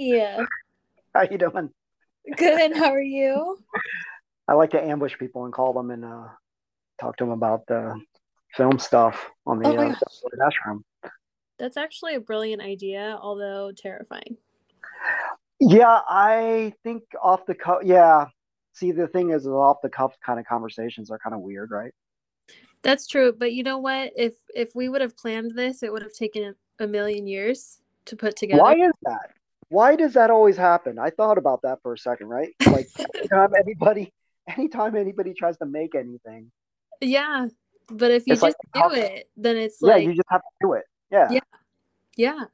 Hi. How you doing? Good. How are you? I like to ambush people and call them and uh, talk to them about the film stuff on the Oh uh, dash. That's actually a brilliant idea, although terrifying. Yeah, I think off the cuff. Yeah. See, the thing is, is off the cuff kind of conversations are kind of weird, right? That's true, but you know what? If if we would have planned this, it would have taken a million years to put together. Why is that? Why does that always happen? I thought about that for a second, right? Like anytime anybody, anytime anybody tries to make anything, Yeah, but if you It's like just do it, then it's yeah, like Yeah, you just have to do it. Yeah, Yeah. yeah,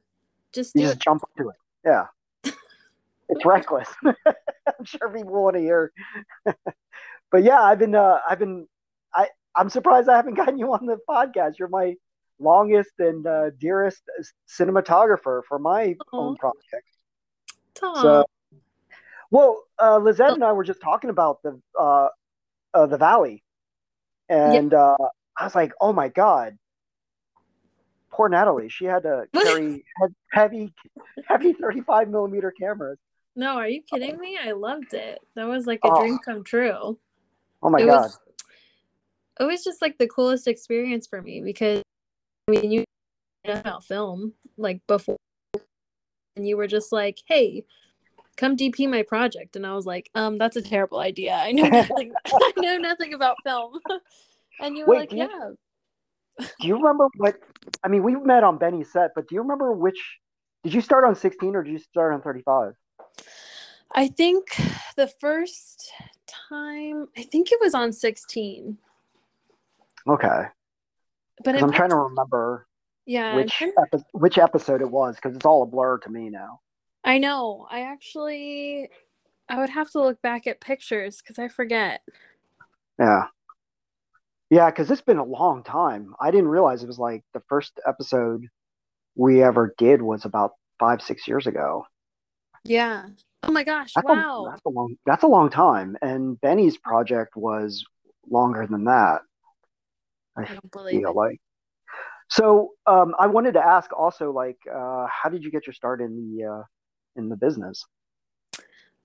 just you do just it. jump into it. Yeah, it's reckless. I'm sure people want to hear, but yeah, I've been, uh, I've been, I, I'm surprised I haven't gotten you on the podcast. You're my longest and uh, dearest cinematographer for my own project. So, well, uh, Lizette and I were just talking about the uh, uh, the valley, and uh, I was like, "Oh my god, poor Natalie! She had to carry heavy, heavy thirty-five millimeter cameras. no, are you kidding me? I loved it. That was like a Oh. dream come true. Oh my it god! was it was just like the coolest experience for me because I mean you know about film like before and you were just like, hey, come DP my project. And I was like, um, that's a terrible idea. I know nothing I know nothing about film. and you were Wait, like, do you- Yeah. Do you remember what? I mean, we met on Benny's set, but do you remember which? Did you start on sixteen or did you start on thirty-five? I think the first time I think it was on 16. Okay, But I'm trying to remember yeah, which epi- which episode it was because it's all a blur to me now. I know. I actually I would have to look back at pictures because I forget. Yeah. Yeah, because it's been a long time. I didn't realize it was like the first episode we ever did was about five, six years ago. Yeah. Oh my gosh. That's, wow. a, that's a long that's a long time. And Benny's project was longer than that, I don't believe feel it. like. So um, I wanted to ask also, like, uh, how did you get your start in the uh, in the business?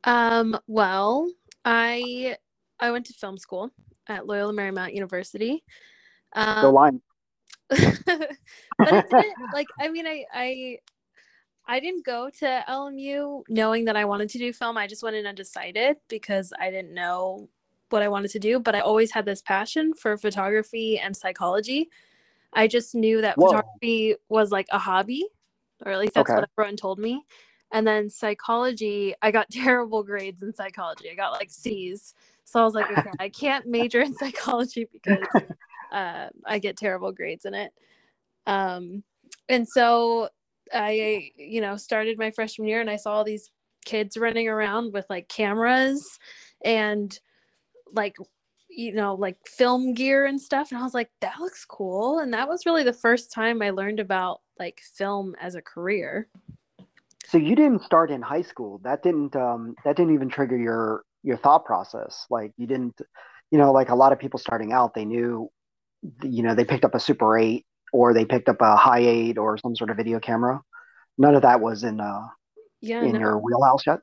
Um, well, I I went to film school at Loyola Marymount University. Go Um, line. but it like I mean I I I didn't go to LMU knowing that I wanted to do film. I just went in undecided because I didn't know what I wanted to do, but I always had this passion for photography and psychology. I just knew that Whoa. photography was like a hobby, or at least that's Okay. what everyone told me. And then psychology, I got terrible grades in psychology. I got like C's. So I was like, okay, I can't major in psychology because uh, I get terrible grades in it. Um, and so I, you know, started my freshman year and I saw all these kids running around with like cameras and like, you know, like film gear and stuff. And I was like, that looks cool. And that was really the first time I learned about like film as a career. So you didn't start in high school. That didn't um that didn't even trigger your your thought process. Like you didn't you know, like a lot of people starting out, they knew you know, they picked up a Super 8 or they picked up a High 8 or some sort of video camera. None of that was in uh Yeah. in no. your wheelhouse yet.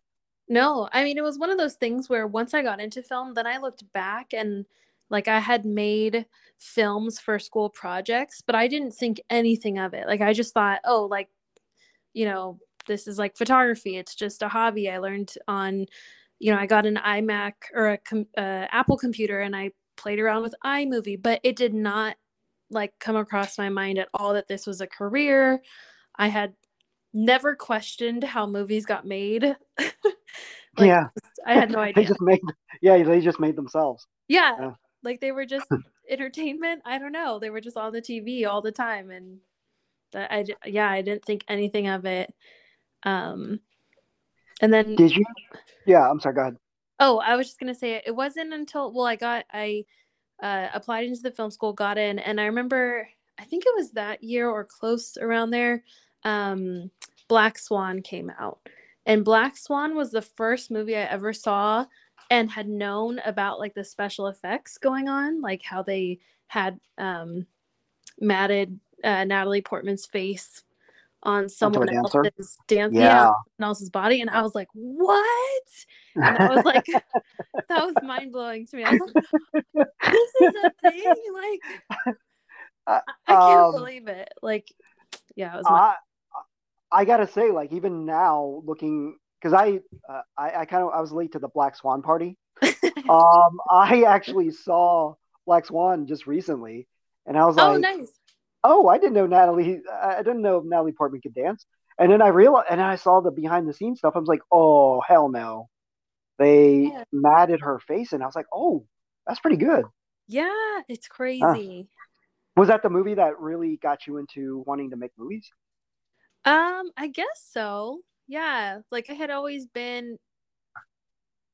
No, I mean, it was one of those things where once I got into film, then I looked back and like I had made films for school projects, but I didn't think anything of it. Like I just thought, oh, like, you know, this is like photography. It's just a hobby. I learned on, you know, I got an iMac or a com- uh, Apple computer and I played around with iMovie, but it did not like come across my mind at all that this was a career. I had never questioned how movies got made. Like, yeah. I had no idea. They just made yeah, they just made themselves. Yeah, Yeah. like they were just entertainment. I don't know. They were just on the TV all the time, and that I yeah, I didn't think anything of it. Um, and then Did you Yeah, I'm sorry, go ahead. oh, I was just gonna say it wasn't until well, I got I uh, applied into the film school, got in, and I remember I think it was that year or close around there. Um, Black Swan came out, and Black Swan was the first movie I ever saw and had known about like the special effects going on, like how they had um, matted uh, Natalie Portman's face on someone dancer? else's dance Yeah. yeah. someone else's body and I was like, What? And I was like that was mind blowing to me. I was like, This is a thing? Like Uh, I, I can't um, believe it. Like yeah, it was mind- I gotta say, like even now, looking because I, uh, I I kind of I was late to the Black Swan party. um, I actually saw Black Swan just recently, and I was like Oh like, nice. oh, I didn't know Natalie. I didn't know Natalie Portman could dance. And then I realized, and then I saw the behind the scenes stuff. I was like, oh hell no, they Yeah. matted her face, and I was like, oh, that's pretty good. Yeah, it's crazy. Was that the movie that really got you into wanting to make movies? Um, I guess so. Yeah, like I had always been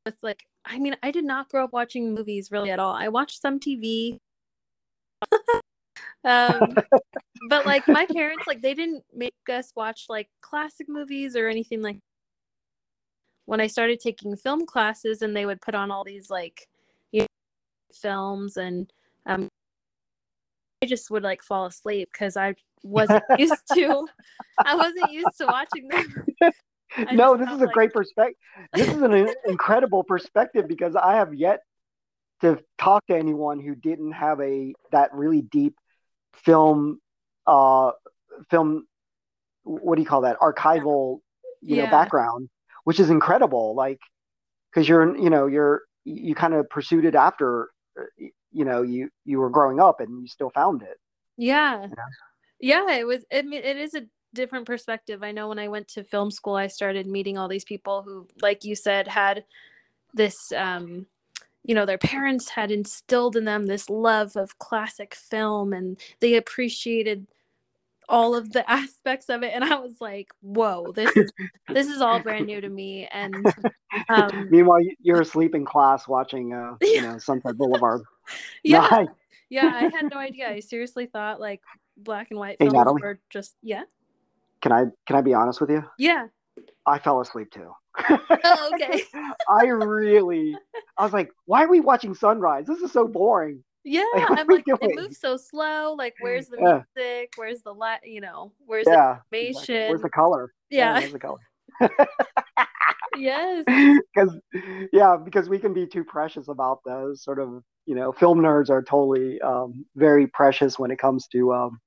with like I mean, I did not grow up watching movies really at all. I watched some TV. um but like my parents like they didn't make us watch like classic movies or anything like when I started taking film classes and they would put on all these like you know, films and um I just would like fall asleep because I wasn't used to I wasn't used to watching them. I no, this is a like- great perspective. This is an incredible perspective because I have yet to talk to anyone who didn't have a that really deep film, uh, film. What do you call that? Archival, you know, background, which is incredible. Like, because you're, you know, you're you kind of pursued it after, uh, you know, you you were growing up and you still found it. Yeah. Yeah. Yeah, it was I mean it is a different perspective. I know when I went to film school I started meeting all these people who like you said had this um you know their parents had instilled in them this love of classic film and they appreciated all of the aspects of it and I was like, "Whoa, this is this is all brand new to me." And um Meanwhile, you- you're asleep in class watching, uh, you know, Sunset Boulevard. yeah, yeah, I had no idea. I seriously thought like black and white Hey, films Natalie. were just yeah. Can I can I be honest with you? Yeah. I fell asleep too. Oh, okay. I really I was like, why are we watching sunrise? This is so boring. Yeah, Like, I'm like, it moves so slow. Like, where's the Yeah. music? Where's the light? You know, where's Yeah. the exactly. Where's the color? yeah, where's the color? yes, Because yeah, because we can be too precious about those sort of you know, film nerds are totally um, very precious when it comes to um,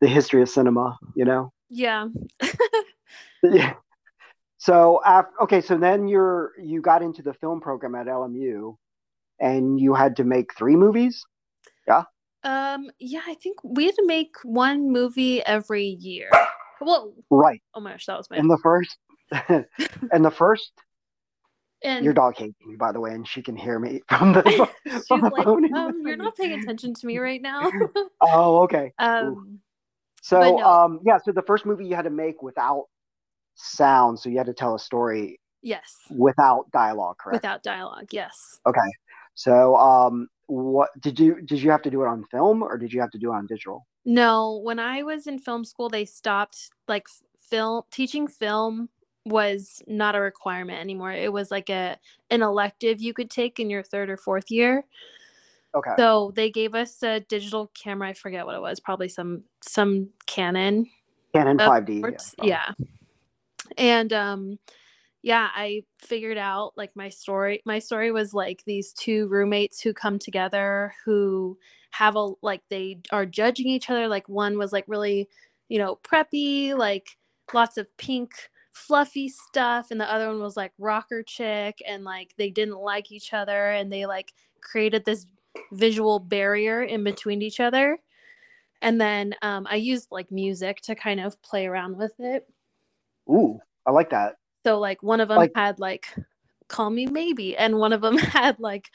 the history of cinema. You know. yeah, Yeah. So after, okay, so then you're you got into the film program at LMU, and you had to make three movies. Yeah. Um, yeah. I think we had to make one movie every year. Whoa! Right. Oh my gosh, that was my. And the first, and the first, and your dog hates me, by the way, and she can hear me from the. she's from the like, phone um, you're not paying attention to me right now. Oh, okay. um, So, no. um, yeah. So the first movie you had to make without sound, so you had to tell a story yes, without dialogue, correct? without dialogue. Yes. Okay. So, um, what did you did you have to do it on film or did you have to do it on digital? No, when I was in film school, they stopped like film teaching film was not a requirement anymore. It was like a an elective you could take in your third or fourth year. Okay. So they gave us a digital camera. I forget what it was. Probably some some Canon. Canon Uh, 5D. Works- Yeah. And um yeah, I figured out like my story. My story was like these two roommates who come together who have a like they are judging each other. Like one was like really, you know, preppy, like lots of pink fluffy stuff and the other one was like rocker chick and like they didn't like each other and they like created this visual barrier in between each other and then um, i used like music to kind of play around with it Ooh, I like that. so like one of them Like- had like call me maybe and one of them had like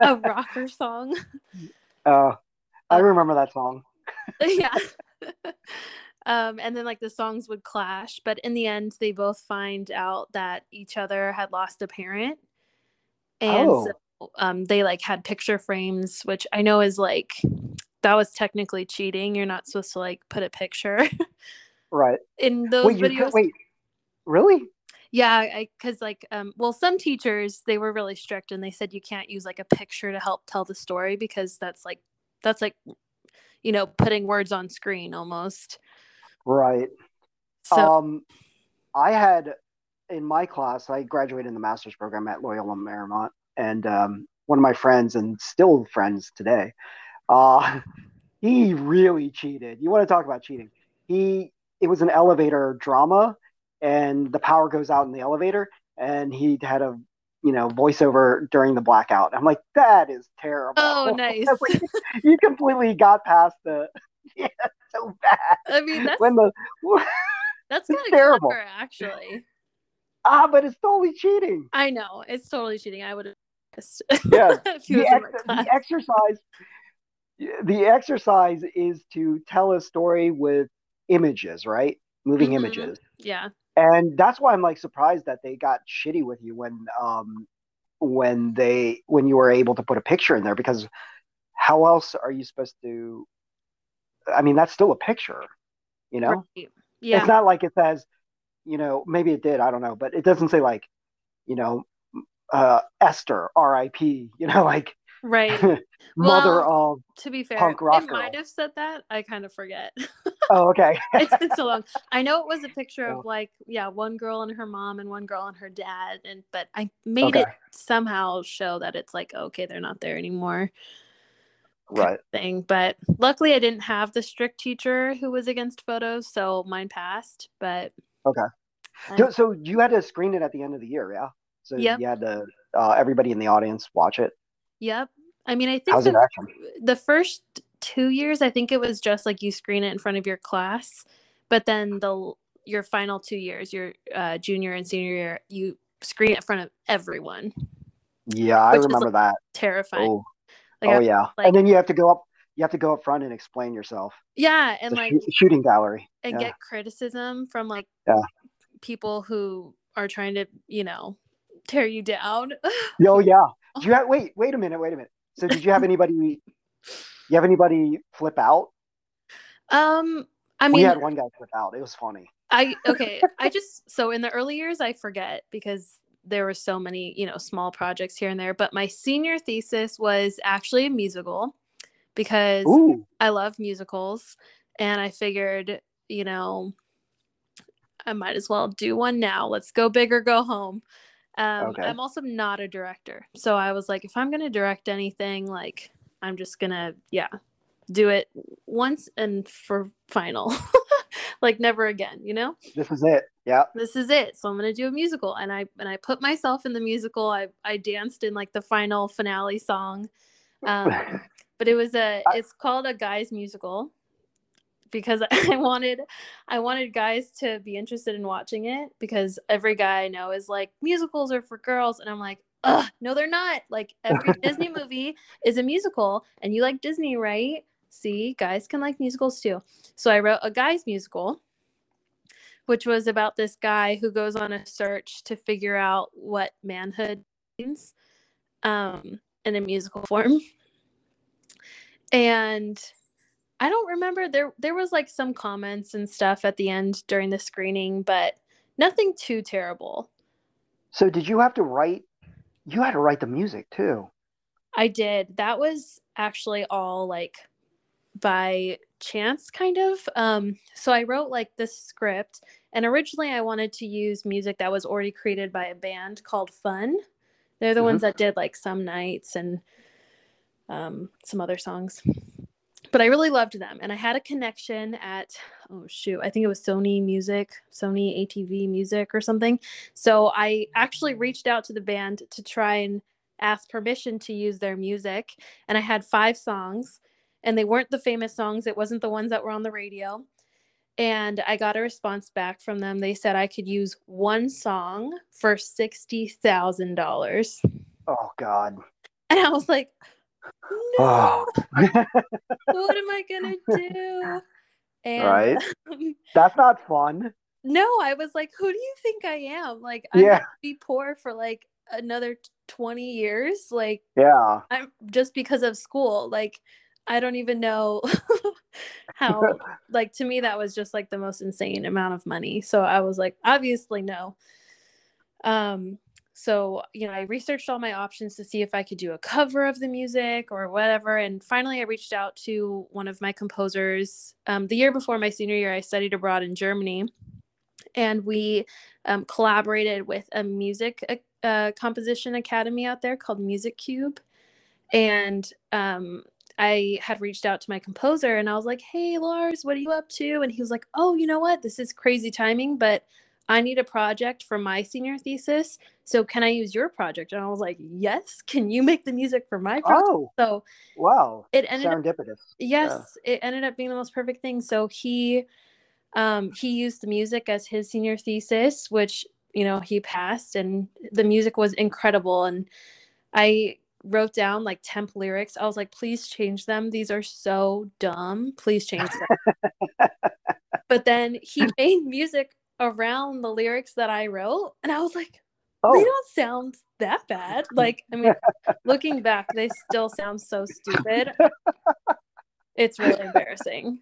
a rocker song Uh, I remember that song. yeah um and then like the songs would clash but in the end they both find out that each other had lost a parent and Oh. so, um they like had picture frames which i know is like that was technically cheating you're not supposed to like put a picture Right. in those Wait, videos wait. Really? yeah i because like um well some teachers they were really strict and they said you can't use like a picture to help tell the story because that's like that's like you know putting words on screen almost Right. So Um, I had in my class, I graduated in the master's program at Loyola Marymount, and um, one of my friends, and still friends today, uh, he really cheated. You want to talk about cheating? He it was an elevator drama, and the power goes out in the elevator, and he had a you know voiceover during the blackout. I'm like, that is terrible. oh nice. Like, you completely got past the yeah, so bad. I mean that's When the that's kind of terrible. clever actually. ah, but it's totally cheating. I know it's totally cheating. I would have Yeah, the, ex- the exercise the exercise is to tell a story with images right moving Mhm. images Yeah. and that's why i'm like surprised that they got shitty with you when um when they when you were able to put a picture in there because how else are you supposed to i mean that's still a picture you know Right. Yeah. it's not like it says you know maybe it did i don't know but it doesn't say like you know uh esther rip you know like right. mother Well, of To be fair, punk rock it might have said that. I kind of forget. oh okay it's been so long. I know it was a picture Oh. of like, yeah, one girl and her mom and one girl and her dad, and but I made it somehow show that it's like, okay, they're not there anymore. Right Thing, but luckily I didn't have the strict teacher who was against photos, so mine passed. But Okay. I- so, you had to screen it at the end of the year yeah so Yep. you had to uh, everybody in the audience watch it Yep. I mean, I think the, the first two years, I think it was just like you screen it in front of your class, but then the your final two years, your uh, junior and senior year, you screen it in front of everyone. yeah i remember that Terrifying. oh, Like, oh yeah like- and then you have to go up you have to go up front and explain yourself yeah, and the like shoo- shooting gallery and yeah. get criticism from like Yeah. people who are trying to, you know, tear you down. oh yeah do you have wait wait a minute wait a minute so did you have anybody you have anybody flip out um, I mean, we had one guy flip out it was funny I okay. I just so in the early years I forget because there were so many, you know, small projects here and there. But my senior thesis was actually a musical because ooh I love musicals and I figured, you know, I might as well do one now. Let's go big or go home. Um, Okay. I'm also not a director. So I was like, if I'm going to direct anything, like, I'm just going to, yeah, do it once and for final. like, never again, you know? this is it yeah This is it. So I'm going to do a musical. And I, and I put myself in the musical. I, I danced in like the final finale song. Um, but it was a it's called a guys musical because I wanted I wanted guys to be interested in watching it because every guy I know is like musicals are for girls and I'm like ugh no they're not like every Disney movie is a musical and you like Disney right see guys can like musicals too so I wrote a guys musical which was about this guy who goes on a search to figure out what manhood means um in a musical form and I don't remember there there was like some comments and stuff at the end during the screening, but nothing too terrible. so did you have to write you had to write the music too I did. That was actually all like by chance kind of. Um so I wrote like this script and originally I wanted to use music that was already created by a band called Fun. They're the Mhm. ones that did like Some Nights and um some other songs. But I really loved them and I had a connection at oh shoot, I think it was Sony Music, Sony ATV Music or something. So I actually reached out to the band to try and ask permission to use their music and I had 5 songs and they weren't the famous songs. It wasn't the ones that were on the radio. And I got a response back from them. They said I could use one song for $60,000. oh god And I was like, oh. no, oh what am I going to do? And Right. Um, that's not fun no, I was like, who do you think I am? Like, I'm Yeah. going to be poor for like another 20 years. Like, yeah I'm just because of school. Like, I don't even know how like to me that was just like the most insane amount of money. So i was like obviously no. Um so you know i researched all my options to see if i could do a cover of the music or whatever and finally i reached out to one of my composers um, the year before my senior year i studied abroad in germany and we um, collaborated with a music uh, uh, composition academy out there called Music Cube, and um, I had reached out to my composer and I was like, "Hey, Lars, what are you up to?" And he was like, "Oh, you know what? This is crazy timing, but." I need a project for my senior thesis. So can I use your project? And I was like, yes. Can you make the music for my project? Oh, So wow. it ended up Serendipitous. yes it ended up being the most perfect thing so he um he used the music as his senior thesis which you know he passed and the music was incredible and i wrote down like temp lyrics i was like please change them these are so dumb please change them but then he made music around the lyrics that i wrote and i was like they Oh, don't sound that bad. Like, I mean, looking back, they still sound so stupid. It's really embarrassing.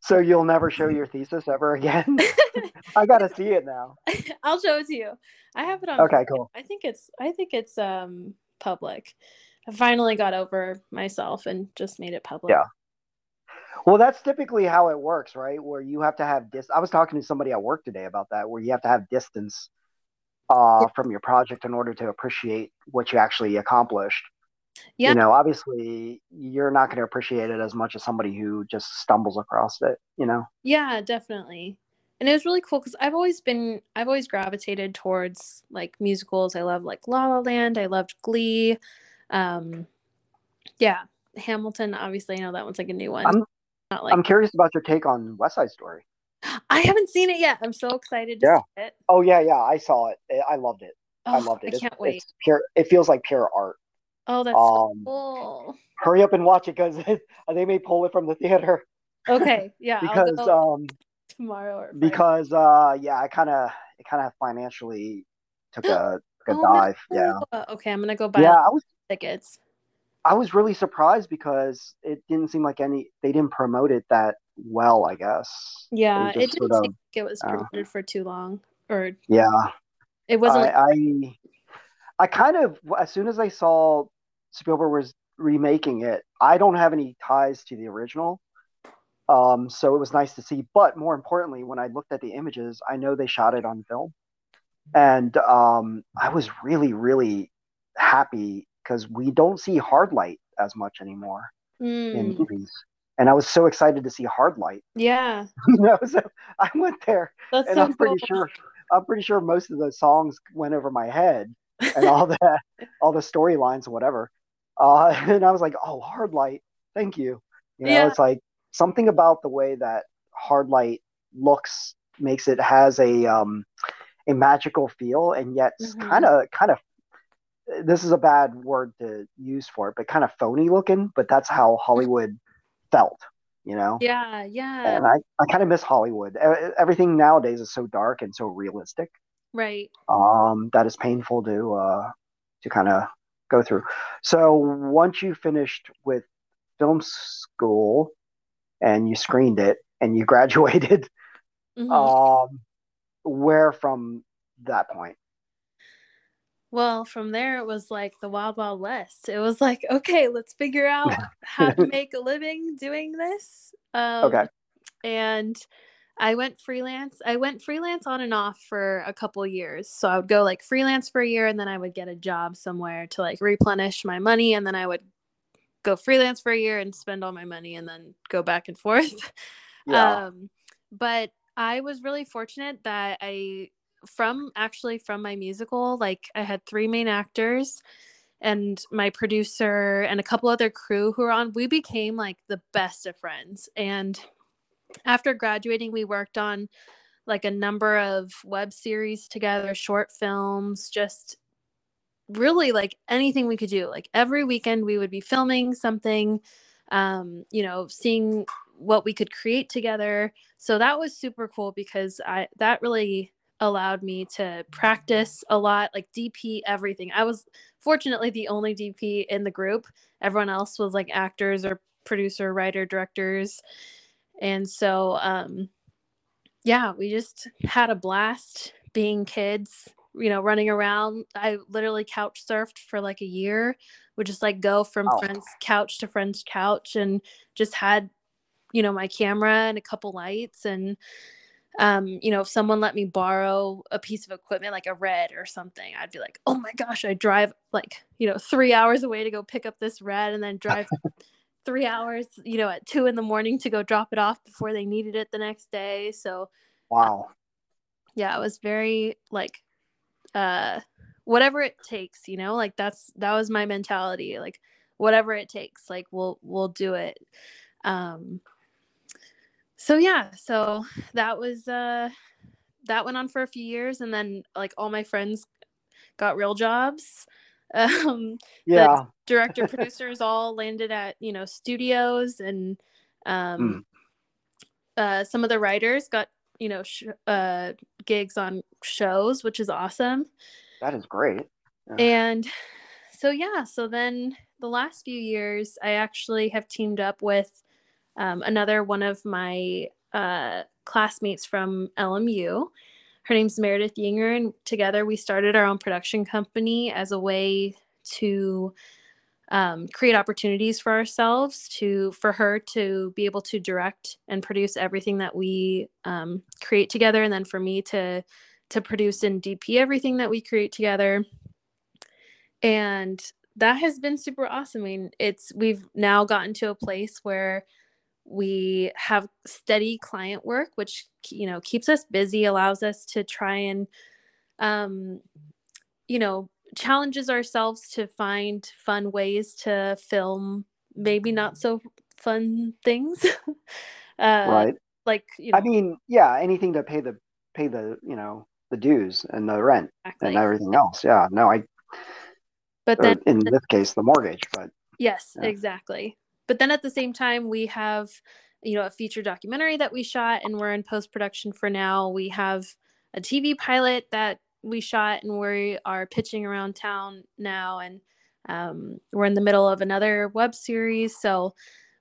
so you'll never show your thesis ever again? I gotta see it now. I'll show it to you. I have it on. Okay, cool. I think it's. I think it's um public. I finally got over myself and just made it public. Yeah. Well, that's typically how it works, right? Where you have to have dis. I was talking to somebody at work today about that, where you have to have distance uh, from your project in order to appreciate what you actually accomplished. Yeah. You know, obviously, you're not going to appreciate it as much as somebody who just stumbles across it. You know. Yeah, definitely. And it was really cool because I've always been, I've always gravitated towards like musicals. I love like La La Land. I loved Glee. Um, yeah, Hamilton. Obviously, I know that one's like a new one. I'm- Not like I'm curious about your take on West Side Story. I haven't seen it yet. I'm so excited to Yeah. see it. Oh yeah, yeah, I saw it. I loved it. I Oh, loved it. I It's- can't wait. Pure. It feels like pure art. Oh, that's Um, cool. hurry up and watch it because they may pull it from the theater Okay, yeah, I'll because um tomorrow or Friday. because uh yeah I kind of it kind of financially took a, took a Oh, dive. Yeah. Okay, I'm gonna go buy yeah. I was tickets. I was really surprised because it didn't seem like any they didn't promote it that well. I guess. Yeah, it didn't sort seem of- it was uh, promoted for too long, or Yeah. it wasn't. I, like, I I kind of as soon as I saw Spielberg was remaking it, I don't have any ties to the original. Um, so it was nice to see. But more importantly, when I looked at the images, I know they shot it on film. And um, I was really, really happy because we don't see hard light as much anymore in Mm, movies. And I was so excited to see hard light. yeah, You know, so I went there that's and so I'm pretty cool. sure I'm pretty sure most of those songs went over my head and all that all the storylines and whatever. Uh, and I was like, oh, hard light, thank you. You know, Yeah. it's like something about the way that hard light looks makes it has a um a magical feel and yet kind of kind of this is a bad word to use for it, but kind of phony looking, but that's how Hollywood felt, you know? Yeah, yeah, and I, I kind of miss Hollywood. Everything nowadays is so dark and so realistic right. um, that is painful to uh, to kind of go through. So once you finished with film school and you screened it and you graduated, Mhm. um, where from that point? Well, from there it was like the wild wild west. It was like, okay, let's figure out how to make a living doing this. Um, Okay. And I went freelance. I went freelance on and off for a couple years. So I would go like freelance for a year and then I would get a job somewhere to like replenish my money and then I would go freelance for a year and spend all my money and then go back and forth. Yeah. Um, but I was really fortunate that I, from actually from my musical, like I had three main actors and my producer and a couple other crew who were on. We became like the best of friends. And after graduating, we worked on like a number of web series together, short films, just really like anything we could do. Like every weekend, we would be filming something, um, you know, seeing what we could create together. So that was super cool because I that really allowed me to practice a lot, like DP everything. I was fortunately the only DP in the group. Everyone else was like actors or producer, writer, directors. And so um yeah, we just had a blast being kids, you know, running around. I literally couch surfed for like a year. Would just like go from Wow. friend's couch to friend's couch and just had, you know, my camera and a couple lights and um, you know, if someone let me borrow a piece of equipment like a red or something, I'd be like, oh my gosh, I drive like, you know, three hours away to go pick up this red and then drive three hours, you know, at two in the morning to go drop it off before they needed it the next day. So, wow. Uh, yeah, it was very like, uh, whatever it takes, you know, like that's, that was my mentality. Like, whatever it takes, like we'll, we'll do it. Um, so yeah, so that was uh that went on for a few years and then like all my friends got real jobs. Um yeah. director producers all landed at, you know, studios and um mm. uh some of the writers got, you know, sh- uh gigs on shows, which is awesome. That is great. Yeah. And so yeah, so then the last few years I actually have teamed up with um, another one of my uh, classmates from LMU. Her name's Meredith Yinger, and together we started our own production company as a way to um, create opportunities for ourselves to for her to be able to direct and produce everything that we um, create together and then for me to to produce and dp everything that we create together. And that has been super awesome. I mean it's we've now gotten to a place where we have steady client work which you know keeps us busy allows us to try and um you know challenges ourselves to find fun ways to film maybe not so fun things. Uh right. like you know, i mean yeah anything to pay the pay the you know the dues and the rent exactly. and everything else. Yeah no i but then in this case the mortgage but yes yeah. exactly. But then at the same time we have you know a feature documentary that we shot and we're in post production for now. We have a tv pilot that we shot and we are pitching around town now and um, we're in the middle of another web series. So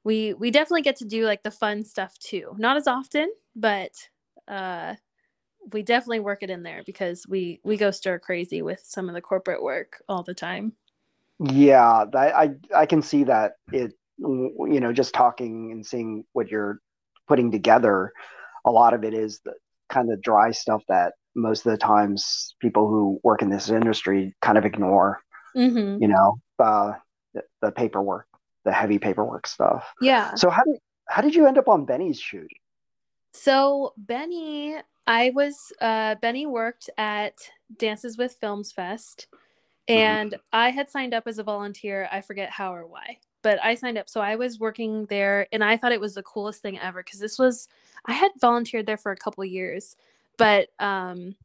we we definitely get to do like the fun stuff too. Not as often but uh we definitely work it in there because we we go stir crazy with some of the corporate work all the time. Yeah i i, I can see that it you know just talking and seeing what you're putting together a lot of it is the kind of dry stuff that most of the times people who work in this industry kind of ignore mm-hmm. you know uh, the, the, paperwork the heavy paperwork stuff yeah so how did how did you end up on benny's shoot so benny i was uh, benny worked at dances with films fest mm-hmm. and mm-hmm. i had signed up as a volunteer i forget how or why but I signed up. So I was working there and I thought it was the coolest thing ever because this was, I had volunteered there for a couple years, but um,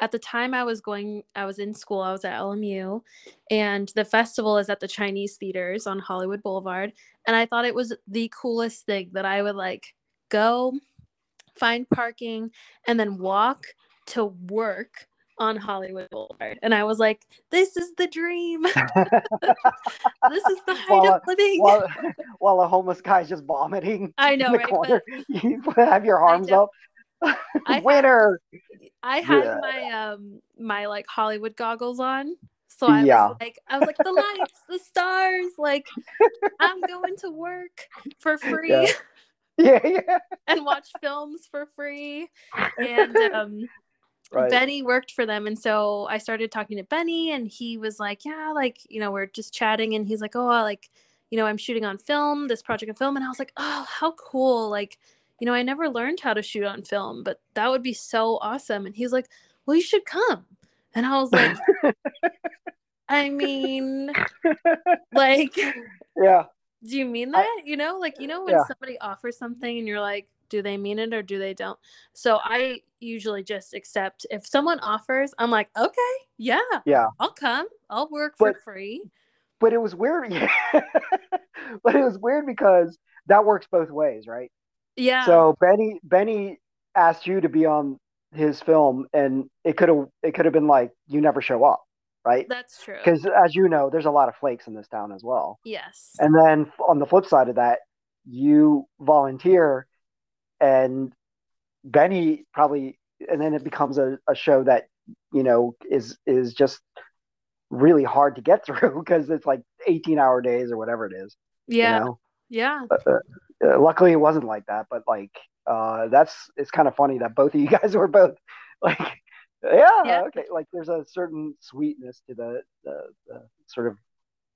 at the time I was going, I was in school, I was at LMU, and the festival is at the Chinese theaters on Hollywood Boulevard. And I thought it was the coolest thing that I would like go find parking and then walk to work on Hollywood Boulevard. And I was like, this is the dream. this is the height while, of living. While, while a homeless guy is just vomiting. I know, right? Corner, you have your arms up. I Winner. Had, I had yeah. my um my like Hollywood goggles on. So I yeah. was like, I was like, the lights, the stars, like I'm going to work for free. Yeah. Yeah, yeah. and watch films for free. And um right. Benny worked for them. And so I started talking to Benny and he was like, Yeah, like, you know, we're just chatting and he's like, Oh, like, you know, I'm shooting on film, this project of film. And I was like, Oh, how cool. Like, you know, I never learned how to shoot on film, but that would be so awesome. And he's like, Well, you should come. And I was like, I mean, like, yeah. Do you mean that? I, you know, like, you know, when yeah. somebody offers something and you're like, do they mean it or do they don't so i usually just accept if someone offers i'm like okay yeah yeah i'll come i'll work but, for free but it was weird but it was weird because that works both ways right yeah. So benny benny asked you to be on his film and it could have it could have been like you never show up right? That's true. Because as you know there's a lot of flakes in this town as well. Yes. And then on the flip side of that you volunteer and Benny probably, and then it becomes a, a show that you know is is just really hard to get through because it's like 18 hour days or whatever it is yeah. you know? Yeah uh, uh, luckily it wasn't like that but like Uh, that's it's kind of funny that both of you guys were both like, yeah, Yeah. okay. Like there's a certain sweetness to the the, the sort of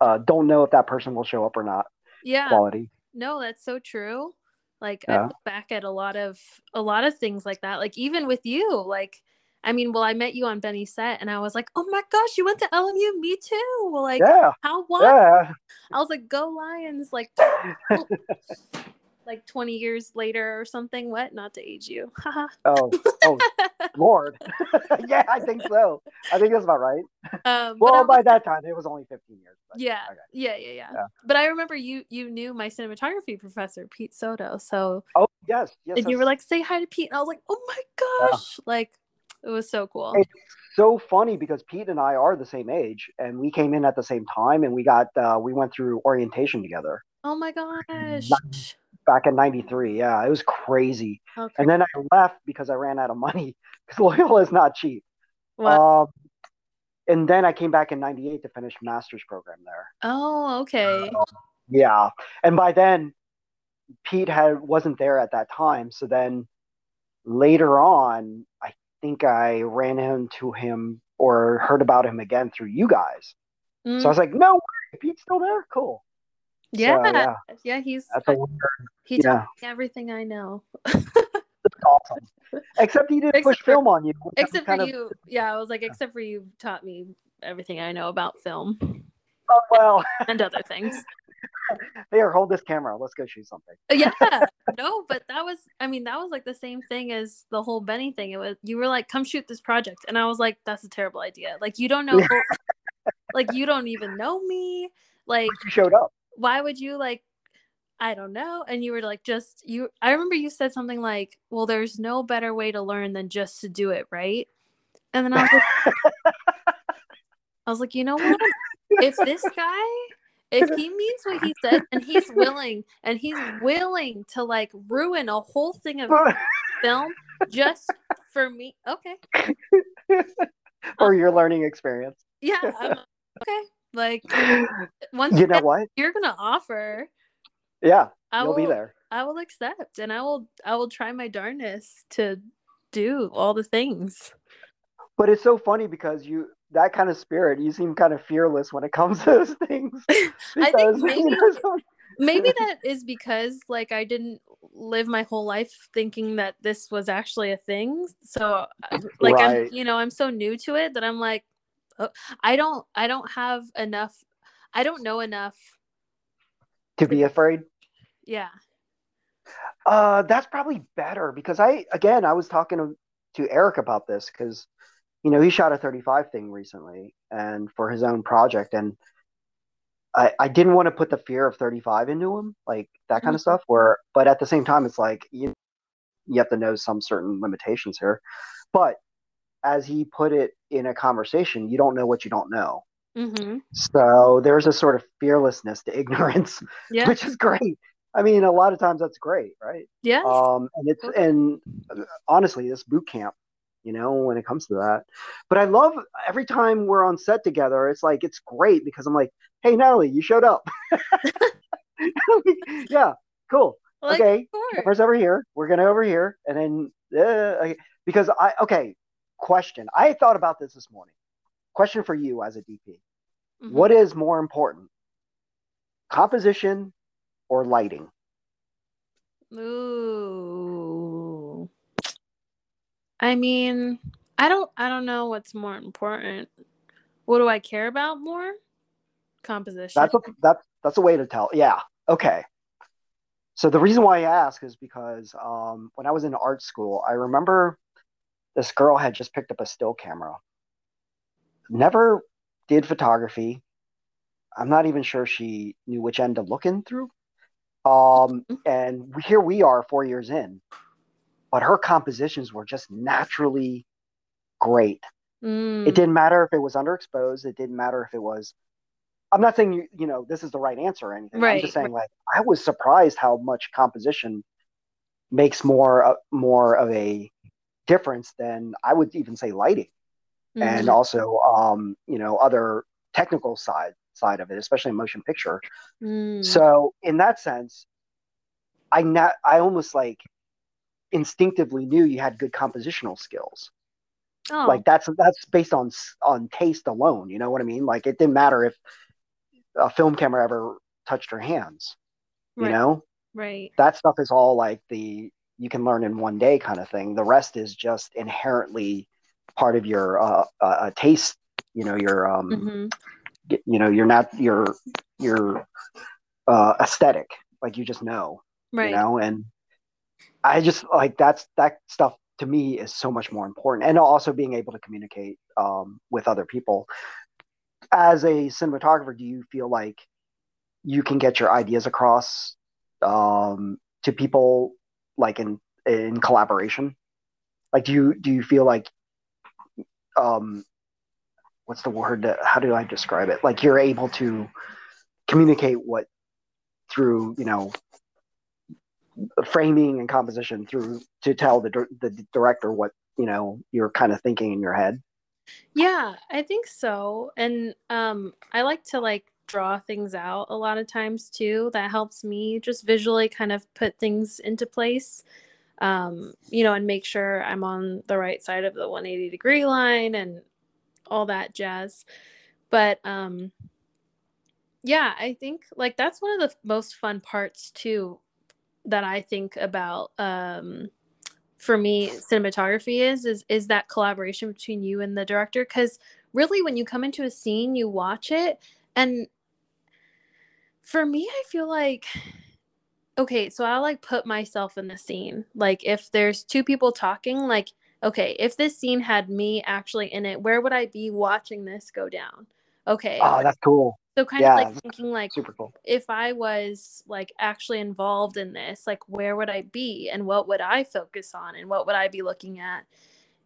uh, don't know if that person will show up or not Yeah. quality. No, that's so true. Like I look back at a lot of a lot of things like that. Like even with you, like I mean, well, I met you on Benny's set, and I was like, "Oh my gosh, you went to LMU? Me too!" Well, like, yeah, how what? yeah. I was like, "Go Lions!" Like, like twenty years later or something. What? Not to age you. Oh, oh, Lord. yeah, I think so. I think that's about right. um, Well, by that time, it was only 15 years. but- yeah, okay. yeah, yeah, yeah, Yeah. But I remember you you knew my cinematography professor, Pete Soto. So Oh, yes, yes. and you were like, "Say hi to Pete," and I was like, "Oh my gosh!" Like, it was so cool. Hey. so funny because Pete and I are the same age, and we came in at the same time, and we got uh, we went through orientation together Oh my gosh. back in '93. Yeah, it was crazy. Okay. And then I left because I ran out of money because Loyola is not cheap. Wow. Um, and then I came back in '98 to finish master's program there. oh, okay. Yeah, and by then Pete had wasn't there at that time. So then later on, I think I ran into him or heard about him again through you guys. Mm, So I was like, no way, Pete's still there. Cool. yeah, So, yeah, yeah. He's weird. he Yeah, taught me everything I know, awesome. Except he didn't Except push for- film on you. except for of- you. Yeah, I was like, except for you taught me everything I know about film Oh, well, and other things. here, hold this camera. Let's go shoot something. Uh, yeah. No but that was i mean that was like the same thing as the whole benny thing. It was you were like come shoot this project. And i was like that's a terrible idea. Like you don't know like you don't even know me. Like You showed up. why would you like i don't know. And you were like just you i remember you said something like well there's no better way to learn than just to do it right? And then i was like i was like you know what? If this guy if he means what he said and he's willing and he's willing to like ruin a whole thing of film just for me okay or your uh-huh. learning experience. yeah I'm, okay like once You know what? you're gonna offer Yeah, I will be there. I will accept and I will I will try my darndest to do all the things. But it's so funny because you that kind of spirit, you seem kind of fearless when it comes to those things. I think maybe- you know, Maybe that is because like I didn't live my whole life thinking that this was actually a thing. So uh, like Right. I'm you know, I'm so new to it that I'm like oh, I don't I don't have enough I don't know enough. to be afraid. Yeah. Uh, that's probably better because I again I was talking to, to Eric about this because you know he shot a 35 thing recently and for his own project and I I didn't want to put the fear of 35 into him like that kind Mhm. of stuff where but at the same time it's like you you have to know some certain limitations here but as he put it in a conversation you don't know what you don't know Mhm. so there's a sort of fearlessness to ignorance Yeah. which is great I mean a lot of times that's great right Yeah. um and it's and honestly this boot camp you know when it comes to that. But i love every time we're on set together it's like it's great because i'm like hey natalie you showed up. Yeah cool. Like, okay camera's over here we're gonna over here and then uh, because i okay question i thought about this this morning. Question for you as a dp Mhm. what is more important composition or lighting? Ooh. I mean, I don't I don't know what's more important. What do I care about more? Composition. That's a that's that's a way to tell. Yeah. Okay. So the reason why I ask is because um, when I was in art school, I remember this girl had just picked up a still camera. Never did photography. I'm not even sure she knew which end to look in through. Um, and here we are, four years in, but her compositions were just naturally great. Mm, It didn't matter if it was underexposed. It didn't matter if it was. I'm not saying you, you know this is the right answer or anything. I'm just saying like I was surprised how much composition makes more uh, more of a difference than I would even say lighting and mhm. also um, you know other technical side side of it, especially in motion picture. Mm, So in that sense, I not I almost like instinctively knew you had good compositional skills. Oh, Like that's that's based on on taste alone. You know what I mean? Like it didn't matter if a film camera ever touched her hands. You right, know, right. that stuff is all like the you can learn in one day kind of thing. The rest is just inherently part of your uh, uh, uh, taste. You know, your um, hmm you know, you're not your your uh, aesthetic. Like you just know. Right. You know, and I just like that's that stuff to me is so much more important, and also being able to communicate um, with other people. As a cinematographer, do you feel like you can get your ideas across um, to people like in in collaboration? Like, do you do you feel like um, what's the word? That, how do I describe it? Like you're able to communicate what through you know framing and composition through to tell the the director what you know you're kind of thinking in your head. Yeah, I think so. And um I like to like draw things out a lot of times too. That helps me just visually kind of put things into place. Um, you know, and make sure I'm on the right side of the 180 degree line and all that jazz. But um yeah, I think like that's one of the most fun parts too that I think about um for me cinematography is is is that collaboration between you and the director cuz really when you come into a scene you watch it and for me I feel like okay, so I like put myself in the scene. Like if there's two people talking like okay, if this scene had me actually in it, where would I be watching this go down? Okay. Oh, that's cool. So kind yeah, of like thinking like Super cool. if I was like actually involved in this, like where would I be and what would I focus on and what would I be looking at?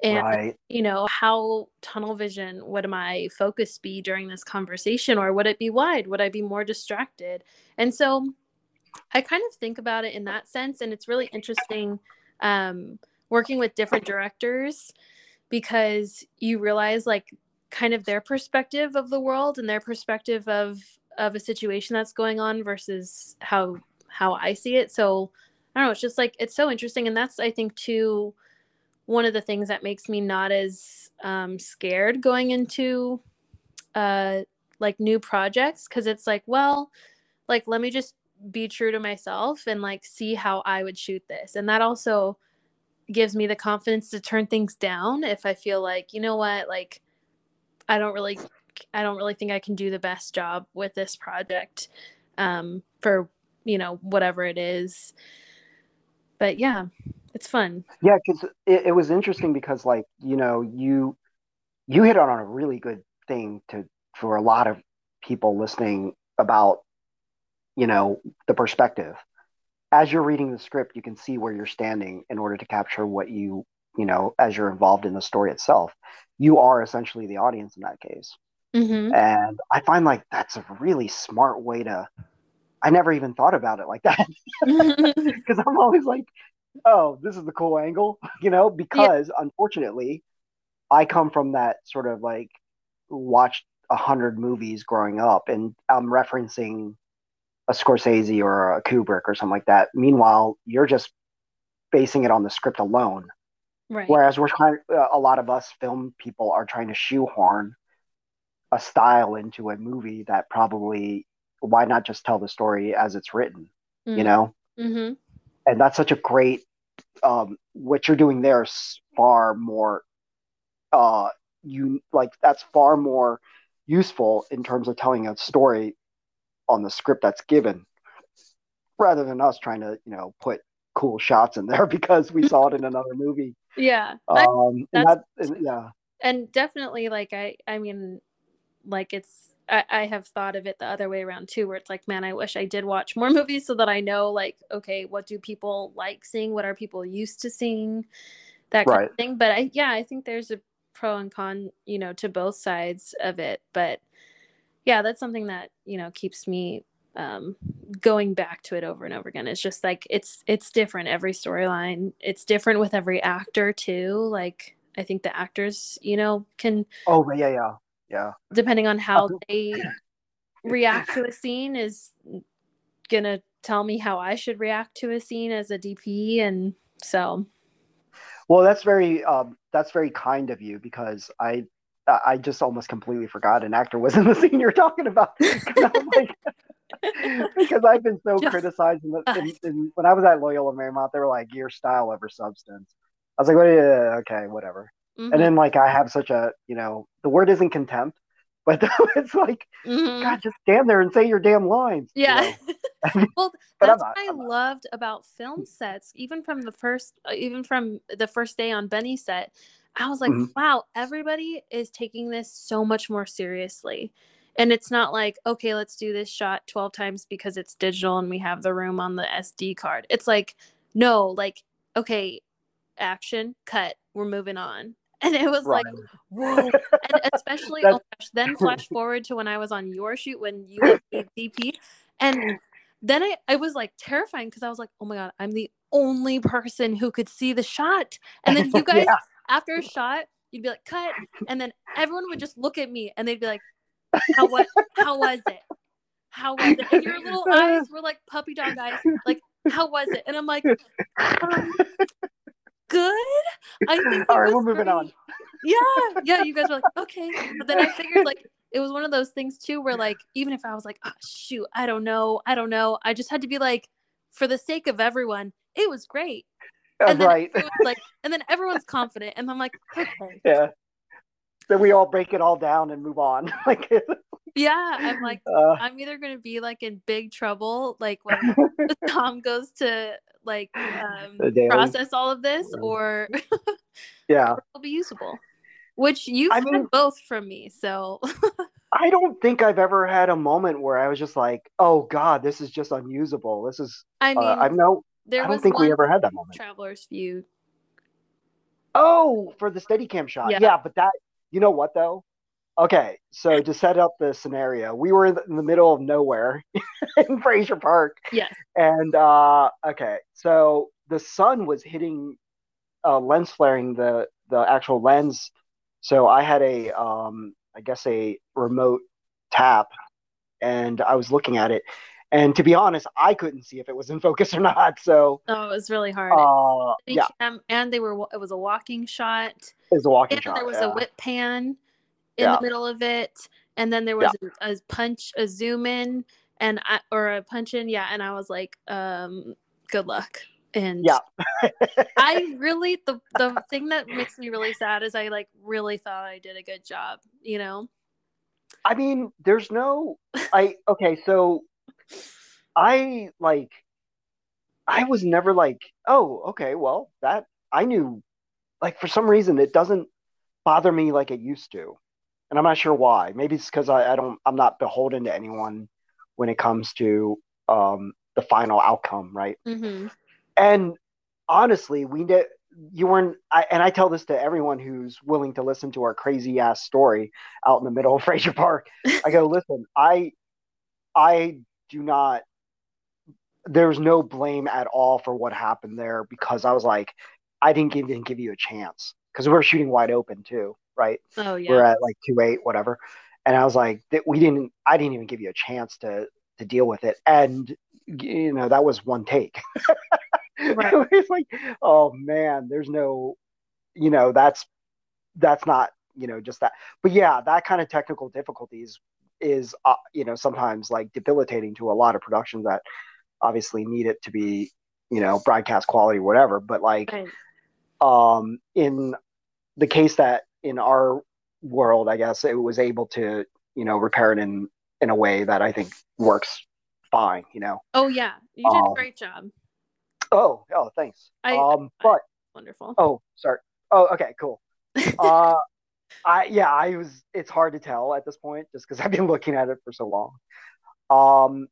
And Right. you know, how tunnel vision would my focus be during this conversation or would it be wide? Would I be more distracted? And so I kind of think about it in that sense and it's really interesting um working with different directors because you realize like kind of their perspective of the world and their perspective of of a situation that's going on versus how how I see it. So I don't know, it's just like it's so interesting and that's I think too one of the things that makes me not as um scared going into uh like new projects cuz it's like well like let me just be true to myself and like see how I would shoot this. And that also gives me the confidence to turn things down if I feel like, you know what, like I don't really I don't really think I can do the best job with this project um for, you know, whatever it is. But yeah, it's fun. Yeah, because it, it was interesting because like you know you you hit on a really good thing to for a lot of people listening about you know the perspective. As you're reading the script, you can see where you're standing in order to capture what you you know as you're involved in the story itself. You are essentially the audience in that case, Mhm. and I find like that's a really smart way to. I never even thought about it like that because I'm always like, oh, this is the cool angle, you know, because unfortunately, I come from that sort of like watched a hundred movies growing up, and I'm referencing a Scorsese or a Kubrick or something like that. Meanwhile, you're just basing it on the script alone. Right. Whereas we're trying, uh, a lot of us film people are trying to shoehorn a style into a movie that probably why not just tell the story as it's written, you know? Mhm. and that's such a great um what you're doing there is far more uh you like that's far more useful in terms of telling a story on the script that's given rather than us trying to you know put cool shots in there because we saw it in another movie Yeah. I- um and that yeah and definitely like i i mean like it's I, I have thought of it the other way around too where it's like man i wish i did watch more movies so that i know like okay what do people like seeing what are people used to seeing that kind Right. of thing but i yeah i think there's a pro and con you know to both sides of it but yeah that's something that you know keeps me um going back to it over and over again. It's just like it's it's different every storyline. It's different with every actor too. Like i think the actors you know can oh yeah yeah yeah. Depending on how they react to a scene is gonna tell me how I should react to a scene as a DP and so. Well, that's very um, that's very kind of you because I I just almost completely forgot an actor was in the scene you're talking about. like, because I've been so just criticized. In the, in, in, when I was at Loyola Marymount, they were like, "Your style over substance." I was like, "Well, yeah, okay, whatever." Mm-hmm. And then like I have such a you know the word isn't contempt, but it's like mm-hmm. God, just stand there and say your damn lines. Yeah. You know? well, that's what I loved about film sets, even from the first, uh, even from the first day on Benny set. I was like, mm-hmm. wow, everybody is taking this so much more seriously. And it's not like, okay, let's do this shot 12 times because it's digital and we have the room on the SD card. It's like, no, like, okay, action, cut, we're moving on. And it was right. like, whoa. and especially, oh gosh, then flash forward to when I was on your shoot when you were DP. And then I, I was like terrifying because I was like, oh my God, I'm the only person who could see the shot. And then you guys, yeah. after a shot, you'd be like, cut. And then everyone would just look at me and they'd be like, how what how was it? How was it? And your little eyes were like puppy dog eyes. Like, how was it? And I'm like, um, good. I think all right, we're moving great. on. Yeah, yeah. You guys were like, okay. But then I figured like it was one of those things too where like even if I was like, oh, shoot, I don't know, I don't know, I just had to be like, for the sake of everyone, it was great. And then right. like, and then everyone's confident, and I'm like, okay. Yeah then we all break it all down and move on. like yeah, I'm like uh, I'm either gonna be like in big trouble, like when Tom goes to like um, process all of this, or yeah, it'll be usable. Which you've I had mean, both from me, so. I don't think I've ever had a moment where I was just like, "Oh God, this is just unusable. This is." I uh, mean, uh, I've no. There I don't think we ever had that moment. Traveler's Fugue. Oh, for the Steadicam shot, yeah. yeah, but that you know what though? Okay, so to set up the scenario, we were in the middle of nowhere in Frazier Park. Yes. And uh, okay, so the sun was hitting, uh, lens flaring the the actual lens. So I had a, um, I guess a remote tap, and I was looking at it, and to be honest, I couldn't see if it was in focus or not. So oh, it was really hard. Uh, yeah, and they were. It was a walking shot. It was a walking and shot. There was yeah. a whip pan in yeah. the middle of it, and then there was yeah. a, a, punch, a zoom in, and I, or a punch in. Yeah, and I was like, um, good luck. And yeah, I really the the thing that makes me really sad is I like really thought I did a good job. You know. I mean, there's no. I okay, so I like I was never like, oh, okay, well, that I knew like for some reason it doesn't bother me like it used to. And I'm not sure why. Maybe it's because I, I don't I'm not beholden to anyone when it comes to um the final outcome, right? Mm-hmm. And honestly, we did you weren't I, and i tell this to everyone who's willing to listen to our crazy ass story out in the middle of frazier park i go listen i i do not there's no blame at all for what happened there because I was like, I didn't give, didn't give you a chance because we were shooting wide open too, right? Oh yeah. We're at like two eight, whatever, and I was like, that we didn't, I didn't even give you a chance to to deal with it, and you know that was one take. right. it's like, oh man, there's no, you know, that's that's not you know just that, but yeah, that kind of technical difficulties is uh, you know sometimes like debilitating to a lot of productions that obviously need it to be you know broadcast quality whatever but like right. um in the case that in our world i guess it was able to you know repair it in in a way that i think works fine you know? Oh yeah. You did um, a great job. oh oh thanks. I, um but wonderful. Oh sorry. Oh okay cool. Uh i yeah i was it's hard to tell at this point just because i've been looking at it for so long um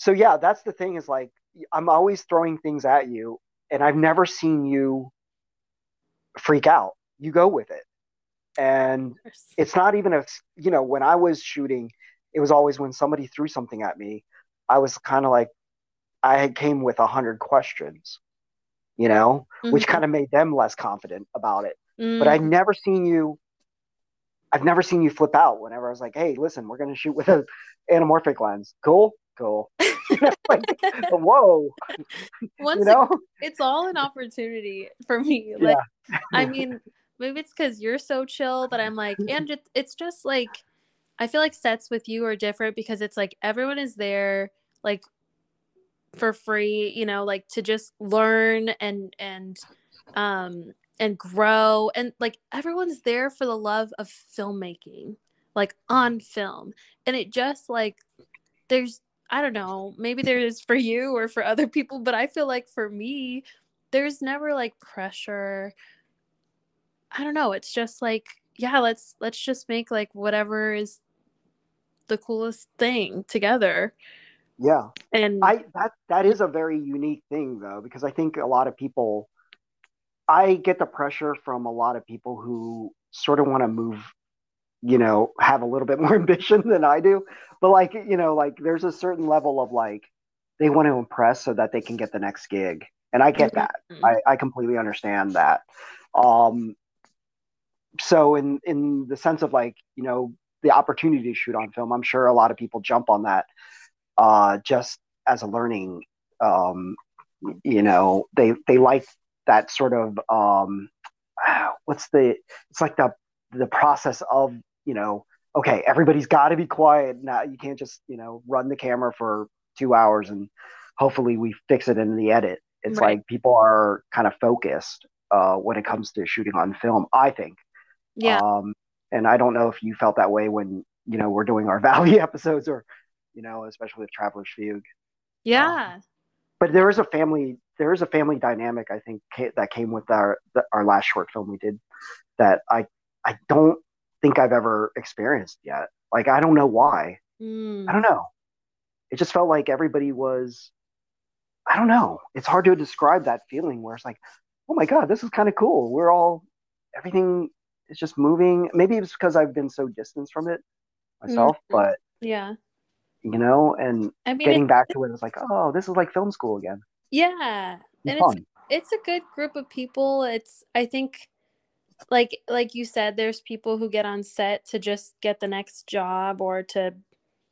so yeah, that's the thing is like I'm always throwing things at you, and I've never seen you freak out. You go with it, and it's not even a you know when I was shooting, it was always when somebody threw something at me, I was kind of like I had came with a hundred questions, you know, mm-hmm. which kind of made them less confident about it. Mm. But I've never seen you I've never seen you flip out whenever I was like, "Hey, listen, we're going to shoot with an anamorphic lens. Cool? cool. like, whoa. Once you know? it- it's all an opportunity for me. Like, I mean, maybe it's because you're so chill that I'm like, and it, it's just like, I feel like sets with you are different because it's like everyone is there, like, for free, you know, like to just learn and, and, um, and grow. And like everyone's there for the love of filmmaking, like on film. And it just like, there's, I don't know, maybe there is for you or for other people, but I feel like for me, there's never like pressure. I don't know. It's just like, yeah, let's let's just make like whatever is the coolest thing together. Yeah. And I that that is a very unique thing though, because I think a lot of people I get the pressure from a lot of people who sort of want to move, you know, have a little bit more ambition than I do. But like, you know, like there's a certain level of like they want to impress so that they can get the next gig. And I get that. Mhm. I, I completely understand that. Um so in in the sense of like, you know, the opportunity to shoot on film, I'm sure a lot of people jump on that uh just as a learning um you know, they they like that sort of um what's the it's like the the process of, you know, okay, everybody's got to be quiet now. You can't just, you know, run the camera for 2 hours and hopefully we fix it in the edit. It's Right. like people are kind of focused uh, when it comes to shooting on film. I think. yeah. Um, and I don't know if you felt that way when you know we're doing our Valley episodes, or you know, especially with Traveler's Fugue. yeah. But there is a family. There is a family dynamic. I think that came with our the, our last short film we did. That I I don't think I've ever experienced yet. Like I don't know why. Mm. I don't know. It just felt like everybody was. I don't know. It's hard to describe that feeling where it's like, oh my god, this is kind of cool. We're all everything is just moving. Maybe it's because I've been so distanced from it myself, Mhm. but Yeah. you know, and I mean, getting back to it, it's like, oh, this is like film school again. Yeah. It's And it's fun. it's a good group of people. It's I think like like you said there's people who get on set to just get the next job or to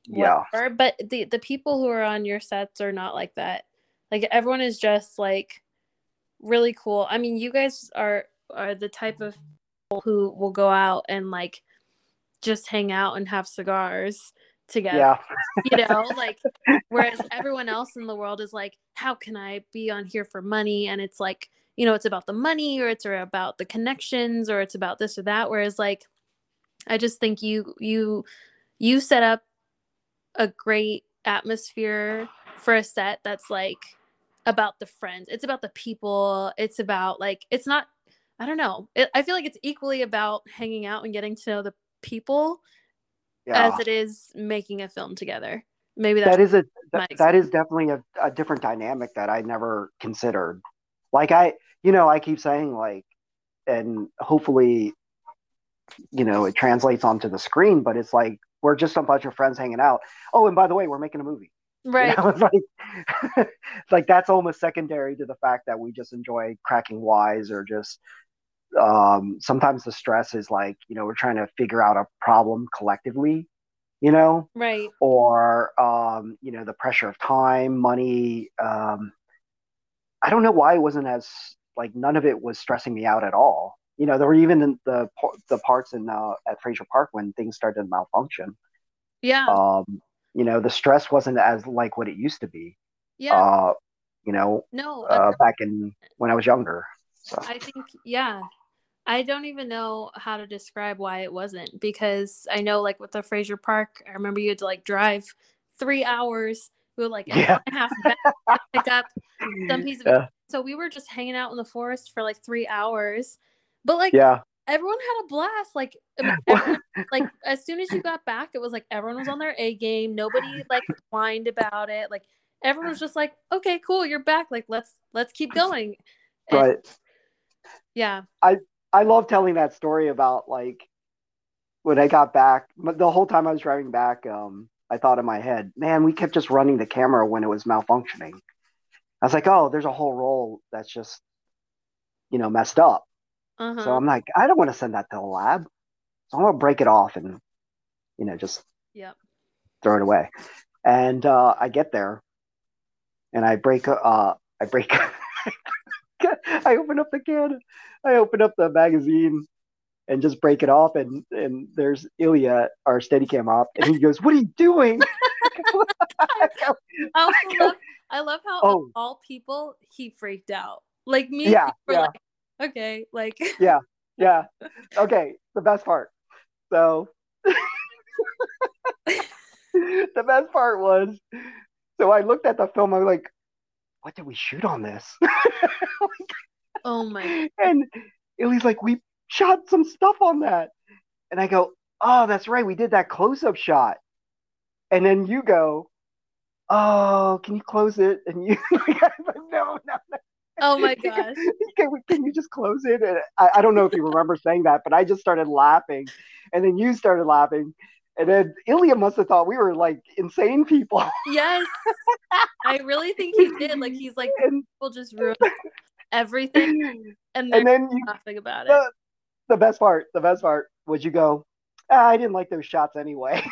Yeah. But the the people who are on your sets are not like that. Like everyone is just like really cool. I mean, you guys are are the type of people who will go out and like just hang out and have cigars together. Yeah. You know, like whereas everyone else in the world is like, how can I be on here for money? And it's like, you know, it's about the money or it's about the connections or it's about this or that. Whereas like I just think you you you set up a great atmosphere for a set that's like about the friends. It's about the people. It's about like it's not I don't know. It, I feel like it's equally about hanging out and getting to know the people Yeah. as it is making a film together. Maybe that's that is a that, that is definitely a, a different dynamic that I never considered. Like I, you know, I keep saying like, and hopefully, you know, it translates onto the screen. But it's like we're just a bunch of friends hanging out. Oh, and by the way, we're making a movie. You right. know, it's like, it's like that's almost secondary to the fact that we just enjoy cracking wise or just. Um, sometimes the stress is like, you know, we're trying to figure out a problem collectively, you know, Right. or um, you know the pressure of time, money. Um, I don't know why it wasn't as like none of it was stressing me out at all. You know, there were even the the parts in uh, at Frazier Park when things started to malfunction. Yeah. Um, you know, the stress wasn't as like what it used to be. yeah. Uh, you know, no. uh, back in when I was younger. So I think yeah. I don't even know how to describe why it wasn't because I know like with the Frazier Park, I remember you had to like drive three hours. We were like Yeah. and a half back pick up some piece of yeah, so we were just hanging out in the forest for like three hours. But like yeah. everyone had a blast. Like everyone, like as soon as you got back, it was like everyone was on their A game. Nobody like whined about it. Like everyone was just like, okay, cool, you're back. Like let's let's keep going. And, But yeah. I love telling that story about like when I got back. but The whole time I was driving back, um, I thought in my head, man, we kept just running the camera when it was malfunctioning. I was like, oh, there's a whole roll that's just, you know, messed up. Uh-huh. So I'm like, I don't want to send that to the lab. So I'm gonna break it off and, you know, just Yep. throw it away. And uh, I get there, and I break. Uh, I break. I open up the can. I open up the magazine and just break it off. And and there's Ilya, our Steadicam op, and he goes, "What are you doing?" I, love, I love how oh. all people he freaked out. Like me, yeah, yeah. Like, okay, like yeah, yeah. Okay, the best part. So the best part was, so I looked at the film. I'm like, "What did we shoot on this?" oh my! And Ilya's like, "We shot some stuff on that," and I go, "Oh, that's right. We did that close-up shot." And then you go, "Oh, can you close it?" And you like, "No, no, no." Oh my gosh. can, can, you just close it? And I, I don't know if you remember saying that, but I just started laughing. And then you started laughing. And then Ilya must have thought we were like insane people. Yes. I really think he did. Like he's like and, people just ruin everything. And, and then you, laughing about the, it. The best part, the best part would you go, ah, I didn't like those shots anyway.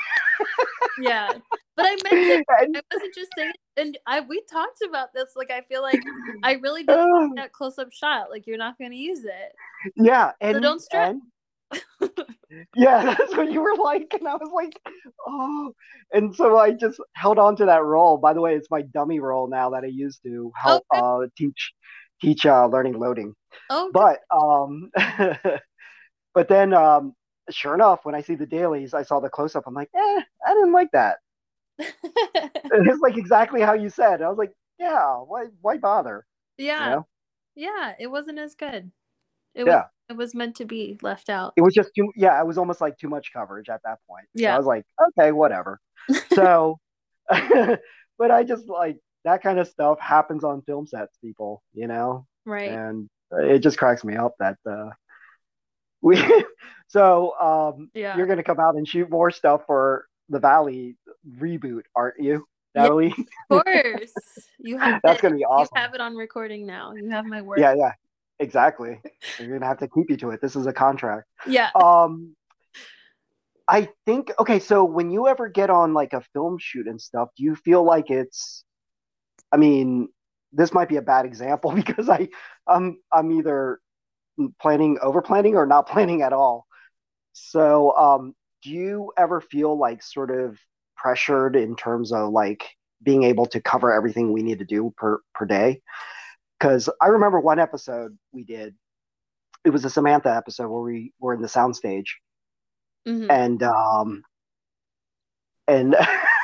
yeah. But I meant it. I wasn't just saying and I we talked about this. Like I feel like I really didn't like that close up shot. Like you're not gonna use it. Yeah. And so don't stress. And, yeah, that's what you were like. And I was like, oh. And so I just held on to that roll. By the way, it's my dummy roll now that I used to help okay. uh, teach teach uh, learning loading. Oh. But um but then um sure enough, when I see the dailies, I saw the close up. I'm like, eh, I didn't like that. it's like exactly how you said. I was like, yeah, why why bother? Yeah. You know? Yeah, it wasn't as good. It yeah. Was, it was meant to be left out. It was just too yeah, it was almost like too much coverage at that point. Yeah. So I was like, okay, whatever. so but I just like that kind of stuff happens on film sets, people, you know? Right. And it just cracks me up that uh we so um yeah. you're gonna come out and shoot more stuff for the Valley reboot, aren't you, Natalie? Yeah, of course. You have that's it, gonna be awesome. You have it on recording now. You have my word. Yeah, yeah, exactly. You're gonna have to keep you to it. This is a contract. Yeah. Um, I think okay. So when you ever get on like a film shoot and stuff, do you feel like it's? I mean, this might be a bad example because I, I'm I'm either planning over planning or not planning at all. So um, do you ever feel like sort of pressured in terms of like being able to cover everything we need to do per per day? Because I remember one episode we did. It was a Samantha episode where we were in the soundstage, mm-hmm. and um, and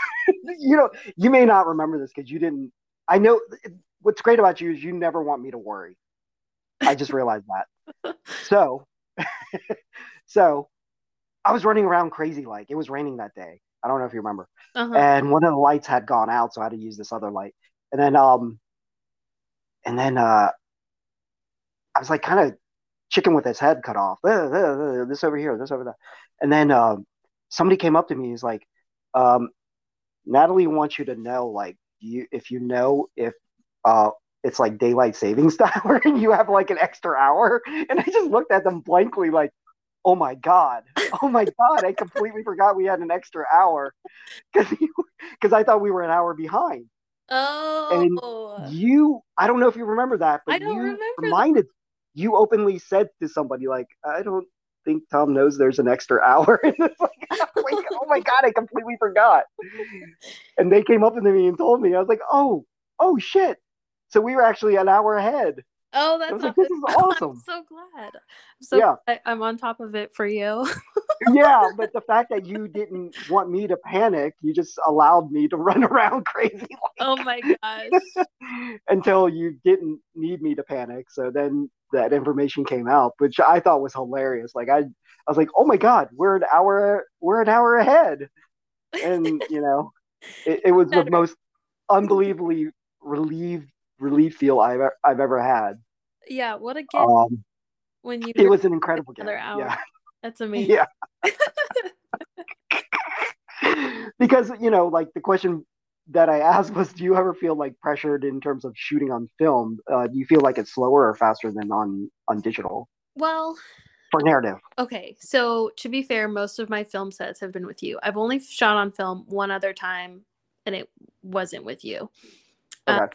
you know you may not remember this because you didn't. I know what's great about you is you never want me to worry. I just realized that. So, so I was running around crazy like it was raining that day. I don't know if you remember. Uh-huh. And one of the lights had gone out, so I had to use this other light. And then um and then uh I was like kind of chicken with his head cut off. This over here, this over there. And then um somebody came up to me he's like um Natalie wants you to know like you if you know if uh it's like daylight savings time and you have like an extra hour and I just looked at them blankly like oh my god oh my god i completely forgot we had an extra hour because i thought we were an hour behind oh and you i don't know if you remember that but you remember reminded that. you openly said to somebody like i don't think tom knows there's an extra hour and it's like, like oh my god i completely forgot and they came up to me and told me i was like oh oh shit so we were actually an hour ahead Oh, that's like, this is awesome. I'm so glad. I'm so yeah. Glad I'm on top of it for you. Yeah, but the fact that you didn't want me to panic, you just allowed me to run around crazy. Like, oh my gosh. until you didn't need me to panic. So then that information came out, which I thought was hilarious. Like I I was like, "Oh my god, we're an hour we're an hour ahead." And, you know, it, it was the most unbelievably relieved relief feel I've I've ever had. Yeah, what a gift um, when you it was an incredible another gift. hour. Yeah. That's amazing. Yeah. because you know, like the question that I asked was, do you ever feel like pressured in terms of shooting on film? Uh, do you feel like it's slower or faster than on on digital? Well, for narrative. Okay, so to be fair, most of my film sets have been with you. I've only shot on film one other time and it wasn't with you. Okay. Um,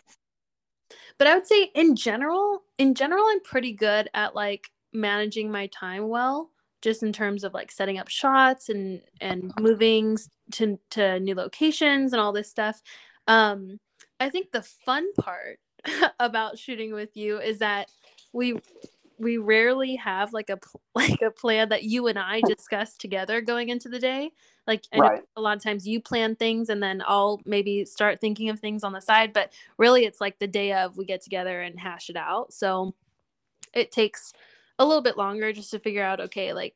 but I would say in general, in general, I'm pretty good at like managing my time well, just in terms of like setting up shots and and moving to to new locations and all this stuff. Um, I think the fun part about shooting with you is that we we rarely have like a like a plan that you and I discuss together going into the day. Like right. a lot of times you plan things and then I'll maybe start thinking of things on the side, but really it's like the day of we get together and hash it out. So it takes a little bit longer just to figure out okay, like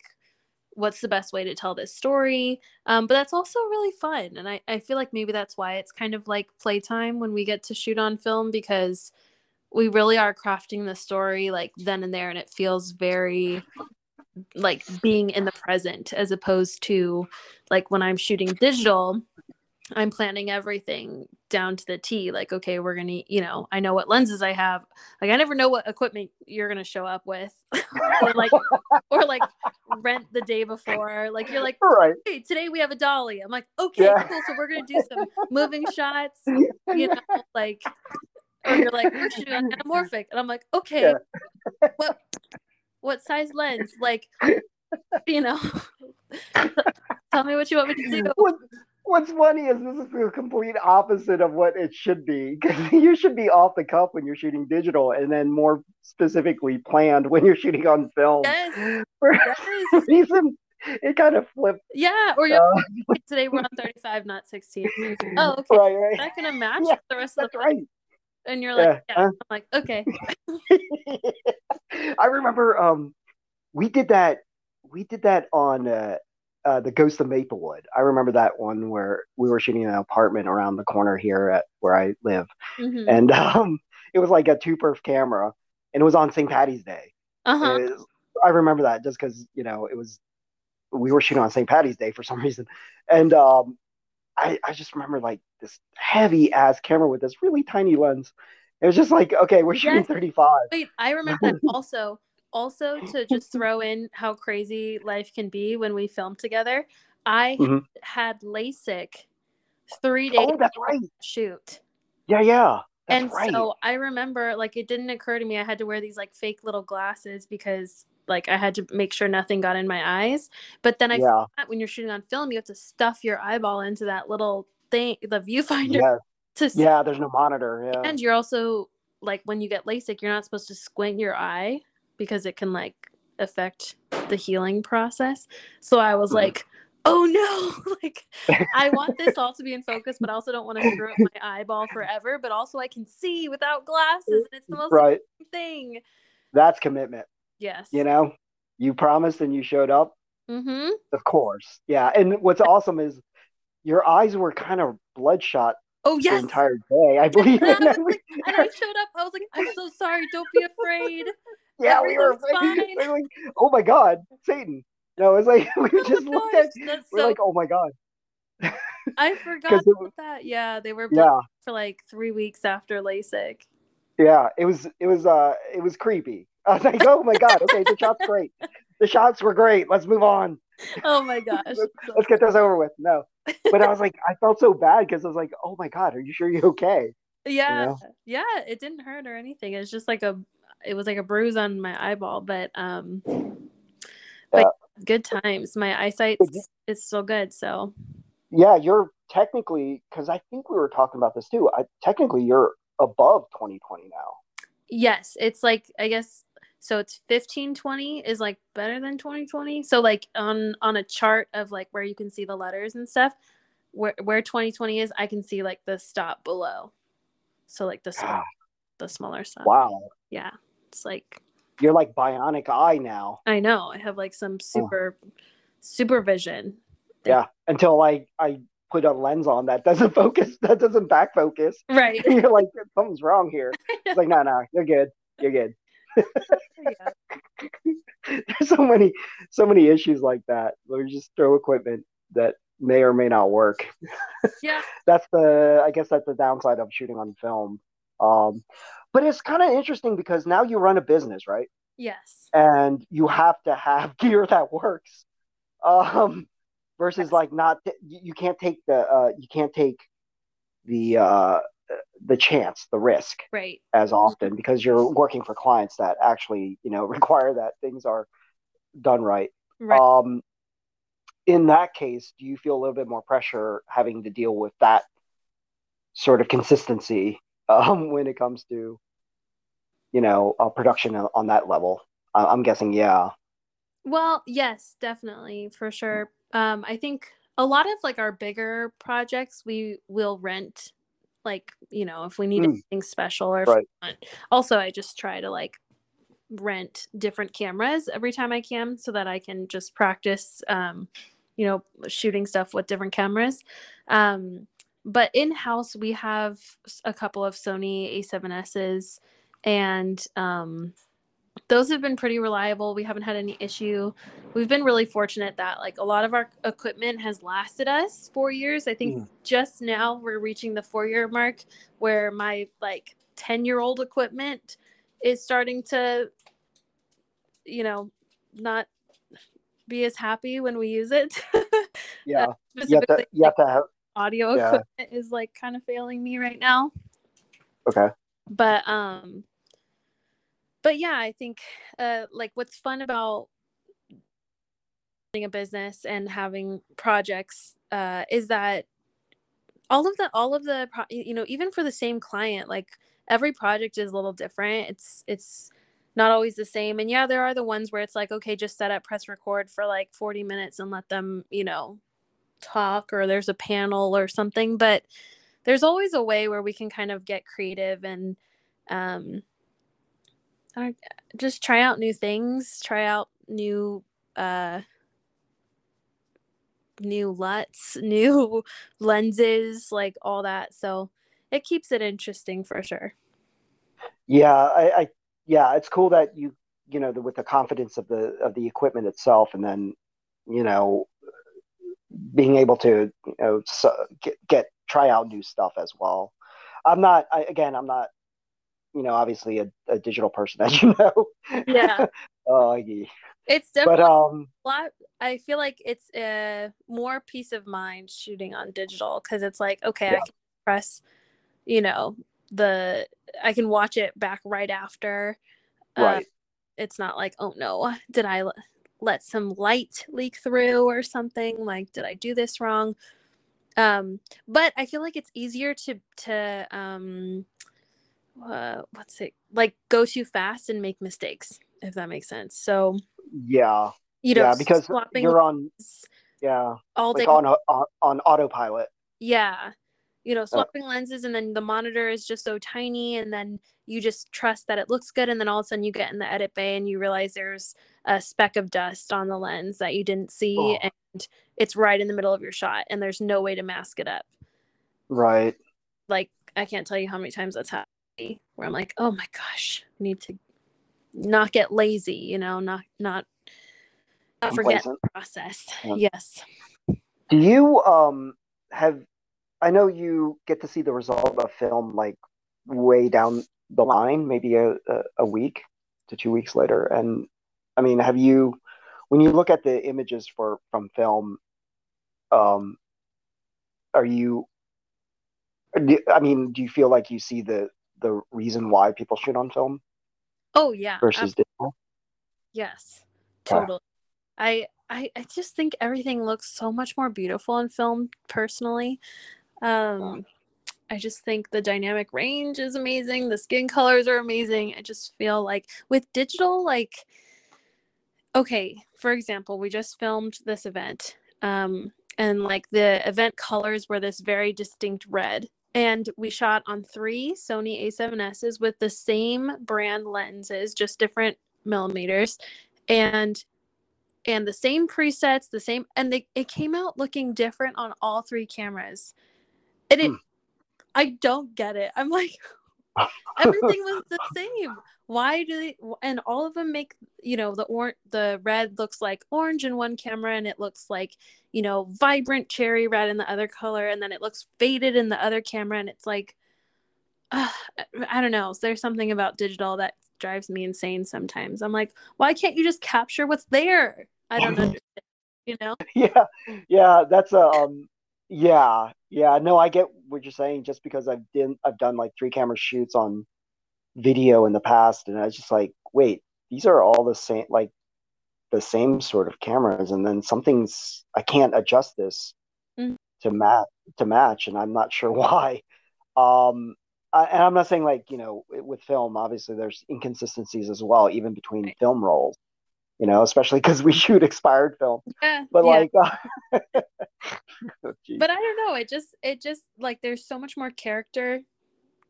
what's the best way to tell this story. Um, but that's also really fun. And I, I feel like maybe that's why it's kind of like playtime when we get to shoot on film because we really are crafting the story like then and there and it feels very like being in the present as opposed to like when I'm shooting digital I'm planning everything down to the T. Like, okay, we're gonna, you know, I know what lenses I have. Like, I never know what equipment you're gonna show up with, or like, or like rent the day before. Like, you're like, right. Hey, today we have a dolly. I'm like, okay, yeah. cool. So we're gonna do some moving shots. You know, like, or you're like, we're shooting on anamorphic, and I'm like, okay, yeah. what, what size lens? Like, you know, tell me what you want me to do. What? What's funny is this is the complete opposite of what it should be because you should be off the cuff when you're shooting digital and then more specifically planned when you're shooting on film yes. for yes. reason it kind of flipped yeah or you're uh, today we're on 35 not 16 oh okay right, right. that gonna match yeah, the rest of the right and you're like yeah, yeah. i'm like okay i remember um we did that we did that on uh uh, the Ghost of Maplewood. I remember that one where we were shooting an apartment around the corner here at where I live, mm-hmm. and um, it was like a two perf camera, and it was on St. Patty's Day. Uh-huh. Was, I remember that just because you know it was we were shooting on St. Patty's Day for some reason, and um, I I just remember like this heavy ass camera with this really tiny lens. It was just like okay, we're shooting yes. 35. Wait, I remember that also also to just throw in how crazy life can be when we film together i mm-hmm. had lasik three days oh that's right shoot yeah yeah and right. so i remember like it didn't occur to me i had to wear these like fake little glasses because like i had to make sure nothing got in my eyes but then i yeah. when you're shooting on film you have to stuff your eyeball into that little thing the viewfinder yeah. to see. yeah there's no monitor yeah and you're also like when you get lasik you're not supposed to squint your eye because it can like affect the healing process. So I was mm-hmm. like, oh no, like I want this all to be in focus, but I also don't want to screw up my eyeball forever. But also I can see without glasses, and it's the most right. thing. That's commitment. Yes. You know, you promised and you showed up. Mm-hmm. Of course. Yeah. And what's awesome is your eyes were kind of bloodshot Oh yes, the entire day. I believe. And I, like, and I showed up. I was like, "I'm so sorry. Don't be afraid." Yeah, we were, we were like, oh my god, Satan. No, it's like we oh just looked at we're so... like, oh my god. I forgot about was, that. Yeah, they were yeah. for like three weeks after LASIK. Yeah, it was it was uh it was creepy. I was like, oh my god, okay, the shot's great. The shots were great. Let's move on. Oh my gosh. let's, let's get this over with. No. But I was like, I felt so bad because I was like, oh my god, are you sure you're okay? Yeah. You know? Yeah, it didn't hurt or anything. It's just like a it was like a bruise on my eyeball, but um but yeah. good times. My eyesight is still good, so yeah, you're technically because I think we were talking about this too. I technically you're above 2020 now. Yes, it's like I guess so it's 1520 is like better than 2020. So like on on a chart of like where you can see the letters and stuff, where where 2020 is, I can see like the stop below. So like the small, the smaller stuff. Wow. Yeah. It's like you're like bionic eye now. I know. I have like some super oh. supervision. Yeah. Until I I put a lens on that doesn't focus, that doesn't back focus. Right. you're like something's wrong here. It's like no, no, you're good. You're good. There's so many, so many issues like that. We just throw equipment that may or may not work. Yeah. that's the, I guess that's the downside of shooting on film. Um, but it's kind of interesting because now you run a business, right? Yes. And you have to have gear that works. Um, versus yes. like not, you can't take the, uh, you can't take the uh, the chance, the risk, right, as often because you're working for clients that actually you know require that things are done right. right. Um, in that case, do you feel a little bit more pressure having to deal with that sort of consistency um, when it comes to you know uh, production on that level? Uh, I'm guessing, yeah. Well, yes, definitely for sure. Um, I think a lot of like our bigger projects we will rent like you know if we need mm. anything special or right. also i just try to like rent different cameras every time i can so that i can just practice um you know shooting stuff with different cameras um but in house we have a couple of sony a7s's and um those have been pretty reliable. We haven't had any issue. We've been really fortunate that like a lot of our equipment has lasted us four years. I think mm. just now we're reaching the four year mark where my like 10 year old equipment is starting to, you know, not be as happy when we use it. yeah. uh, you have to, you have to have audio yeah. equipment is like kind of failing me right now. Okay. But um but yeah, I think uh, like what's fun about a business and having projects uh, is that all of the all of the pro- you know even for the same client like every project is a little different it's it's not always the same and yeah there are the ones where it's like okay just set up press record for like 40 minutes and let them you know talk or there's a panel or something but there's always a way where we can kind of get creative and um just try out new things, try out new uh new LUTs, new lenses, like all that. So it keeps it interesting for sure. Yeah, I, I yeah, it's cool that you you know the, with the confidence of the of the equipment itself, and then you know being able to you know so, get, get try out new stuff as well. I'm not I, again. I'm not you know, obviously a, a digital person, as you know. Yeah. oh, yeah. It's definitely but, um, a lot. I feel like it's a more peace of mind shooting on digital because it's like, okay, yeah. I can press, you know, the I can watch it back right after. Uh, right. Uh, it's not like, oh no, did I let some light leak through or something? Like, did I do this wrong? Um, but I feel like it's easier to to um uh, what's it like go too fast and make mistakes if that makes sense so yeah you know yeah because you're on yeah all like day on, on on autopilot yeah you know uh. swapping lenses and then the monitor is just so tiny and then you just trust that it looks good and then all of a sudden you get in the edit bay and you realize there's a speck of dust on the lens that you didn't see oh. and it's right in the middle of your shot and there's no way to mask it up right like i can't tell you how many times that's happened where I'm like, oh my gosh, I need to not get lazy, you know, not not not forget the process. Yeah. Yes. Do you um have I know you get to see the result of a film like way down the line, maybe a, a, a week to two weeks later. And I mean, have you when you look at the images for from film, um are you I mean, do you feel like you see the the reason why people shoot on film? Oh yeah. Versus digital. Yes, totally. I, I I just think everything looks so much more beautiful in film. Personally, um, I just think the dynamic range is amazing. The skin colors are amazing. I just feel like with digital, like, okay, for example, we just filmed this event, um, and like the event colors were this very distinct red and we shot on three Sony A7Ss with the same brand lenses, just different millimeters, and and the same presets, the same, and they it came out looking different on all three cameras. And it, hmm. I don't get it. I'm like, everything was the same. Why do they and all of them make you know the or the red looks like orange in one camera and it looks like you know vibrant cherry red in the other color and then it looks faded in the other camera and it's like uh, i don't know. There's something about digital that drives me insane sometimes. I'm like why can't you just capture what's there? I don't know you know? Yeah yeah that's a um Yeah, yeah. No, I get what you're saying. Just because I've done I've done like three camera shoots on video in the past, and I was just like, wait, these are all the same, like the same sort of cameras, and then something's I can't adjust this Mhm. to match to match, and I'm not sure why. Um, I, and I'm not saying like you know with film, obviously there's inconsistencies as well, even between Right. film rolls. You know, especially because we shoot expired film. Yeah, But yeah. like, oh, but I don't know. It just it just like there's so much more character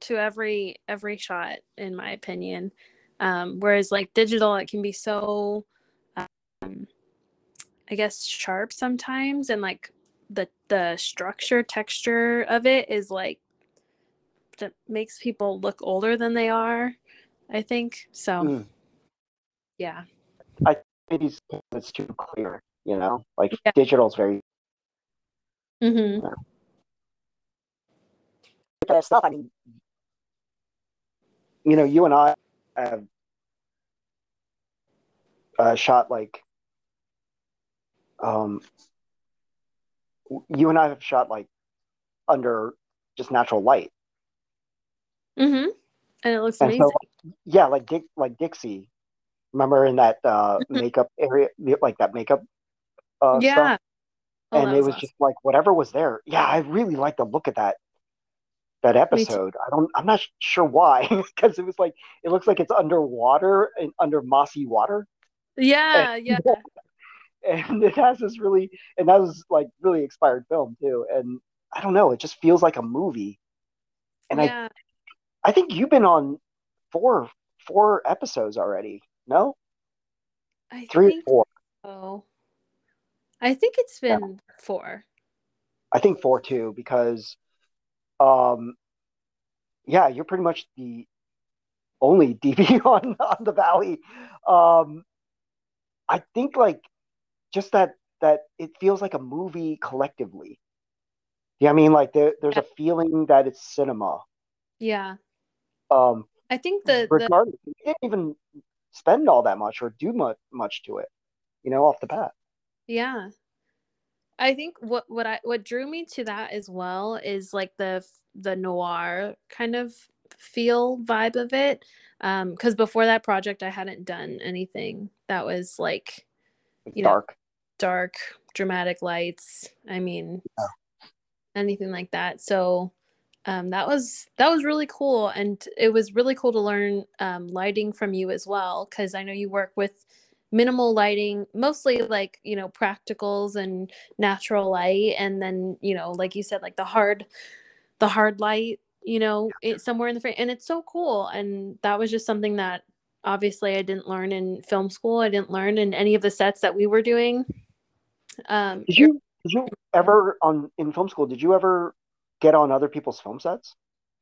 to every every shot, in my opinion. Um, whereas like digital, it can be so, um, I guess, sharp sometimes, and like the the structure texture of it is like that makes people look older than they are. I think so. Mm. Yeah. Maybe it's, it's too clear. You know, like Yeah. digital's very Mm-hmm. stuff. I mean, you know, you and I have uh, shot like, um, you and I have shot like under just natural light. Mm-hmm. And it looks And amazing. so, yeah, like Dick, like Dixie. Remember in that uh, makeup area, like that makeup uh, yeah. stuff, Oh, and it was awesome. just like whatever was there. Yeah, I really like the look of that that episode. I don't, I'm not sure why, because it was like it looks like it's underwater and under mossy water, Yeah, yeah. and it has this really, and that was like really expired film too. And I don't know, it just feels like a movie. And yeah. I, I think you've been on four, four episodes already. No, I three four. so. I think it's Yeah. been four. I think four too, because, um, yeah, you're pretty much the only DP on on the Valley. Um, I think like just that that it feels like a movie collectively. Yeah, I mean, like there, there's a feeling that it's cinema. Yeah. Um, I think the, the regardless, didn't even spend all that much or do much much to it, you know, off the bat. yeah. I think what what I what drew me to that as well is like the the noir kind of feel vibe of it. Um, because before that project I hadn't done anything that was like You know, dark. dark, dramatic lights. I mean, Yeah. anything like that. So um, that was that was really cool, and it was really cool to learn um, lighting from you as well, because I know you work with minimal lighting, mostly like you know practicals and natural light, and then you know, like you said, like the hard, the hard light, you know, it, somewhere in the frame, and it's so cool. And that was just something that obviously I didn't learn in film school. I didn't learn in any of the sets that we were doing. Um, Did you did you ever on in film school? Did you ever get on other people's film sets?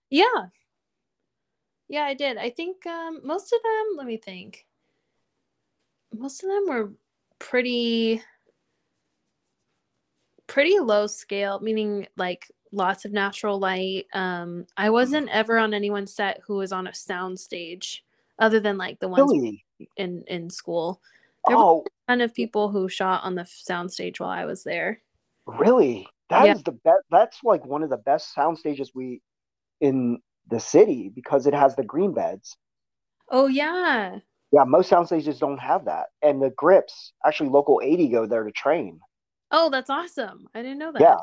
Yeah. Yeah, I did. I think um, most of them, let me think. Most of them were pretty pretty low scale, meaning like lots of natural light. Um, I wasn't ever on anyone's set who was on a sound stage other than like the ones Really? in in school. There were Oh, a ton of people who shot on the sound stage while I was there. really? That is Yeah. the best. That's like one of the best sound stages we in the city because it has the green beds. Oh yeah. Yeah, most sound stages don't have that, and the grips. Actually, local eighty go there to train. Oh, that's awesome. I didn't know that. Yeah,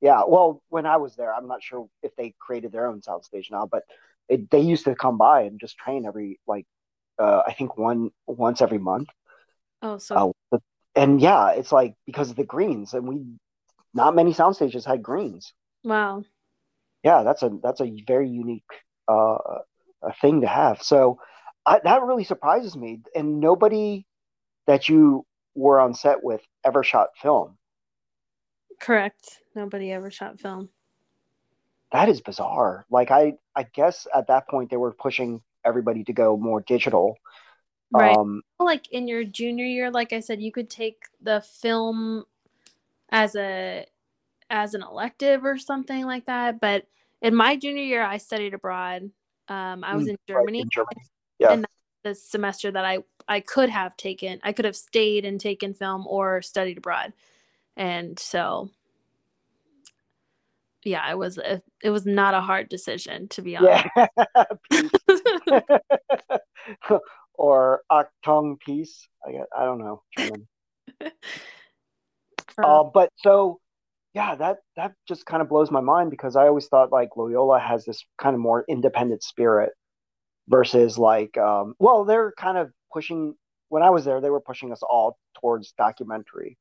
yeah. Well, when I was there, I'm not sure if they created their own sound stage now, but it, they used to come by and just train every like uh, I think one once every month. Oh, so Uh, and yeah, it's like because of the greens, and we not many sound stages had greens. wow. Yeah, that's a that's a very unique uh, a thing to have. So I, that really surprises me. And nobody that you were on set with ever shot film. Correct. Nobody ever shot film. That is bizarre. Like I I guess at that point they were pushing everybody to go more digital. Right. Um, like in your junior year, like I said, you could take the film as a as an elective or something like that. But in my junior year, I studied abroad. Um, I was Mm, in right, Germany in Germany. Yeah. And the semester that I I could have taken. I could have stayed and taken film or studied abroad. And so yeah, it was a, it was not a hard decision to be honest. Yeah. Or Octong Peace. I, I don't know. Uh, but so, yeah, that that just kind of blows my mind because I always thought like Loyola has this kind of more independent spirit versus like, um, well, they're kind of pushing. When I was there, they were pushing us all towards documentary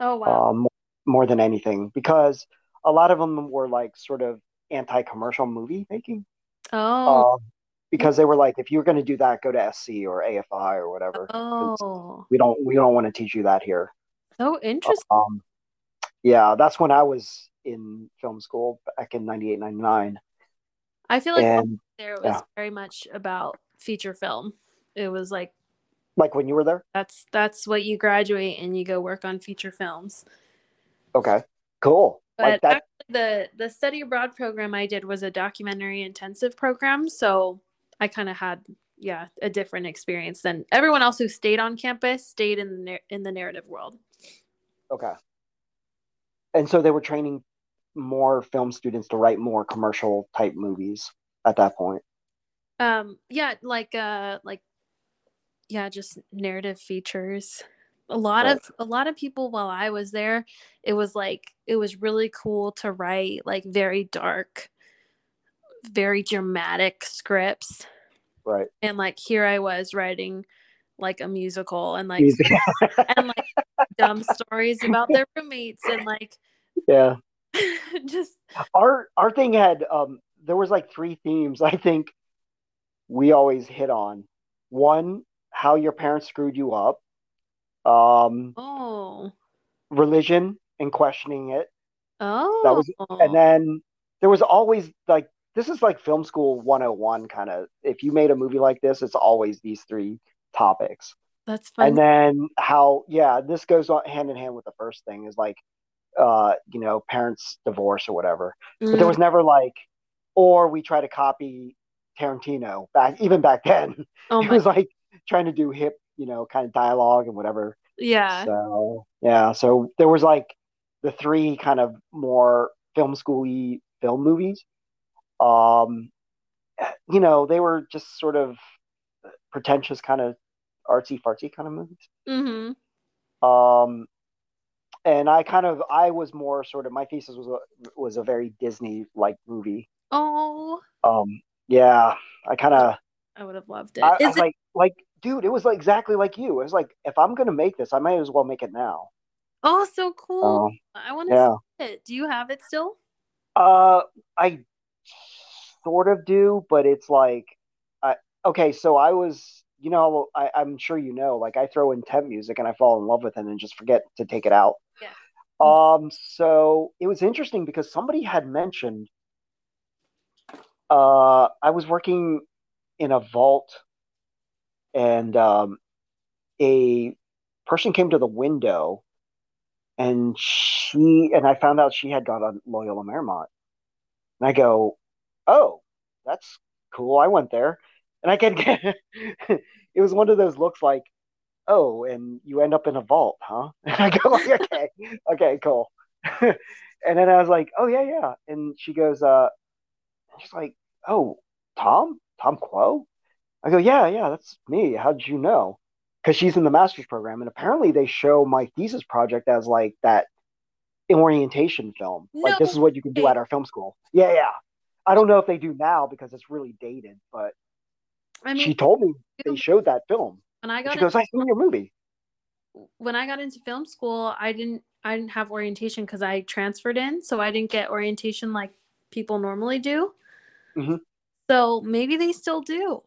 oh wow. um, more than anything because a lot of them were like sort of anti-commercial movie making. oh Um, because they were like, if you're going to do that, go to SC or AFI or whatever. oh We don't we don't want to teach you that here. So interesting. Um, yeah, that's when I was in film school back in 98, 99. I feel like And there was yeah. very much about feature film. It was like like when you were there? that's that's what you graduate and you go work on feature films. Okay, cool. But like that. the the study abroad program I did was a documentary intensive program, so I kind of had yeah, a different experience than everyone else who stayed on campus stayed in the in the narrative world. Okay. And so they were training more film students to write more commercial type movies at that point. Um yeah, like uh like yeah, just narrative features. A lot Right. of a lot of people while I was there, it was like it was really cool to write like very dark, very dramatic scripts. Right. And like here I was writing like a musical and like and like dumb stories about their roommates and like yeah. just Our our thing had um there was like three themes I think we always hit on. One, how your parents screwed you up. Um, oh religion and questioning it. oh That was and then there was always like this is like film school 101 kind of if you made a movie like this it's always these three topics that's fun. and then how yeah this goes on hand in hand with the first thing is like uh you know parents divorce or whatever but there Mm, was never like or we try to copy Tarantino back even back then oh it was like trying to do hip you know kind of dialogue and whatever yeah. so yeah, so there was like the three kind of more film schooly film movies. Um, you know, they were just sort of pretentious, kind of artsy fartsy kind of movies. Mm-hmm. Um, and I kind of I was more sort of my thesis was a, was a very Disney like movie. Oh, Um, yeah, I kind of I would have loved it. I, I it? like like dude, it was like exactly like you. It was like if I'm gonna make this, I might as well make it now. Oh, so cool. Um, I want to yeah. see it. Do you have it still? Uh, I sort of do, but it's like, I okay. So I was, you know, I, I'm sure you know, like I throw in temp music and I fall in love with it and just forget to take it out. Yeah. Um, so it was interesting because somebody had mentioned, uh, I was working in a vault and um, a person came to the window and she and I found out she had gone on Loyola Marymount. And I go, "Oh, that's cool. I went there." And I can't get it was one of those looks like, "Oh, and you end up in a vault, huh?" And I go, like, "Okay, okay, cool." and then I was like, "Oh yeah, yeah." And she goes, "Uh," she's like, "Oh, Tom, Tom Quo." I go, "Yeah, yeah, that's me. How did you know?" Because she's in the master's program, and apparently they show my thesis project as like that orientation film. Like this is what you can do at our film school. Yeah, yeah. I don't know if they do now because it's really dated, but I mean, she told me they showed that film. when I got she goes, "I seen your movie." when I got into film school, I didn't I didn't have orientation because I transferred in, so I didn't get orientation like people normally do. Mhm. So maybe they still do.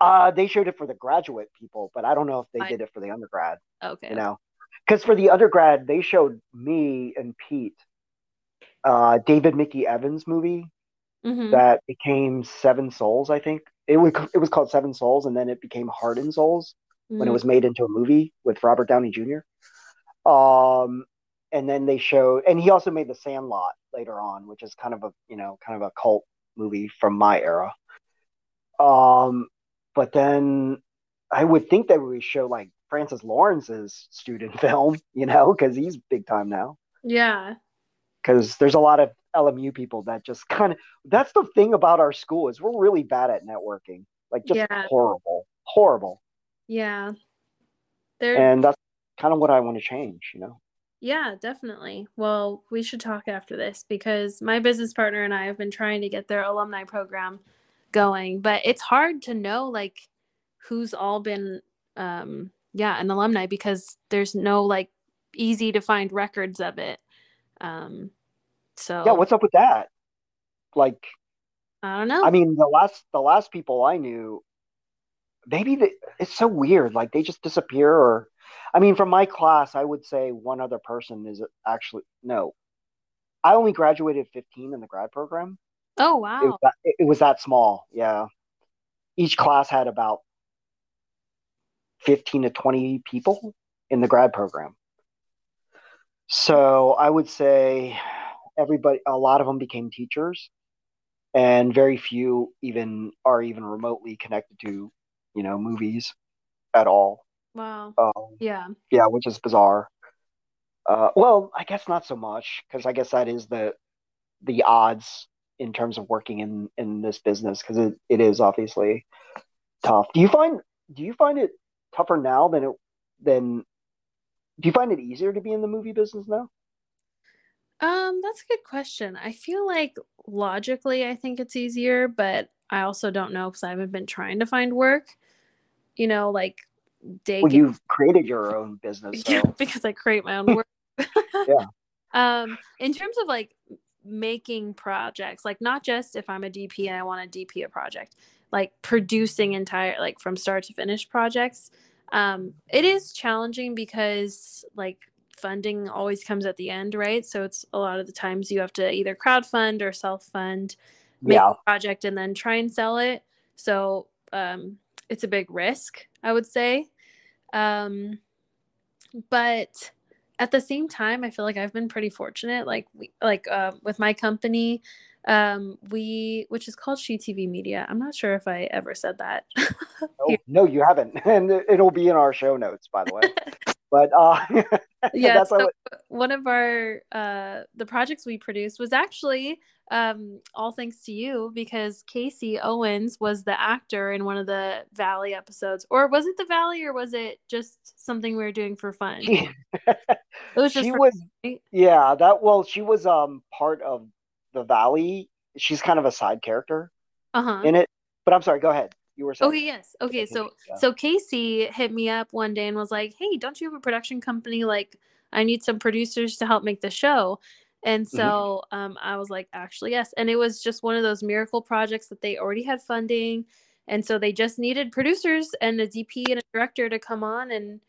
Uh, they showed it for the graduate people, but I don't know if they I- did it for the undergrad. Okay. You know, because for the undergrad they showed me and Pete, uh, David Mickey Evans movie Mhm. that became Seven Souls. I think it was it was called Seven Souls, and then it became Heart and Souls. when it Mm. was made into a movie with Robert Downey Jr. Um, and then they showed, and he also made The Sandlot later on, which is kind of a you know kind of a cult movie from my era. Um, but then I would think that we would show like Francis Lawrence's student film, you know, because he's big time now. Yeah. because there's a lot of LMU people that just kind of that's the thing about our school is we're really bad at networking. Like just Yeah. horrible. Horrible. Yeah. There And that's kind of what I want to change, you know. Yeah, definitely. Well, we should talk after this because my business partner and I have been trying to get their alumni program going, but it's hard to know like who's all been um yeah, an alumni because there's no like easy to find records of it. Um so Yeah, what's up with that? Like I don't know. I mean, the last the last people I knew, maybe they, it's so weird. Like they just disappear. Or, I mean, from my class, I would say one other person is actually no. I only graduated 15 in the grad program. oh It wow. was that, it was that small. Yeah, each class had about 15 to 20 people in the grad program. So I would say everybody, a lot of them became teachers, and very few even are even remotely connected to, you know, movies at all. Wow. Um, Yeah. yeah, which is bizarre. Uh, well, I guess not so much because I guess that is the the odds in terms of working in in this business because it, it is obviously tough. Do you find do you find it tougher now than it than do you find it easier to be in the movie business now? Um, that's a good question. I feel like logically, I think it's easier, but I also don't know because I haven't been trying to find work. You know, like day Well, you've created your own business, yeah, because I create my own work. Yeah. Um, in terms of like making projects, like not just if I'm a DP and I want to DP a project, like producing entire like from start to finish projects. Um, it is challenging because like funding always comes at the end, right? So it's a lot of the times you have to either crowdfund or self fund make yeah, a project and then try and sell it. So um, it's a big risk, I would say. Um, but at the same time, I feel like I've been pretty fortunate. Like we, like uh, with my company, um, we which is called She TV Media. I'm not sure if I ever said that. oh, no, you haven't, and it'll be in our show notes, by the way. But uh, yeah that's so one of our uh the projects we produced was actually um all thanks to you because casey owens was the actor in one of the valley episodes or was it the valley or was it just something we were doing for fun it was just she was right? Yeah, that well, she was um part of the Valley. She's kind of a side character uh-huh in it. But I'm sorry, go ahead. You were saying. Okay, yes. Okay, so Yeah. so Casey hit me up one day and was like, "Hey, don't you have a production company? Like, I need some producers to help make the show." And Mm-hmm. so um, I was like, "Actually, yes." And it was just one of those miracle projects that they already had funding, and so they just needed producers and a DP and a director to come on and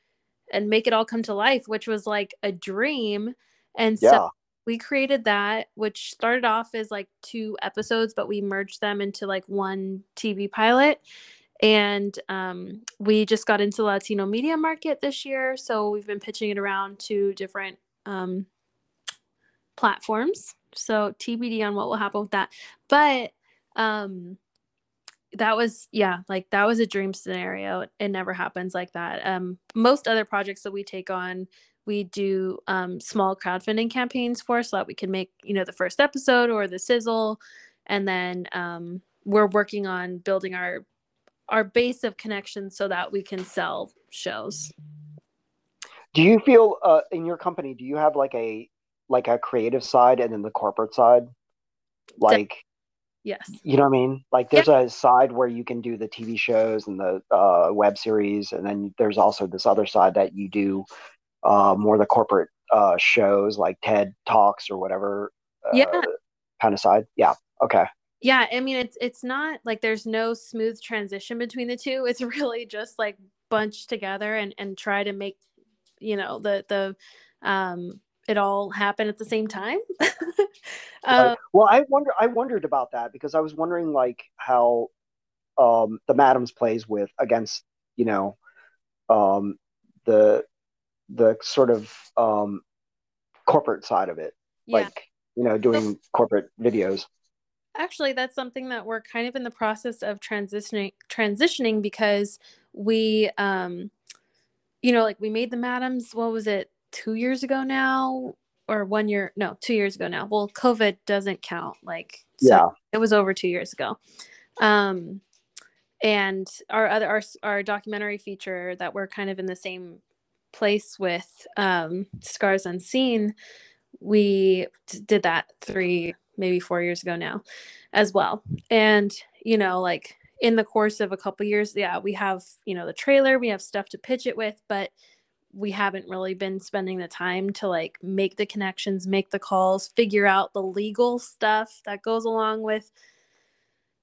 and make it all come to life, which was like a dream. And so Yeah. We created that which started off as like two episodes but we merged them into like one tv pilot. And um, we just got into latino media market this year so we've been pitching it around to different um, platforms. So tbd on what will happen with that. But um that was yeah like that was a dream scenario. It never happens like that. Um most other projects that we take on we do um, small crowdfunding campaigns for so that we can make you know the first episode or the sizzle and then um, we're working on building our our base of connections so that we can sell shows Do you feel uh in your company? Do you have like a like a creative side and then the corporate side? Like yes you know what I mean? Like there's a side where you can do the TV shows and the uh, web series, and then there's also this other side that you do uh, more the corporate uh, shows like TED Talks or whatever. Uh, Yeah. Kind of side. Yeah. Okay. yeah i mean it's it's not like there's no smooth transition between the two it's really just like bunched together and and try to make you know the the um it all happen at the same time um, Well, I wonder. I wondered about that because I was wondering like how um, the Madams plays with against you know um, the the sort of um, corporate side of it, yeah like you know doing corporate videos. actually that's something that we're kind of in the process of transitioning transitioning because we um you know like we made the madams what was it two years ago now or one year, no, two years ago now. Well, COVID doesn't count. Like, so Yeah. it was over two years ago. Um, and our other our our documentary feature that we're kind of in the same place with um, Scars Unseen, we did that three maybe four years ago now, as well. And you know, like in the course of a couple years, yeah, we have you know the trailer, we have stuff to pitch it with, but we haven't really been spending the time to like make the connections, make the calls, figure out the legal stuff that goes along with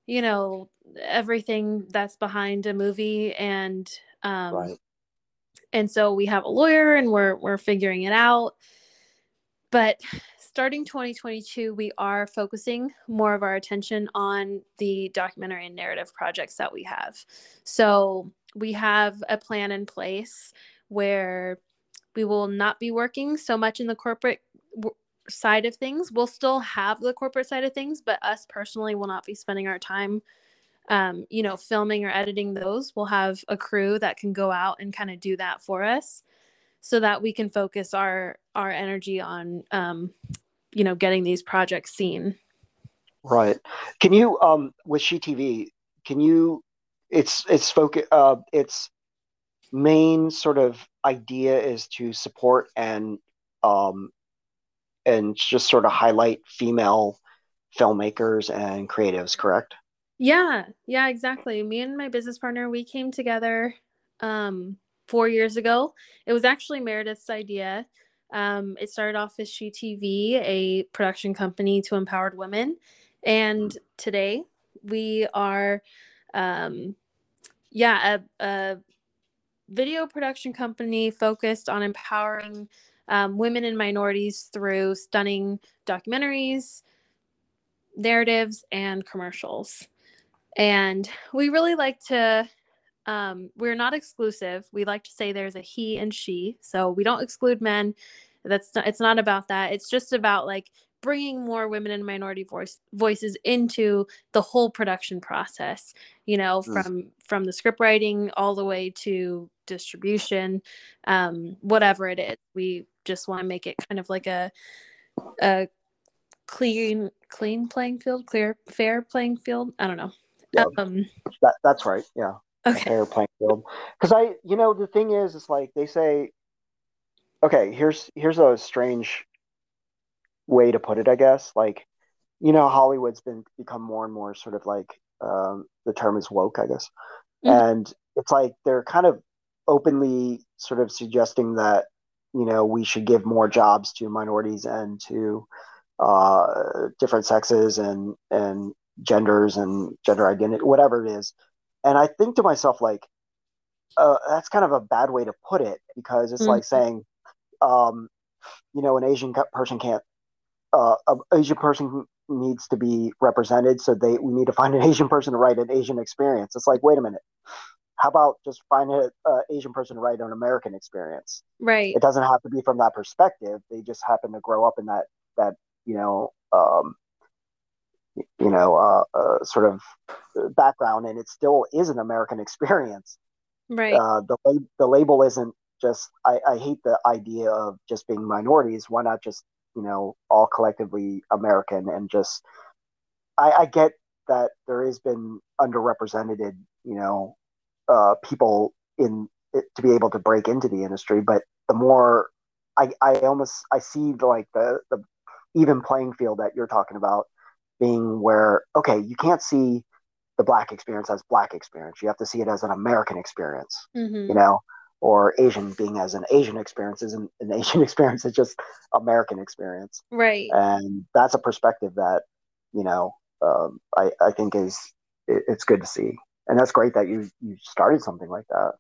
you know everything that's behind a movie and um Right. And so we have a lawyer and we're we're figuring it out. But starting 2022 we are focusing more of our attention on the documentary and narrative projects that we have. So we have a plan in place where we will not be working so much in the corporate w- side of things. We'll still have the corporate side of things but us personally will not be spending our time um, you know filming or editing those we'll have a crew that can go out and kind of do that for us so that we can focus our our energy on um, you know getting these projects seen Right. Can you um with She TV, can you it's it's focus uh its main sort of idea is to support and um and just sort of highlight female filmmakers and creatives, correct? Yeah, yeah, exactly. Me and my business partner, we came together um, four years ago. It was actually Meredith's idea. Um, it started off as She TV, a production company to empowered women. And today we are, um, yeah, a, a video production company focused on empowering um, women and minorities through stunning documentaries, narratives, and commercials and we really like to um, we're not exclusive. We like to say there's a he and she. So we don't exclude men. That's not it's not about that. It's just about like bringing more women and minority voice voices into the whole production process you know Mm. from from the script writing all the way to distribution um whatever it is. We just want to make it kind of like a a clean clean playing field clear fair playing field. I don't know Yeah. um That that's right. Yeah. okay fair playing field. Because I, you know, the thing is, it's like they say, okay, here's here's a strange way to put it, I guess. Like, you know, Hollywood's been become more and more sort of like um, the term is woke, I guess, Mhm. and it's like they're kind of openly sort of suggesting that you know we should give more jobs to minorities and to uh, different sexes and and genders and gender identity, whatever it is. And I think to myself, like, uh, that's kind of a bad way to put it because it's Mhm. like saying, um, you know, an Asian person can't, uh, an Asian person needs to be represented, so they we need to find an Asian person to write an Asian experience. It's like, wait a minute, how about just find an uh, Asian person to write an American experience? right It doesn't have to be from that perspective. They just happen to grow up in that that you know. Um, you know, uh, uh, sort of background, and it still is an American experience right uh, the the label isn't just. I, I hate the idea of just being minorities. Why not just you know all collectively American and just? I, I get that there has been underrepresented you know uh, people in it, to be able to break into the industry, but the more I I almost I see like the the even playing field that you're talking about being where okay you can't see the black experience as black experience. You have to see it as an american experience hmm you know or asian being as an asian experience isn't an asian experience it's just american experience. Right. And that's a perspective that you know um, I, I think is it, it's good to see. And that's great that you you started something like that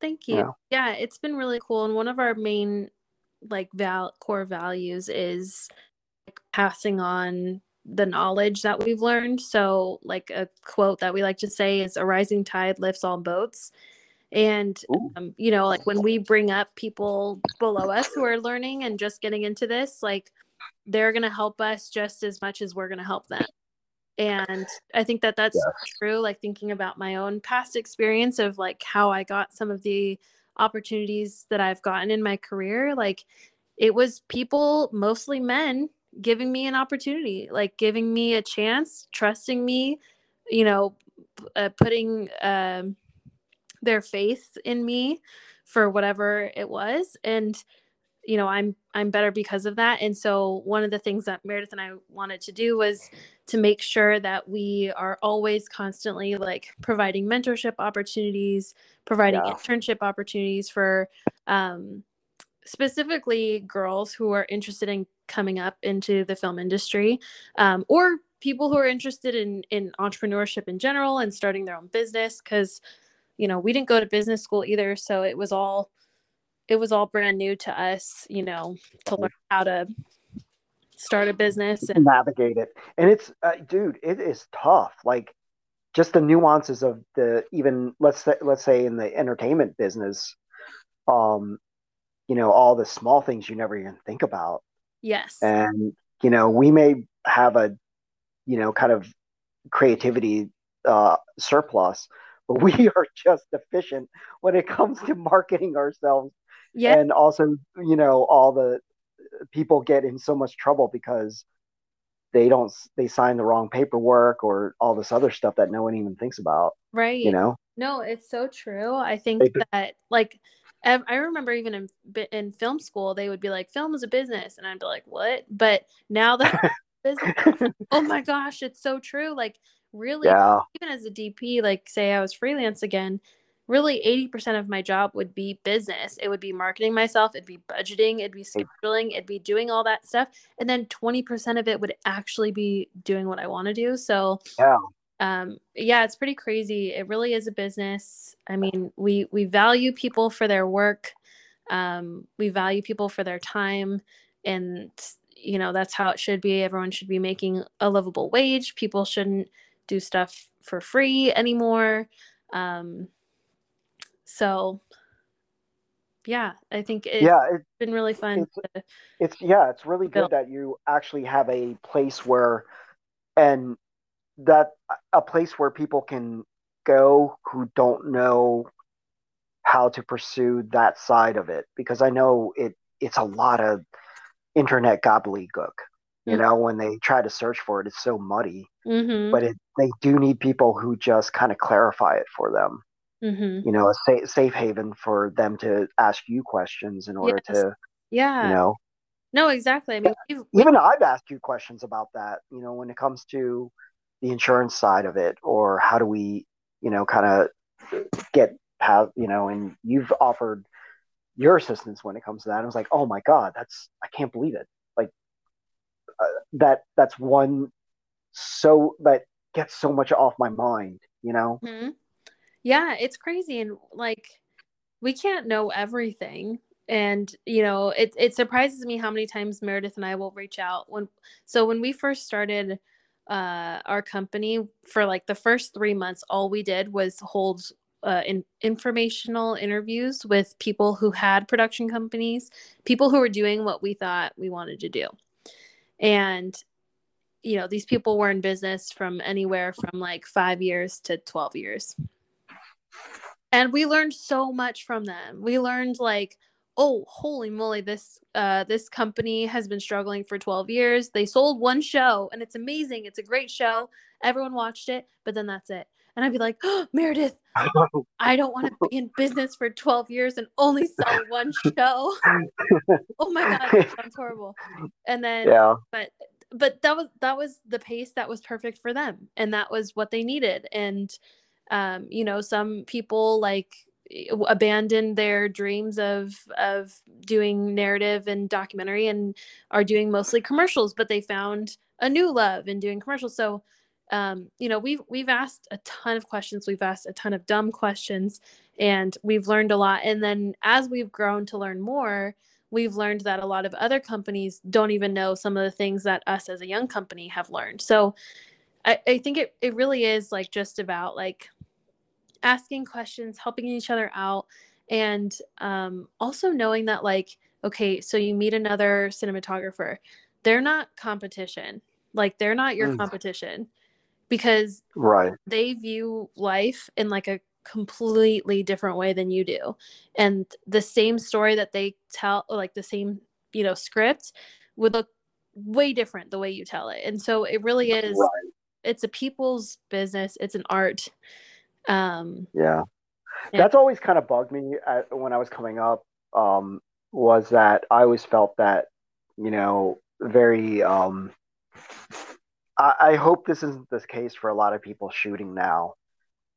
thank you Yeah. yeah it's been really cool. And one of our main like val core values is like, passing on the knowledge that we've learned. So like a quote that we like to say is a rising tide lifts all boats. And um, you know like when we bring up people below us who are learning and just getting into this like they're going to help us just as much as we're going to help them. And i think that that's true like thinking about my own past experience of like how i got some of the opportunities that i've gotten in my career like it was people, mostly men, giving me an opportunity, like giving me a chance, trusting me, you know, uh, putting um, their faith in me for whatever it was. And you know i'm i'm better because of that and so one of the things that meredith and i wanted to do was to make sure that we are always constantly like providing mentorship opportunities providing yeah. internship opportunities for um, specifically girls who are interested in coming up into the film industry um, or people who are interested in in entrepreneurship in general and starting their own business because you know we didn't go to business school either so it was all it was all brand new to us, you know, to learn how to start a business and navigate it. And it's, uh, dude, it is tough. Like just the nuances of the even let's say, let's say in the entertainment business, um, you know, all the small things you never even think about. Yes. And you know, we may have a, you know, kind of creativity uh, surplus, but we are just efficient when it comes to marketing ourselves yeah. And also, you know, all the people get in so much trouble because they don't they sign the wrong paperwork or all this other stuff that no one even thinks about. Right. You know. No, it's so true. I think that like I remember even in in film school they would be like film is a business and I'd be like what? But now that oh my gosh, it's so true. Like really yeah. even as a DP like say I was freelance again, really 80% of my job would be business. It would be marketing myself, it'd be budgeting, it'd be scheduling, it'd be doing all that stuff. And then 20% of it would actually be doing what I want to do. So, yeah. Um, yeah, it's pretty crazy. It really is a business. I mean, we we value people for their work. Um, we value people for their time and you know, that's how it should be. Everyone should be making a livable wage. People shouldn't do stuff for free anymore. Um, so yeah, I think it's yeah, it's been really fun. It's, it's yeah, it's really good that you actually have a place where and that a place where people can go who don't know how to pursue that side of it because I know it it's a lot of internet gobbledygook. You mm-hmm. know, when they try to search for it, it's so muddy. Mm-hmm. But it, they do need people who just kind of clarify it for them mm-hmm. you know, a safe, safe haven for them to ask you questions in order yes. to, yeah, you know. No, exactly. I mean, we've, we've... even I've asked you questions about that. You know, when it comes to the insurance side of it, or how do we, you know, kind of get have you know, and you've offered your assistance when it comes to that. I was like, oh my god, that's I can't believe it. Like uh, that that's one so that gets so much off my mind. You know. Mm-hmm yeah it's crazy and like we can't know everything and you know it, it surprises me how many times meredith and i will reach out when so when we first started uh, our company for like the first three months all we did was hold uh, in, informational interviews with people who had production companies people who were doing what we thought we wanted to do. And you know these people were in business from anywhere from like five years to 12 years. And we learned so much from them. We learned like oh holy moly this uh this company has been struggling for 12 years. They sold one show and it's amazing. It's a great show. Everyone watched it but then that's it. And i'd be like oh, meredith i don't want to be in business for 12 years and only sell one show. Oh my god that sounds horrible. And then yeah. but but that was that was the pace that was perfect for them and that was what they needed. And um, you know some people like abandon their dreams of of doing narrative and documentary and are doing mostly commercials but they found a new love in doing commercials. So um, you know we've we've asked a ton of questions we've asked a ton of dumb questions and we've learned a lot. And then as we've grown to learn more we've learned that a lot of other companies don't even know some of the things that us as a young company have learned. So i, I think it, it really is like just about like asking questions, helping each other out, and um, also knowing that, like, okay, so you meet another cinematographer, they're not competition. Like, they're not your mm. competition because right they view life in like a completely different way than you do and the same story that they tell like the same you know script would look way different the way you tell it and so it really is right. it's a people's business it's an art um yeah and- that's always kind of bugged me at, when i was coming up um was that i always felt that you know very um I, I hope this isn't the case for a lot of people shooting now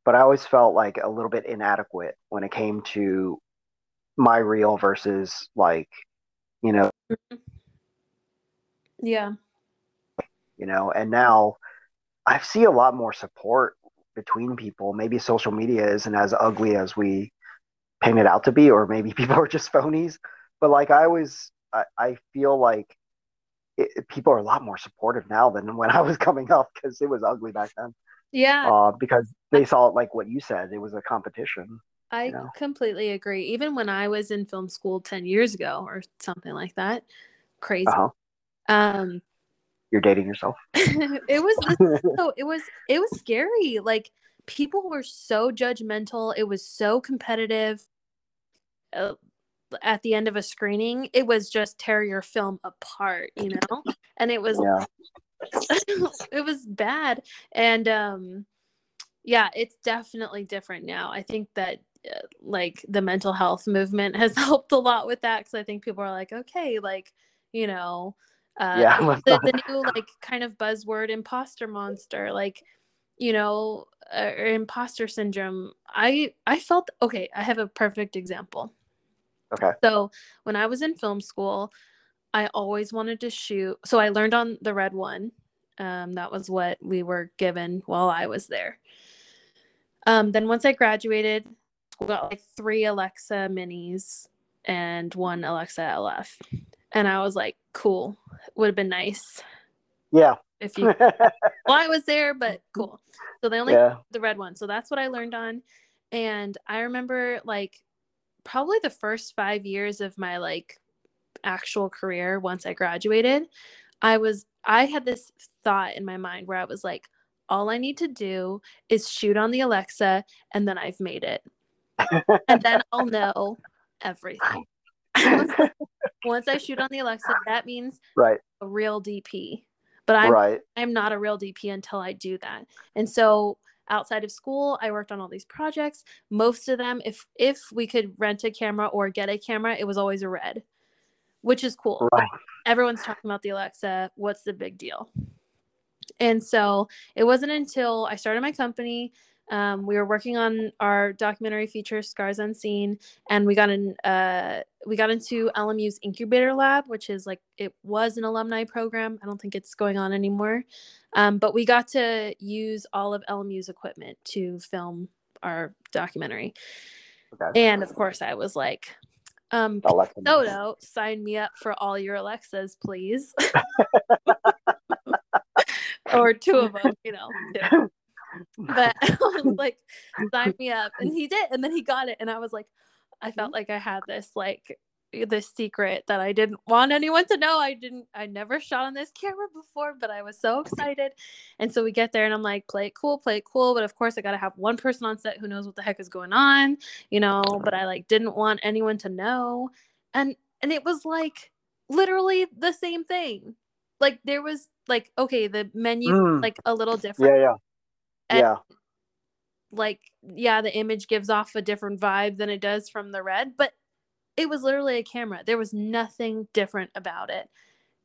but i always felt like a little bit inadequate when it came to my reel versus like you know mm-hmm. yeah you know and now i see a lot more support between people maybe social media isn't as ugly as we paint it out to be or maybe people are just phonies but like i always i, I feel like it, people are a lot more supportive now than when I was coming up because it was ugly back then. Yeah. Uh, because they saw it like what you said, it was a competition. I you know? completely agree. Even when I was in film school 10 years ago or something like that, crazy. Uh-huh. Um, You're dating yourself. it was so it was it was scary. Like people were so judgmental. It was so competitive. Uh, at the end of a screening, it was just tear your film apart, you know? And it was yeah. it was bad. And um yeah, it's definitely different now. I think that uh, like the mental health movement has helped a lot with that cuz I think people are like, okay, like, you know, uh yeah, the, the new like kind of buzzword imposter monster like you know uh, imposter syndrome i i felt okay i have a perfect example Okay. So when I was in film school, I always wanted to shoot. So I learned on the red one. Um, that was what we were given while I was there. Um, then once I graduated, we got like three Alexa minis and one Alexa LF. And I was like, cool. Would have been nice. Yeah. If you well, I was there, but cool. So they only yeah. the red one. So that's what I learned on. And I remember like probably the first five years of my like actual career once I graduated, I was I had this thought in my mind where I was like, all I need to do is shoot on the Alexa and then I've made it. and then I'll know everything. once I shoot on the Alexa, that means right a real DP. But I'm right. I'm not a real DP until I do that. And so outside of school i worked on all these projects most of them if if we could rent a camera or get a camera it was always a red which is cool right. everyone's talking about the alexa what's the big deal and so it wasn't until i started my company um, we were working on our documentary feature Scars Unseen, and we got in uh, we got into LMU's incubator lab, which is like it was an alumni program. I don't think it's going on anymore, um, but we got to use all of LMU's equipment to film our documentary. Okay. And of course, I was like, um, Soto, sign me up for all your Alexas, please. or two of them, you know. Two but I was like, sign me up. And he did. And then he got it. And I was like, I felt mm-hmm. like I had this like this secret that I didn't want anyone to know. I didn't I never shot on this camera before, but I was so excited. And so we get there and I'm like, play it cool, play it cool. But of course I gotta have one person on set who knows what the heck is going on, you know, but I like didn't want anyone to know. And and it was like literally the same thing. Like there was like okay, the menu mm. like a little different. Yeah, yeah. And yeah. Like, yeah, the image gives off a different vibe than it does from the red, but it was literally a camera. There was nothing different about it.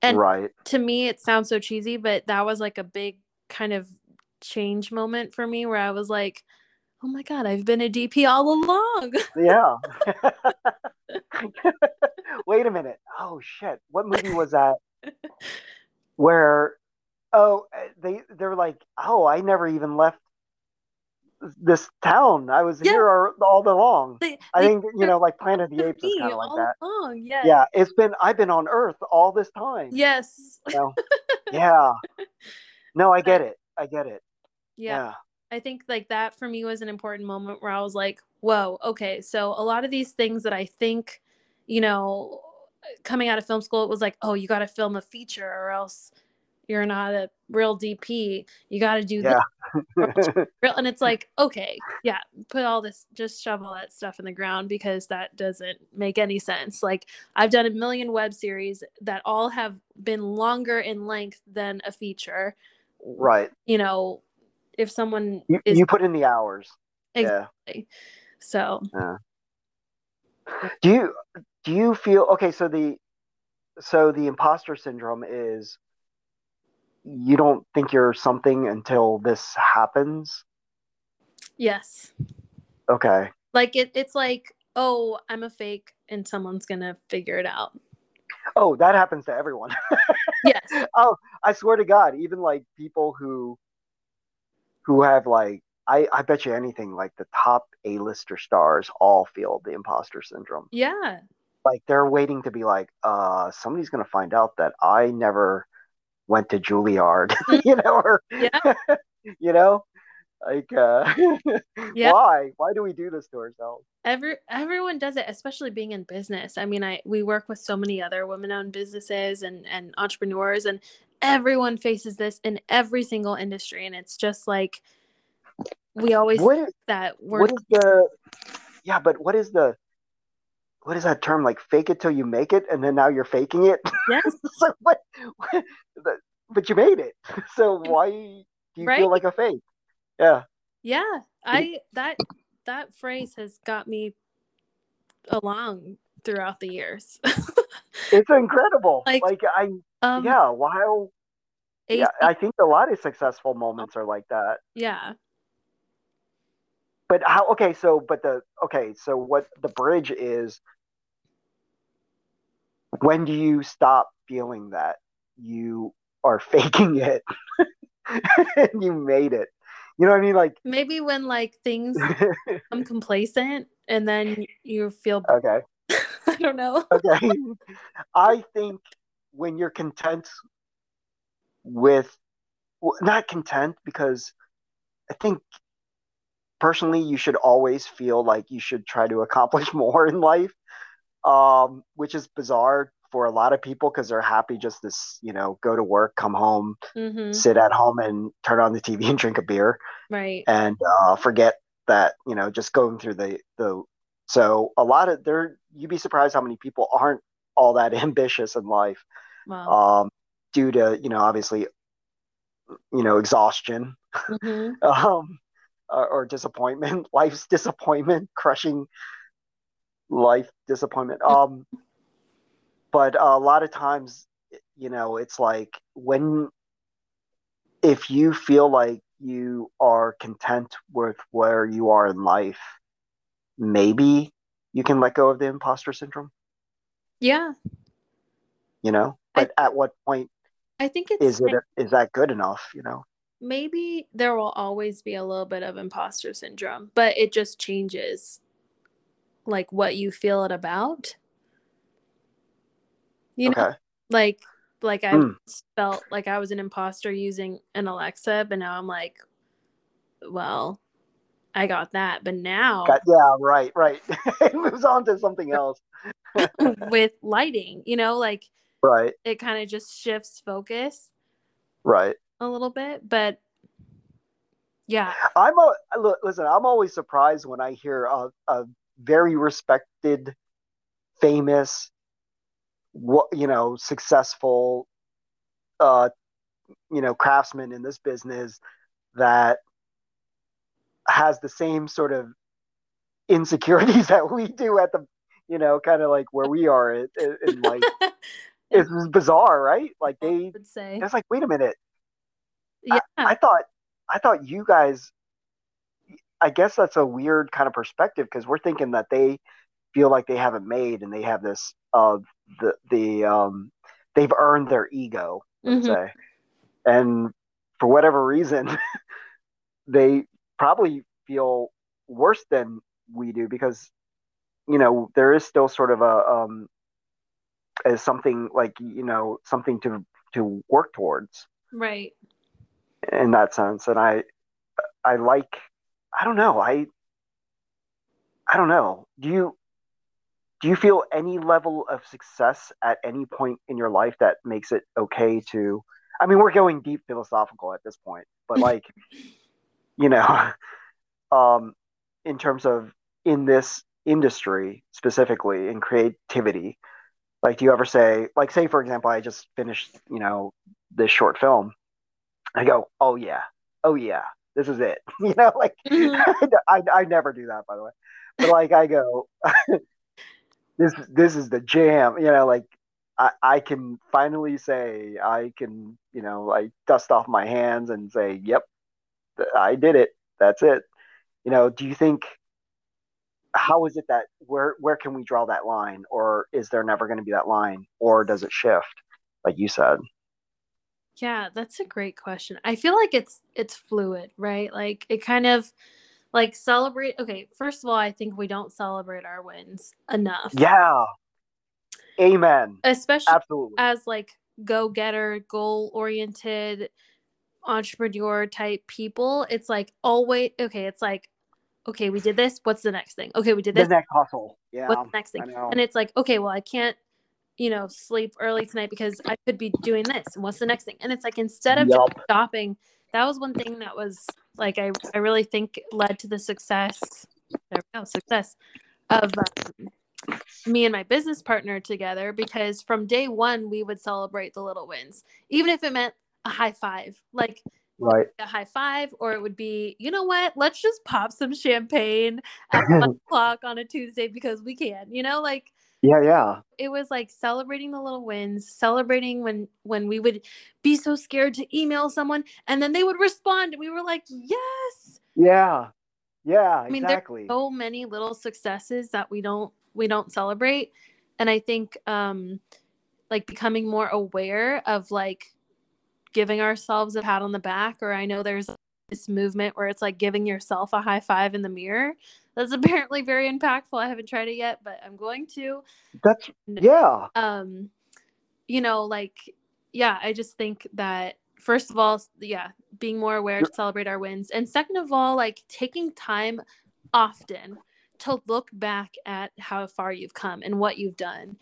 And right. to me, it sounds so cheesy, but that was like a big kind of change moment for me where I was like, oh my God, I've been a DP all along. yeah. Wait a minute. Oh, shit. What movie was that? Where oh, uh, they they're like, oh, I never even left this town. I was yeah. here all, the long. They, I they, think you know, like Planet of the Apes is kind of like that. Oh, yeah. Yeah, it's been I've been on Earth all this time. Yes. You know? yeah. No, I get it. I get it. Yeah. yeah. I think like that for me was an important moment where I was like, whoa, okay. So a lot of these things that I think, you know, coming out of film school, it was like, oh, you got to film a feature or else you're not a real DP. You got to do Yeah. that. And it's like, okay, yeah, put all this, just shove all that stuff in the ground because that doesn't make any sense. Like, I've done a million web series that all have been longer in length than a feature. right. You know, if someone You, is you put in the hours. Yeah. exactly. So, Do you do you feel okay? So the so the imposter syndrome is you don't think you're something until this happens. yes. Okay. Like, it, it's like, oh, I'm a fake and someone's going to figure it out. Oh, that happens to everyone. Yes. oh, I swear to God, even like people who who have like I, I bet you anything like the top A-lister stars all feel the imposter syndrome. Yeah. Like they're waiting to be like, uh, somebody's gonna find out that I never went to Juilliard, you know, or Yeah. you know, like uh, Yeah. why? Why do we do this to ourselves? Every everyone does it, especially being in business. I mean, I we work with so many other women-owned businesses and and entrepreneurs, and everyone faces this in every single industry. And it's just like we always What think is, that we're what is the yeah, but what is the what is that term like fake it till you make it and then now you're faking it? yes, like what, what but you made it. So why do you Right? feel like a fake? Yeah. yeah. I that that phrase has got me along throughout the years. It's incredible. Like, Like, I um, yeah, wow. Yeah, I think a lot of successful moments are like that. yeah. But how okay, so but the okay, so what the bridge is when do you stop feeling that you are faking it and you made it? You know what I mean? Like Maybe when like things become complacent and then you feel okay. I don't know. Okay. I think when you're content with, well, not content because I think personally you should always feel like you should try to accomplish more in life, um, which is bizarre for a lot of people because they're happy just to, you know, go to work, come home, hmm sit at home and turn on the TV and drink a beer Right. and uh, forget that you know just going through the the so a lot of there you'd be surprised how many people aren't all that ambitious in life Wow. um, due to you know obviously you know exhaustion hmm um, or, or disappointment life's disappointment crushing life disappointment. Um, but a lot of times you know it's like when if you feel like you are content with where you are in life maybe you can let go of the imposter syndrome. Yeah. you know I- but at what point I think it's is it is that good enough you know maybe there will always be a little bit of imposter syndrome, but it just changes like what you feel it about. You know, like like I Mm. felt like I was an imposter using an Alexa, but now I'm like, well, I got that, but now Got- yeah right right. It moves on to something else. With lighting, you know, like right. it kind of just shifts focus. Right a little bit, but yeah, i'm a look, listen i'm always surprised when i hear a, a very respected famous what you know successful uh you know craftsman in this business that has the same sort of insecurities that we do at the you know kind of like where we are in, in life. It's bizarre right? Like they would say, it's like wait a minute yeah, i thought i thought you guys i guess that's a weird kind of perspective because we're thinking that they feel like they haven't made and they have this uh the the um they've earned their ego let's Mhm. say and for whatever reason they probably feel worse than we do because you know there is still sort of a um as something like you know something to to work towards right. In that sense. And i i like i don't know. I i don't know. Do you do you feel any level of success at any point in your life that makes it okay to I mean, we're going deep philosophical at this point, but like, you know, um, in terms of in this industry specifically in creativity, like, do you ever say, like, say for example, I just finished, you know, this short film. I go, oh yeah, oh yeah, this is it. You know, like, mm-hmm. I, I never do that by the way, but like I go, this this is the jam. You know, like I, I can finally say I can, you know, I dust off my hands and say, yep, I did it. That's it. You know, do you think how is it that where where can we draw that line or is there never going to be that line or does it shift like you said? Yeah, that's a great question. I feel like it's it's fluid, right? Like it kind of like celebrate okay, first of all, I think we don't celebrate our wins enough. Yeah. Amen. Especially Absolutely. as like go getter, goal oriented, entrepreneur type people. It's like always okay, it's like, okay, we did this. What's the next thing? Okay, we did this. The next hustle. Yeah. What's the next thing? And it's like, okay, well, I can't, you know, sleep early tonight because I could be doing this. And what's the next thing? And it's like instead of yep. stopping, that was one thing that was like I, I really think led to the success. There we go, success of um, me and my business partner together because from day one we would celebrate the little wins even if it meant a high five like right a high five or it would be you know what let's just pop some champagne at one o'clock on a tuesday because we can you know like yeah yeah. It was like celebrating the little wins celebrating when when we would be so scared to email someone and then they would respond and we were like yes! Yeah. Yeah i mean exactly. there's so many little successes that we don't we don't celebrate and i think um like becoming more aware of like giving ourselves a pat on the back or i know there's this movement where it's like giving yourself a high five in the mirror that's apparently very impactful. I haven't tried it yet but i'm going to. That's yeah. um you know like yeah i just think that first of all yeah being more aware to celebrate our wins. And second of all like taking time often to look back at how far you've come and what you've done.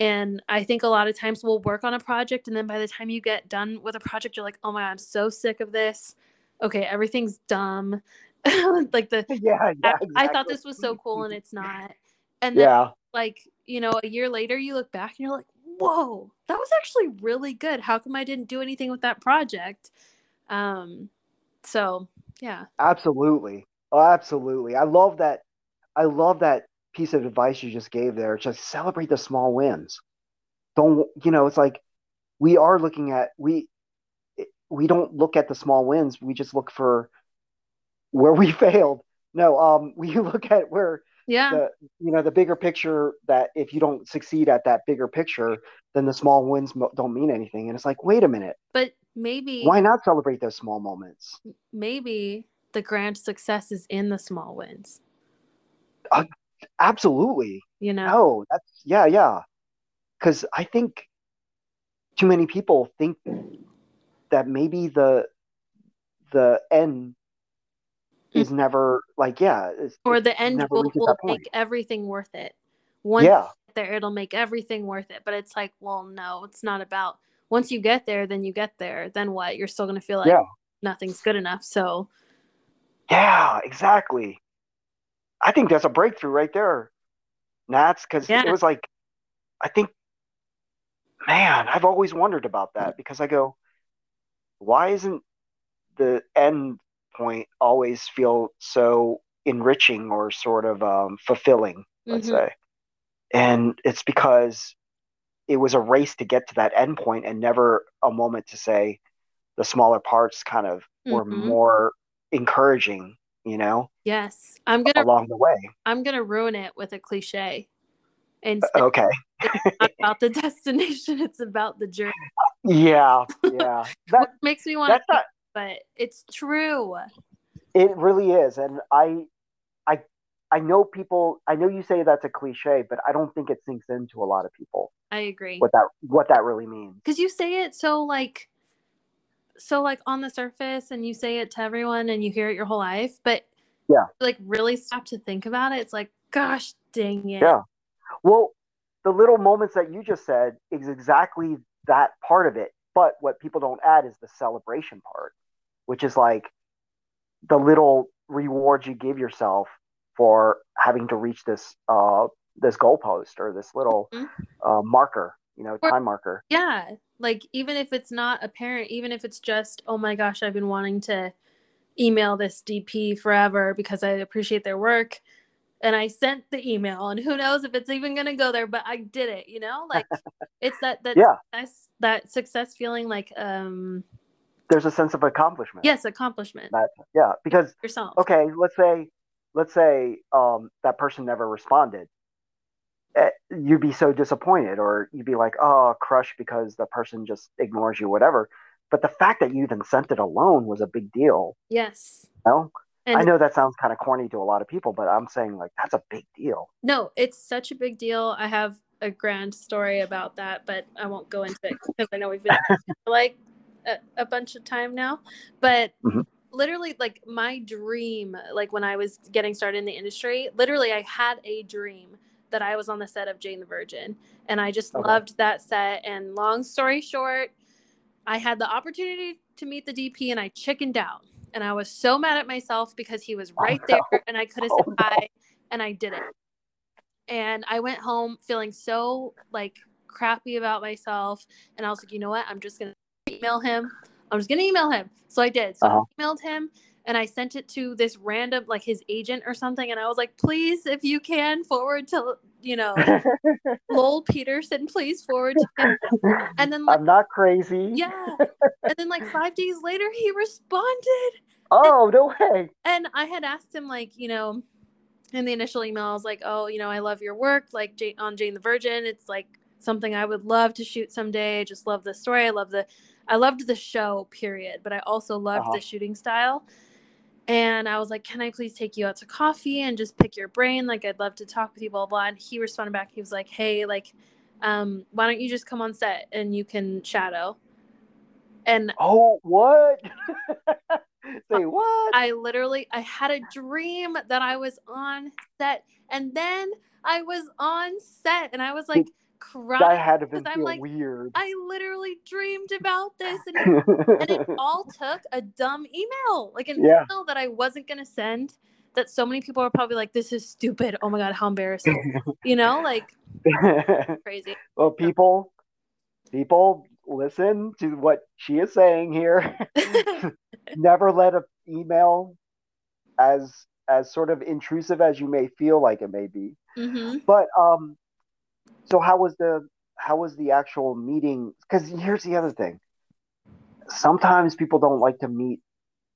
And I think a lot of times we'll work on a project, and then by the time you get done with a project, you're like, oh my God, I'm so sick of this. Okay, everything's dumb. like the, yeah, yeah exactly. I, I, thought this was so cool, and it's not. And then, yeah. like, you know, a year later, you look back and you're like, whoa, that was actually really good. How come I didn't do anything with that project? Um, so yeah. Absolutely. Oh, absolutely. I love that I love that piece of advice you just gave there. Just celebrate the small wins. Don't you know? It's like we are looking at we we don't look at the small wins. We just look for where we failed. No, um, we look at where yeah the, you know the bigger picture that if you don't succeed at that bigger picture then the small wins don't mean anything and it's like wait a minute but maybe why not celebrate those small moments maybe the grand success is in the small wins uh, absolutely. You know. No, that's yeah, yeah. Because I think too many people think that maybe the the end is mm-hmm. never like yeah or the end will, will make everything worth it once yeah. there it'll make everything worth it but it's like well no it's not about once you get there then you get there then what you're still going to feel like yeah. nothing's good enough so yeah exactly I think that's a breakthrough right there, Nats, because yeah. it was like, I think, man, I've always wondered about that because I go, why isn't the end point always feel so enriching or sort of um, fulfilling, let's mm-hmm. say? And it's because it was a race to get to that end point and never a moment to say the smaller parts kind of mm-hmm. were more encouraging you know yes i'm gonna along the way i'm gonna ruin it with a cliche and okay it's not about the destination it's about the journey yeah yeah that makes me want to not, but it's true it really is and i i i know people i know you say that's a cliche but i don't think it sinks into a lot of people i agree what that what that really means because you say it so like so like on the surface and you say it to everyone and you hear it your whole life, but yeah, like really stop to think about it. It's like, gosh dang it. Yeah. Well, the little moments that you just said is exactly that part of it. but what people don't add is the celebration part, which is like the little rewards you give yourself for having to reach this uh this goalpost or this little mm-hmm. uh, marker, you know, time marker. Yeah, like even if it's not apparent, even if it's just, oh my gosh, I've been wanting to email this DP forever because I appreciate their work. And I sent the email, and who knows if it's even gonna go there, but I did it, you know? Like it's that that yeah. success, that success feeling like um there's a sense of accomplishment. Yes, accomplishment. That, yeah, because yourself. Okay, let's say let's say um that person never responded. Eh, you'd be so disappointed, or you'd be like, oh, crush because the person just ignores you, whatever. But the fact that you even sent it alone was a big deal. Yes. You know? And I know that sounds kind of corny to a lot of people, but I'm saying like that's a big deal. No, it's such a big deal. I have a grand story about that, but I won't go into it because I know we've been like a, a, bunch of time now. But mm-hmm. literally, like my dream, like when I was getting started in the industry, literally, I had a dream that I was on the set of Jane the Virgin, and I just okay. loved that set. And long story short, I had the opportunity to meet the DP, and I chickened out and I was so mad at myself because he was right there and I could have said oh, hi and I didn't. And I went home feeling so like crappy about myself and I was like, you know what? I'm just gonna email him. I'm just gonna email him. So I did. So uh-huh. I emailed him and I sent it to this random like his agent or something and I was like, please, if you can forward to you know, Lowell Peterson, please forward to him. And then like, I'm not crazy. Yeah. And then like five days later, he responded. Oh, and, no way. And I had asked him, like, you know, in the initial email, I was like, oh, you know, I love your work, like Jane, on Jane the Virgin. It's like something I would love to shoot someday. I just love the story. I love the, I loved the show, period. But I also loved uh-huh. the shooting style and I was like, "Can I please take you out to coffee and just pick your brain? Like, I'd love to talk with you." Blah blah. And he responded back. He was like, "Hey, like, um, why don't you just come on set and you can shadow?" And oh, what? Say what? I literally, I had a dream that I was on set, and then I was on set, and I was like crying. That had to been like, weird. I literally dreamed about this, and, and it all took a dumb email, like an yeah. email that I wasn't gonna send. That so many people are probably like, "This is stupid." Oh my god, how embarrassing! you know, like crazy. Well, people, people, listen to what she is saying here. Never let an email as as sort of intrusive as you may feel like it may be. Mm-hmm. But um, so how was the how was the actual meeting? Because here's the other thing. Sometimes people don't like to meet,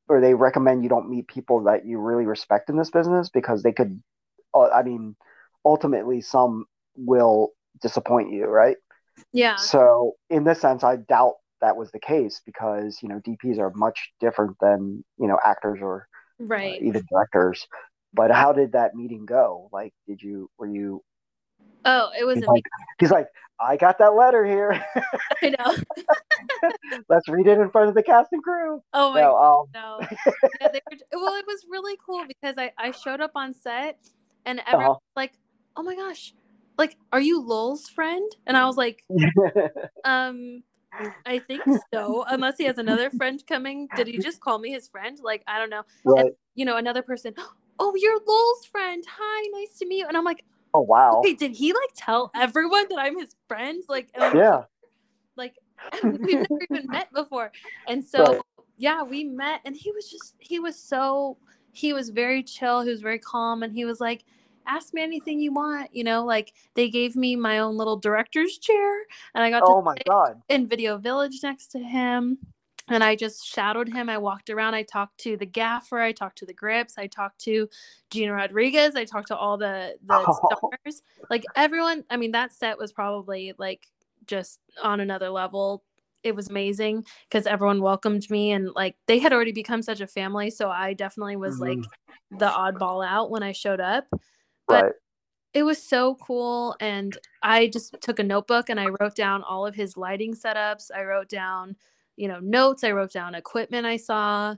or they recommend you don't meet people that you really respect in this business because they could. Uh, I mean, ultimately, some will disappoint you, right? Yeah. So in this sense, I doubt that was the case because you know DPs are much different than you know actors or uh, right uh, even directors. But how did that meeting go? Like, did you were you Oh, it was. He's like, he's like, I got that letter here. I know. Let's read it in front of the cast and crew. Oh my no, um... no. Yeah, were, well, it was really cool because I I showed up on set and everyone uh-huh. like, oh my gosh, like, are you Lowell's friend? And I was like, um. I think so, unless he has another friend coming. Did he just call me his friend? Like, I don't know. Right. And, you know, another person, oh, you're Lowell's friend. Hi, nice to meet you. And I'm like, Oh wow. Okay, did he like tell everyone that I'm his friend? Like, yeah. Like we've never even met before. And so right. yeah, we met and he was just he was so he was very chill, he was very calm, and he was like, ask me anything you want, you know, like they gave me my own little director's chair and I got oh my god in Video Village next to him and I just shadowed him. I walked around. I talked to the gaffer. I talked to the grips. I talked to Gina Rodriguez. I talked to all the the oh. stars. Like everyone. I mean, that set was probably like just on another level. It was amazing because everyone welcomed me and like they had already become such a family. So I definitely was mm-hmm. like the oddball out when I showed up. But right. it was so cool. And I just took a notebook and I wrote down all of his lighting setups. I wrote down you know notes i wrote down equipment i saw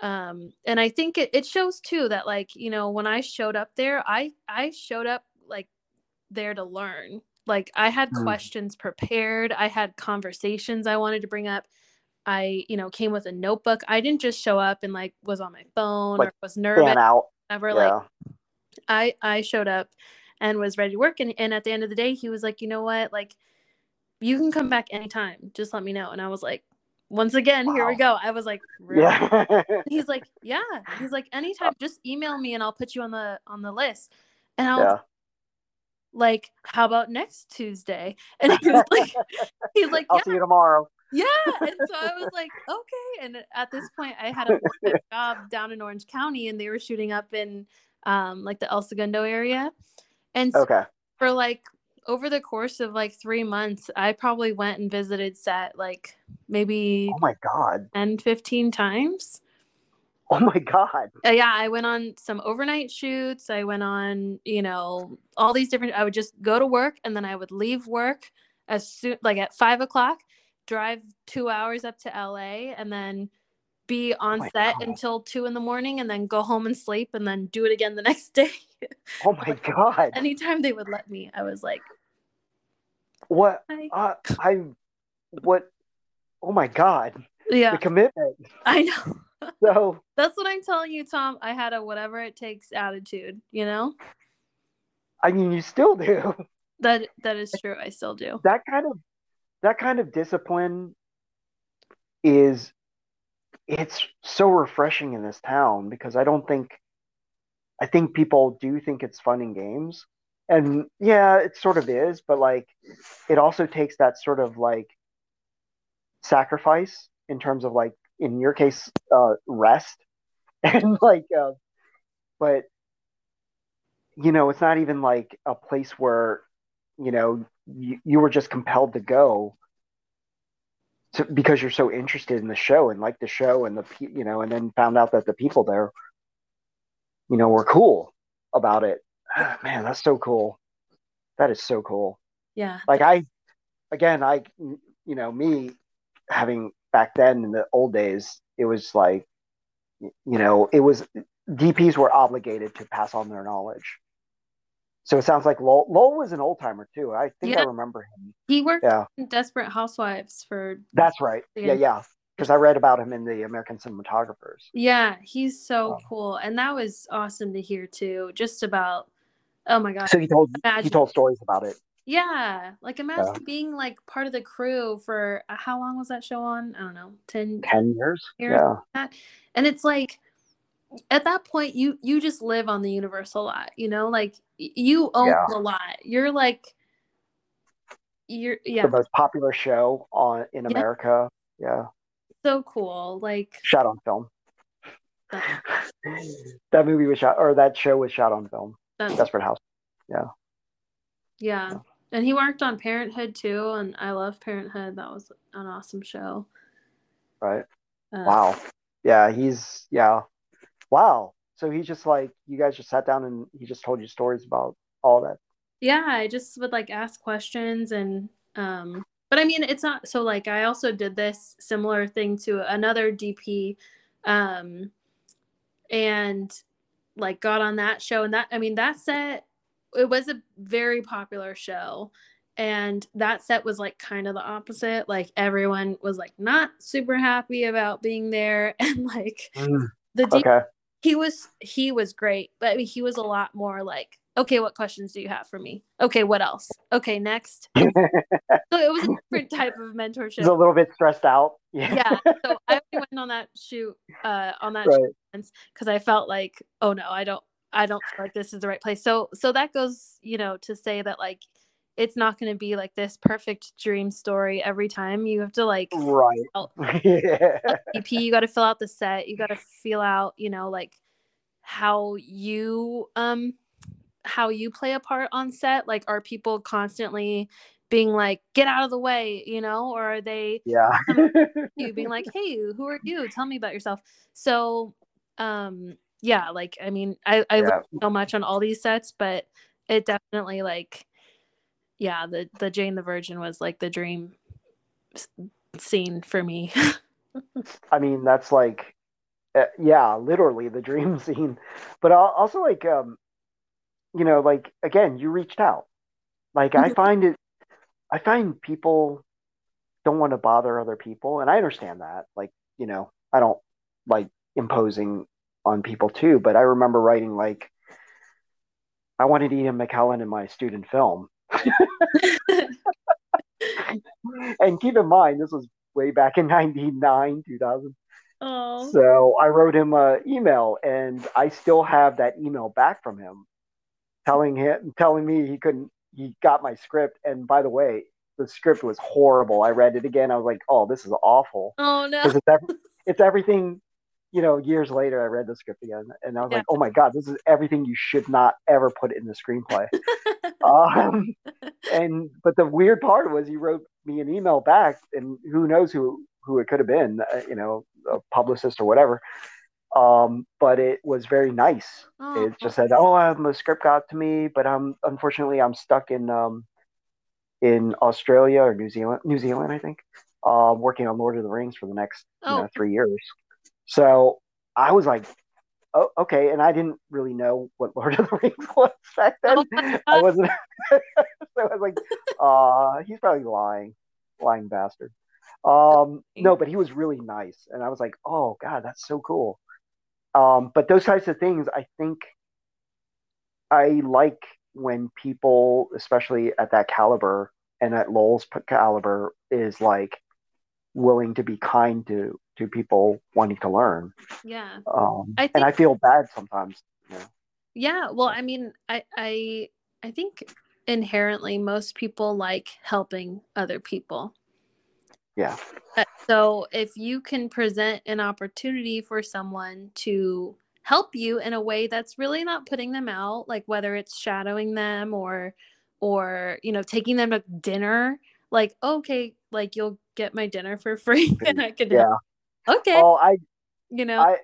um and i think it, it shows too that like you know when i showed up there i i showed up like there to learn Like I had Mm. questions prepared. I had conversations I wanted to bring up. I, you know, came with a notebook. I didn't just show up and like was on my phone Like, or was nervous. Out. Whatever. Yeah. Like I I showed up and was ready to work and, and at the end of the day he was like, you know what? Like you can come back anytime. Just let me know. And I was like, once again, here we go. I was like, really? yeah. He's like, yeah. He's like, anytime, just email me and I'll put you on the on the list. And I was yeah. like, how about next Tuesday? And he was like, he's like, I'll yeah, see you tomorrow. yeah. And so I was like, okay. And at this point, I had a job down in Orange County, and they were shooting up in um like the El Segundo area. And so Okay. for like over the course of like three months, I probably went and visited set like maybe Oh my god. and 15 times. Oh my god. Uh, yeah, I went on some overnight shoots. I went on, you know, all these different. I would just go to work and then I would leave work as soon, like at five o'clock, drive two hours up to LA, and then be on my set God. until two in the morning, and then go home and sleep, and then do it again the next day. Oh my god. Anytime they would let me, I was like, What? Uh, I. What? Oh my god. yeah, The commitment. I know. So That's what I'm telling you, Tom. I had a whatever it takes attitude. You know I mean, you still do that that is true. I still do. that kind of that kind of discipline is it's so refreshing in this town because I don't think I think people do think it's fun and games. And yeah, it sort of is, but like it also takes that sort of like sacrifice in terms of like in your case uh rest. And like uh but you know, it's not even like a place where you know you, you were just compelled to go to, because you're so interested in the show and like the show and the you know and then found out that the people there you know were cool about it Ah, man that's so cool that is so cool Yeah. like i again i you know me having back then in the old days it was like you know it was dps were obligated to pass on their knowledge so it sounds like lowell, lowell was an old timer too i think i remember him He worked yeah in Desperate Housewives for that's right yeah Yeah. yeah because i read about him in the american cinematographers yeah, he's so Wow. cool. And that was awesome to hear too. Just about oh my god. so he told he told stories about it Yeah. Like imagine being like part of the crew for uh, how long was that show on? I don't know, 10 10 years Years. yeah and it's like at that point you you just live on the universal lot, you know? Like you own Yeah. the lot. You're like you're yeah, the most popular show on in Yeah. america yeah so cool. Like shot on film that movie was shot or that show was shot on film that's desperate house Yeah. Yeah. And he worked on Parenthood too, and I love Parenthood. That was an awesome show. right Uh, wow yeah he's yeah wow so he just like you guys just sat down and he just told you stories about all that Yeah, I just would like ask questions and um but I mean it's not so like I also did this similar thing to another DP um and like got on that show and that I mean that set it was a very popular show and that set was like kind of the opposite like everyone was like not super happy about being there and like the DP okay. he was he was great but I mean, he was a lot more like okay what questions do you have for me? Okay what else? Okay next. So it was a different type of mentorship. he's a little bit stressed out. Yeah. Yeah so i went on that shoot uh on that right. because i felt like oh no i don't i don't feel like this is the right place so so that goes you know to say that like it's not going to be like this perfect dream story every time you have to like right Oh. yeah EP, you got to fill out the set. You got to feel out, you know, like how you um how you play a part on set. Like, are people constantly being like, "Get out of the way," you know, or are they yeah you being like, "Hey, who are you? Tell me about yourself." So, um, yeah, like I mean, I I Yeah. learned so much on all these sets, but it definitely like, yeah, the the Jane the Virgin was like the dream s- scene for me. I mean, that's like, uh, yeah, literally the dream scene. But also, like, um, you know, like again, you reached out. Like I find it, I find people don't want to bother other people, and I understand that. Like you know, I don't like imposing on people too, but I remember writing like I wanted Ian McKellen in my student film. and keep in mind, this was way back in 99, 2000. Oh. So I wrote him an email, and I still have that email back from him, telling him, telling me he couldn't, he got my script. And by the way, the script was horrible. I read it again. I was like, oh, this is awful. Oh no. It's, every, it's everything. You know, years later, I read the script again, and I was Yeah. like, "Oh my god, this is everything you should not ever put in the screenplay." um, and but the weird part was he wrote me an email back, and who knows who who it could have been, uh, you know, a publicist or whatever. Um, but it was very nice. Oh, It just said, "Oh, um, the script got to me, but I'm unfortunately I'm stuck in um in Australia or New Zealand, New Zealand, I think, uh, working on Lord of the Rings for the next you Oh. know three years." So I was like, "Oh, okay," and I didn't really know what Lord of the Rings was back then. Oh I wasn't. so I was like, uh, he's probably lying, lying bastard. Um, no, but he was really nice, and I was like, oh god, that's so cool. Um, but those types of things, I think, I like when people, especially at that caliber and at Lowell's caliber, is like willing to be kind to to people wanting to learn. yeah. Um, I and I feel bad sometimes. You know? Yeah, well, I mean, I I I think inherently most people like helping other people. Yeah. Uh, So if you can present an opportunity for someone to help you in a way that's really not putting them out, like whether it's shadowing them or or you know taking them to dinner, like okay, like you'll get my dinner for free and I could Yeah. Okay, Oh, I you know? I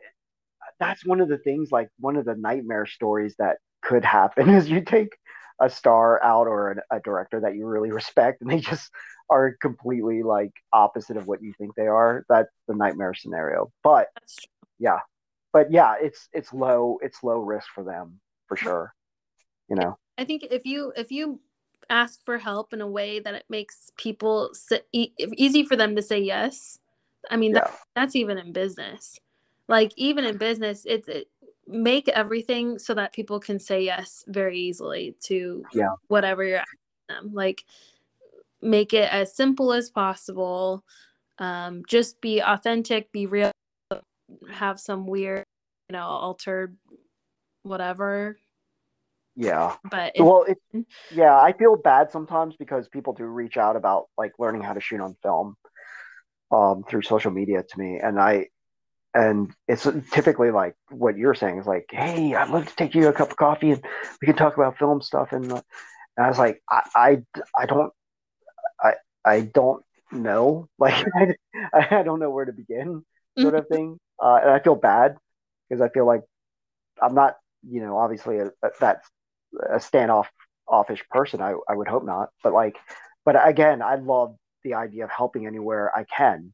that's one of the things like one of the nightmare stories that could happen is you take a star out or an, a director that you really respect and they just are completely like opposite of what you think they are. That's the nightmare scenario. But that's true. yeah. But yeah it's it's low it's low risk for them for sure. You know? I think if you if you ask for help in a way that it makes people e- easy for them to say yes, I mean that, yeah that's even in business. Like even in business, it's it, make everything so that people can say yes very easily to Yeah. whatever you're asking them. Like make it as simple as possible. Um, just be authentic, be real, have some weird, you know, altered whatever. yeah But it, well it yeah i feel bad sometimes because people do reach out about like learning how to shoot on film um through social media to me. And i and it's typically like what you're saying is like hey i'd love to take you to a cup of coffee and we can talk about film stuff. And, uh, and i was like i i, I don't i i don't know. Like I, I don't know where to begin sort of thing. Uh, and i feel bad because i feel like i'm not you know obviously a, a, that's a standoff offish person. I, I would hope not. But like but again i love the idea of helping anywhere i can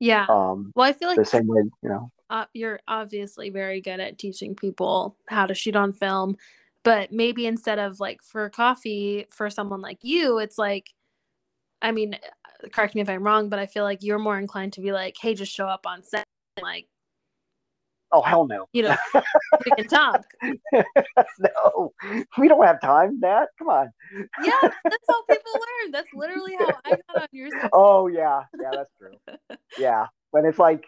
yeah. um Well, I feel like the same way you know uh, you're obviously very good at teaching people how to shoot on film, but maybe instead of like for coffee for someone like you, it's like, I mean, uh, correct me if I'm wrong, but I feel like you're more inclined to be like, hey, just show up on set, and, like oh hell no. You know, we can talk. no we don't have time that come on. Yeah, that's how people learn. That's literally how I got on your side. oh yeah. Yeah that's true. Yeah when it's like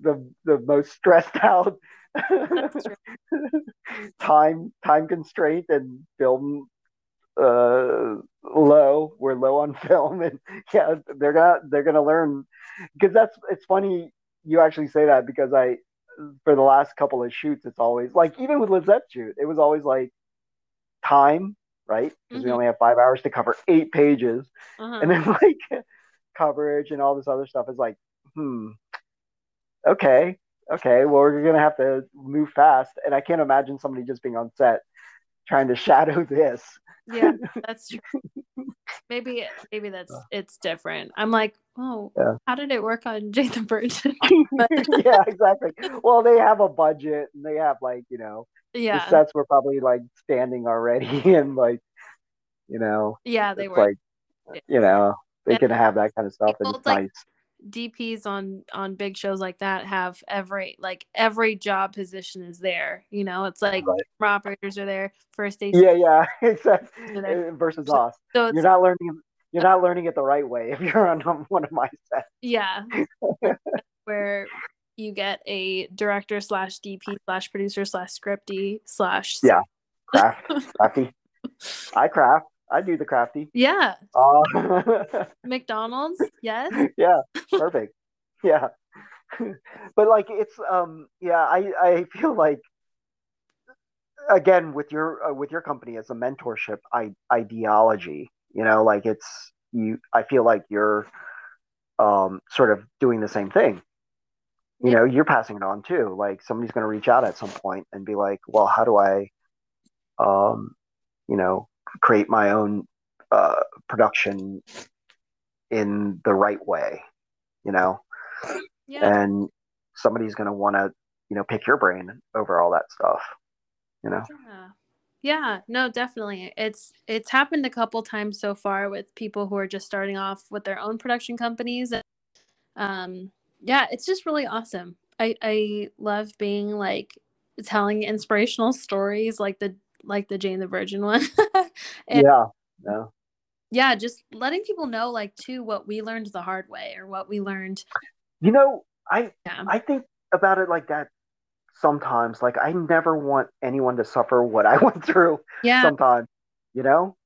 the the most stressed out time time constraint and film uh low. We're low on film and yeah they're gonna they're gonna learn. Because that's it's funny you actually say that because i for the last couple of shoots it's always like even with lizette's shoot it was always like time right because we Mhm. only have five hours to cover eight pages Uh-huh. and then like coverage and all this other stuff is like hmm okay okay well we're gonna have to move fast and i can't imagine somebody just being on set trying to shadow this yeah, that's true. Maybe maybe that's it's different. I'm like, oh, Yeah. how did it work on the Virgin? yeah exactly well they have a budget and they have like you know yeah. the sets were probably like standing already and like You know, Yeah, they were. like, you know, they And can have that kind of stuff, and it's like, nice. DPs on on big shows like that have every like every job position is there. You know, it's like Right. operators are there, first aid. Yeah, yeah, exactly. Uh, Versus So- us, So you're not learning. You're not learning it the right way if you're on one of my sets. yeah, where you get a director slash DP slash producer slash scripty slash Yeah. Craft, crafty. I craft. I do the crafty. yeah. Uh, McDonald's yes. Yeah, perfect. Yeah, but like it's um yeah I I feel like again with your uh, with your company as a mentorship I, ideology you know like it's you I feel like you're um sort of doing the same thing. You know you're passing it on too. Like somebody's going to reach out at some point and be like well how do I um you know create my own uh production in the right way you know yeah and somebody's going to want to you know pick your brain over all that stuff you know Yeah. Yeah, no, definitely. It's it's happened a couple times so far with people who are just starting off with their own production companies. Um yeah, it's just really awesome. I I love being like telling inspirational stories like the like the Jane the Virgin one. and yeah yeah yeah, just letting people know like too what we learned the hard way or what we learned. you know i Yeah. i think about it like that sometimes like i never want anyone to suffer what i went through Yeah. sometimes you know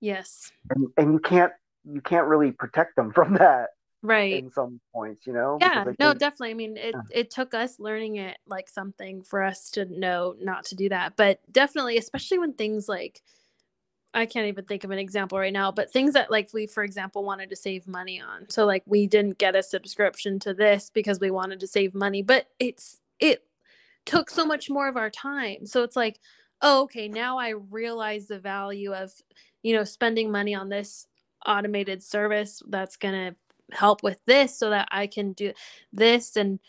yes. and and you can't you can't really protect them from that Right. in some points you know yeah I no definitely i mean it, Yeah. it took us learning it like something for us to know not to do that but definitely especially when things like i can't even think of an example right now but things that like we for example wanted to save money on so like we didn't get a subscription to this because we wanted to save money but it's it took so much more of our time so it's like oh okay now i realize the value of you know spending money on this automated service that's going to help with this so that I can do this and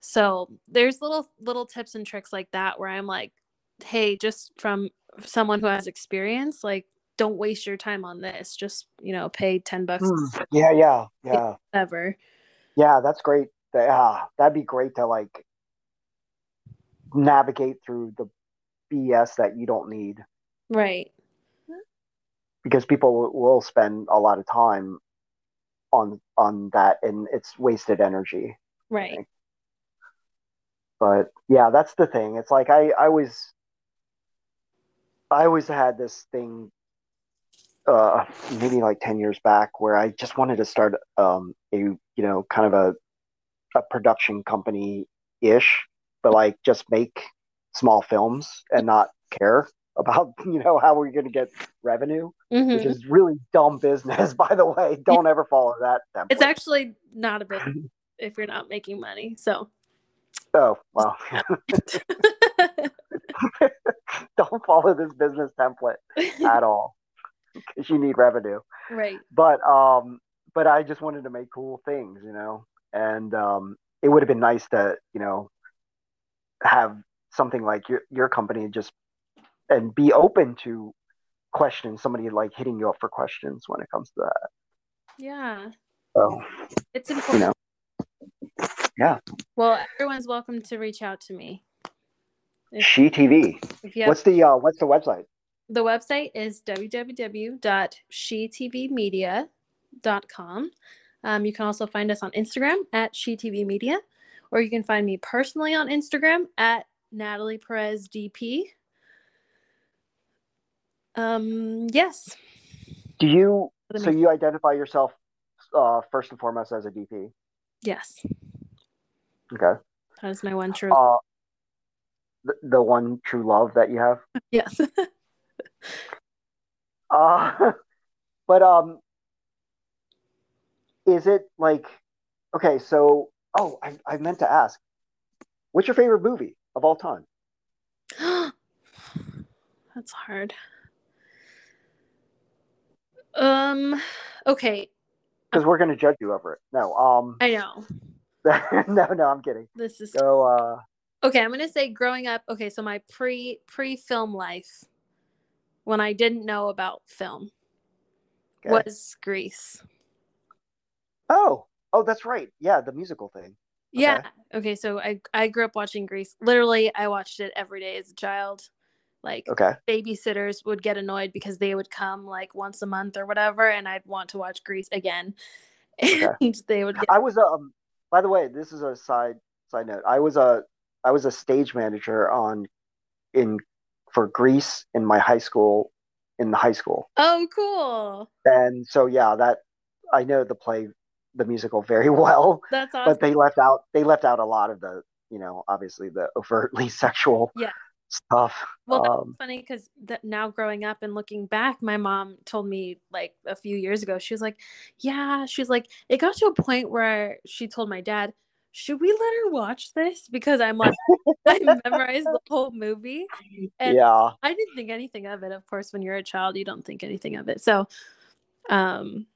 so there's little little tips and tricks like that where I'm like hey just from someone who has experience like don't waste your time on this just you know pay 10 bucks Hmm. yeah yeah yeah whatever Yeah, that's great. Yeah, that'd be great to like navigate through the BS that you don't need right because people will spend a lot of time on on that and it's wasted energy. right But yeah, that's the thing. It's like I I always I always had this thing uh maybe like 10 years back where I just wanted to start um a you know kind of a a production company ish but like just make small films and not care about you know how we're going to get revenue Mhm. which is really dumb business by the way. Don't ever follow that template. it's actually not a business if you're not making money so. Oh well. Don't follow this business template at all because you need revenue. Right. But um but i just wanted to make cool things you know and um it would have been nice to you know have something like your your company just and be open to questions somebody like hitting you up for questions when it comes to that. Yeah. So it's important. you know. yeah. Well everyone's welcome to reach out to me. If, SheTv if have what's the uh what's the website? The website is www.shetvmedia.com. Um, you can also find us on Instagram at shetvmedia, or you can find me personally on Instagram at Natalie Perez DP. Um, yes. do you so you identify yourself uh first and foremost as a dp Yes. okay That is my one true. uh the, the one true love that you have yes. Uh, but um, is it like okay? So oh, I, I meant to ask, what's your favorite movie of all time? That's hard. Um, okay. Because we're gonna judge you over it. No, um, I know. no, no, I'm kidding. This is so. Uh, okay i'm gonna say growing up okay so my pre pre film life when I didn't know about film Okay. was Grease. Oh, oh, that's right. Yeah, the musical thing. Yeah. Okay. So I I grew up watching Grease. Literally, I watched it every day as a child. Like Okay. babysitters would get annoyed because they would come like once a month or whatever, and I'd want to watch Grease again, Okay. and they would get I was um. By the way, this is a side side note. I was a I was a stage manager on in for Grease in my high school in the high school, oh cool. and so yeah, that I know the play, the musical very well. That's awesome. But they left out they left out a lot of the you know obviously the overtly sexual Yeah. Stuff. Well, that's um, funny because that now growing up and looking back, my mom told me like a few years ago, she was like, Yeah, she was like, it got to a point where she told my dad, Should we let her watch this? Because I'm like, I memorized the whole movie. and- yeah, I didn't think anything of it. Of course, when you're a child, you don't think anything of it. So, um,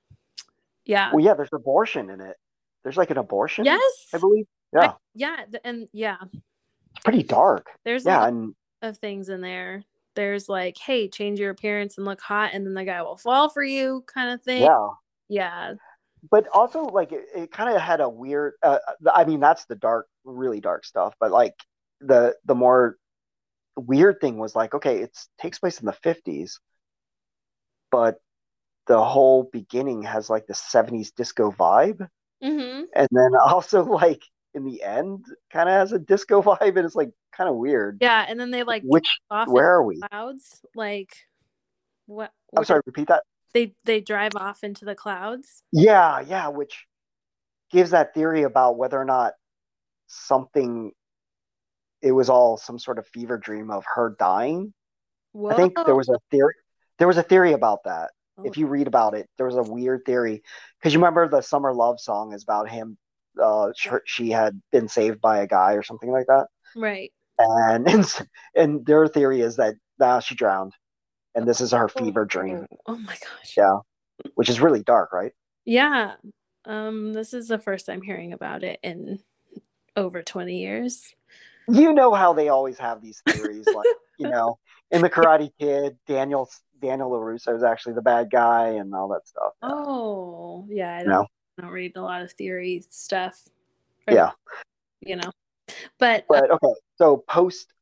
yeah. well, yeah. There's abortion in it. There's like an abortion. yes. I believe. I- Yeah, yeah. th- And yeah, it's pretty dark. there's Yeah, lot and of things in there. There's like, hey, change your appearance and look hot, and then the guy will fall for you, kind of thing. yeah. Yeah. but also like it, it kind of had a weird uh, i mean that's the dark really dark stuff but like the the more weird thing was like okay it takes place in the 50s but the whole beginning has like the 70s disco vibe Mm-hmm. and then also like in the end kind of has a disco vibe and it's like kind of weird Yeah, and then they like which off where are we clouds. Like what? i'm sorry repeat that They they drive off into the clouds. yeah yeah which gives that theory about whether or not something it was all some sort of fever dream of her dying Whoa. I think there was a theory. There was a theory about that. Oh. If you read about it, there was a weird theory because you remember the "Summer Love" song is about him. Uh, sh- she had been saved by a guy or something like that, right. And and, and their theory is that now she drowned, and this is her fever Oh, dream, Oh my gosh. Yeah. which is really dark, right? Yeah. Um, this is the first time hearing about it in over 20 years. You know how they always have these theories, like you know, in the Karate Kid, Daniel Daniel LaRusso is actually the bad guy, and all that stuff. Oh, yeah. I don't, No. I don't read a lot of theory stuff. or, Yeah. You know, but, uh, But okay, so post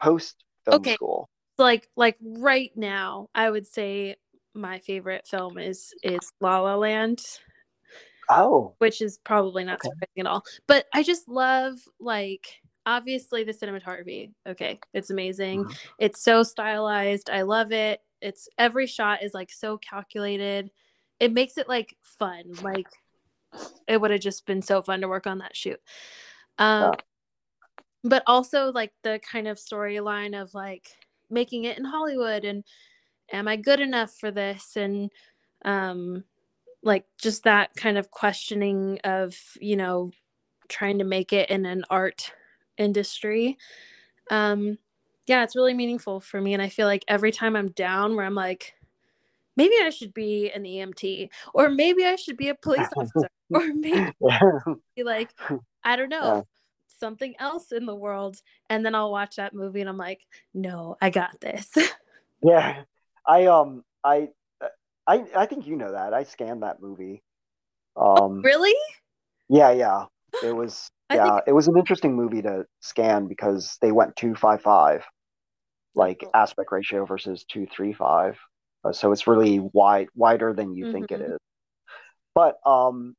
post film Okay. school. like like right now, I would say my favorite film is is La La Land. Oh, which is probably not Okay. surprising at all. But I just love like obviously the cinematography. Okay, it's amazing. Mhm. It's so stylized. I love it. It's every shot is like so calculated. It makes it like fun. Like it would have just been so fun to work on that shoot. Um Yeah. But also like the kind of storyline of like making it in Hollywood and am I good enough for this? And um like just that kind of questioning of you know trying to make it in an art industry. Um yeah it's really meaningful for me. And i feel like every time i'm down where i'm like maybe i should be an emt or maybe i should be a police officer or maybe like i don't know. Something else in the world and then i'll watch that movie and i'm like no i got this yeah. I um I I I think you know that. I scanned that movie. Um really yeah, yeah. It was yeah, think- it was an interesting movie to scan because they went 255 like Oh. aspect ratio versus 235. Uh, so it's really wide wider than you think it Mhm. is. But um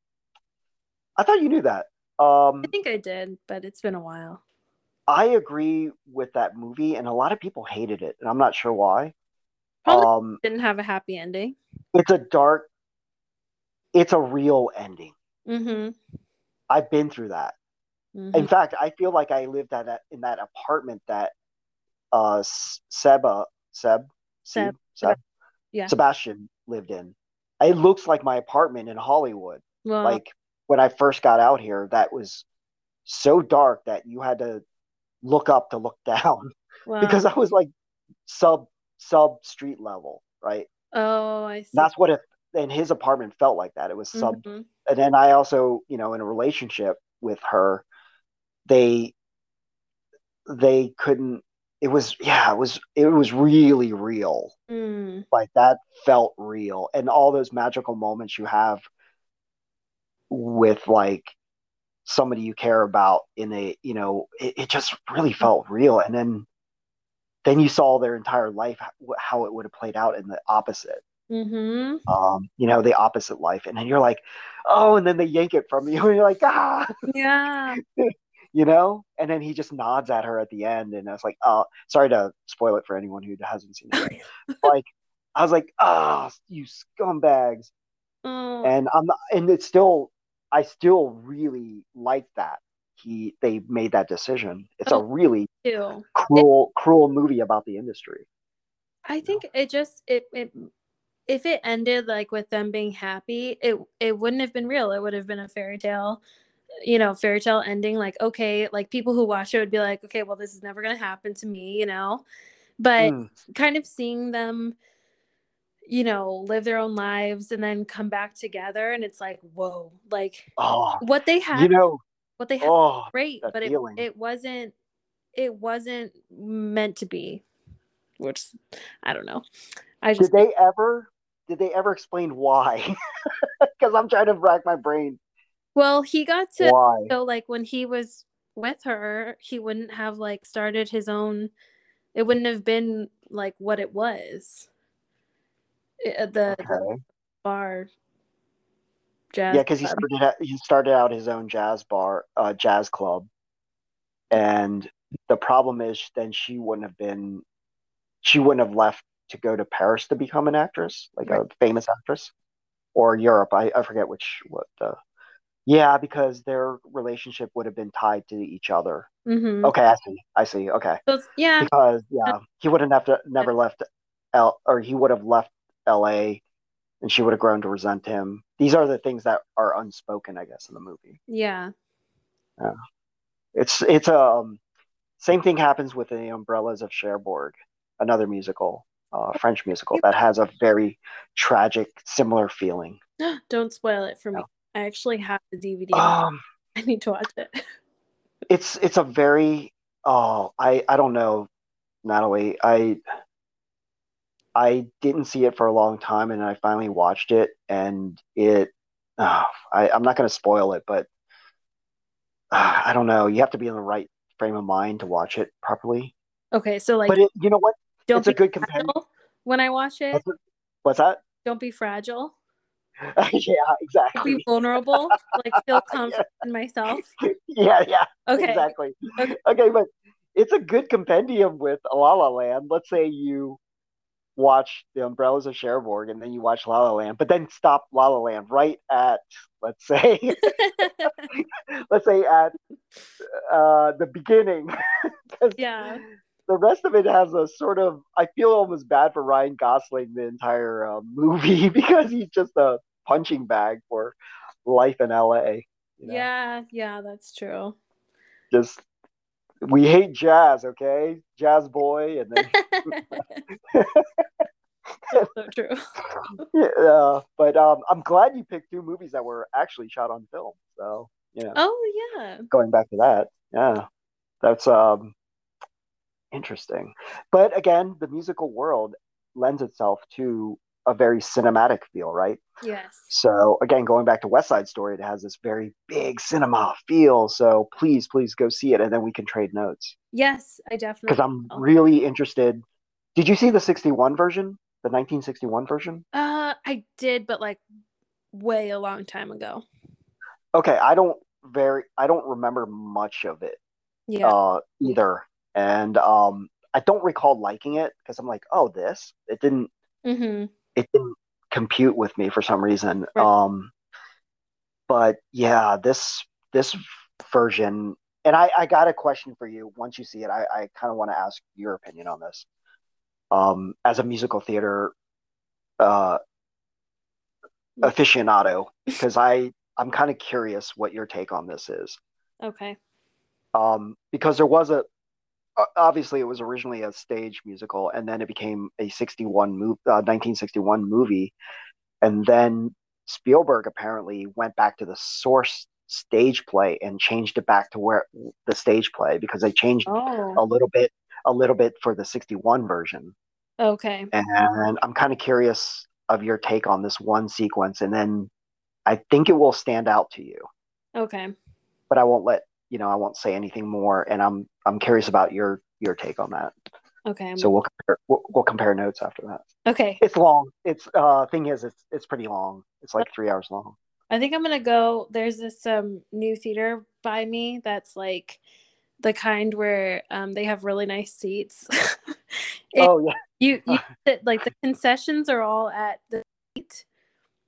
I thought you knew that. Um i think i did but it's been a while I agree with that movie, and a lot of people hated it, and I'm not sure why. Probably Um, didn't have a happy ending it's a dark, it's a real ending. mm-hmm, I've been through that. mm-hmm. In fact, I feel like I lived at that in that apartment that uh Seba Seb Seb. Seb, Seb Yeah. Sebastian lived in. It looks like my apartment in Hollywood. well Like when I first got out here, that was so dark that you had to look up to look down. well because I was like sub sub street level, right? oh i see That's what it and his apartment felt like that. It was sub Mhm. and then I also, you know, in a relationship with her, they they couldn't it was yeah it was it was really real Mm. like that felt real and all those magical moments you have with like somebody you care about in a you know it, it just really felt real. And then then you saw their entire life how it would have played out in the opposite. Mm-hmm. um you know the opposite life. And then you're like oh and then they yank it from you and you're like ah! Yeah. you know? And then he just nods at her at the end and i was like oh sorry to spoil it for anyone who hasn't seen it like i was like ah you scumbags. Oh. and i'm not, and it's still i still really like that he they made that decision it's a Oh. really too. cruel cruel movie about the industry I think it just it it if it ended like with them being happy, it it wouldn't have been real. It would have been a fairy tale, you know, fairy tale ending. Like okay, like people who watch it would be like, okay, well, this is never gonna happen to me, you know. But Mm. kind of seeing them, you know, live their own lives and then come back together, and it's like, whoa, like oh what they had, you know what they had, oh great, but it it wasn't it wasn't meant to be, which I don't know. I just did they ever did they ever explain why because i'm trying to rack my brain well, he got to why so like when he was with her, he wouldn't have like started his own. It wouldn't have been like what it was. I- the, okay bar jazz. Yeah, because he started out, he started out his own jazz bar, uh, jazz club, and the problem is then she wouldn't have been, she wouldn't have left to go to Paris to become an actress, like a famous actress, or Europe. I, I forget which what the. Yeah, because their relationship would have been tied to each other. Mhm. Okay, I see. I see. Okay, So yeah, because yeah, he wouldn't have to never left L or he would have left L.A. and she would have grown to resent him. These are the things that are unspoken, I guess, in the movie. yeah, Yeah. It's it's um same thing happens with the Umbrellas of Cherbourg, another musical, uh, French musical that has a very tragic, similar feeling. don't spoil it for me. I actually have the DVD. Um, I need to watch it. it's it's a very oh I I don't know, Natalie. I I didn't see it for a long time, and I finally watched it, and it. Uh, I I'm not going to spoil it, but uh, I don't know. You have to be in the right frame of mind to watch it properly. Okay, so like, But it, you know what? don't it's a be good companion. when I watch it. What's, what's that? Don't be fragile. yeah, exactly. Be vulnerable. Like feel confident in myself. Yeah, yeah, Okay. exactly. Okay. Okay, but it's a good compendium with La La Land. Let's say you watch The Umbrellas of Cherbourg and then you watch La La Land, but then stop La La Land right at let's say let's say at uh, the beginning. yeah. the rest of it has a sort of I feel almost bad for Ryan Gosling the entire uh, movie because he's just a punching bag for life in LA. you know? Yeah, yeah, that's true. just we hate jazz, okay? Jazz boy, and then That's so true. yeah. But um, I'm glad you picked two movies that were actually shot on film. So yeah. Oh yeah. going back to that, yeah, that's um interesting. But again, the musical world lends itself to a very cinematic feel, right? Yes. So again, going back to West Side Story, it has this very big cinema feel. So please, please go see it, and then we can trade notes Yes, I definitely. because. I'm will. really interested. Did you see the '61 version, the 1961 version? Uh, I did, but like way a long time ago. Okay, I don't very, I don't remember much of it Yeah. uh, either, and um, I don't recall liking it because I'm like, oh, this it didn't, mm-hmm. It didn't compute with me for some reason. Right. Um, but yeah, this this version, and I I got a question for you. Once you see it, I I kind of want to ask your opinion on this. Um, as a musical theater uh, aficionado, because I I'm kind of curious what your take on this is. Okay. Um, because there was a obviously it was originally a stage musical, and then it became a 61 move, uh, 1961 movie, and then Spielberg apparently went back to the source stage play and changed it back to where the stage play because they changed a Oh. little bit a little bit for the 61 version. Okay. And I'm kind of curious of your take on this one sequence. And then I think it will stand out to you. Okay. But I won't let you know, I won't say anything more. And I'm I'm curious about your your take on that. Okay. I'm So we'll compare, we'll, we'll compare notes after that. okay. It's long. It's uh thing is it's it's pretty long. It's like three hours long. I think I'm gonna go. There's this um new theater by me that's like the kind where um they have really nice seats. It- oh yeah. you you like the concessions are all at the seat.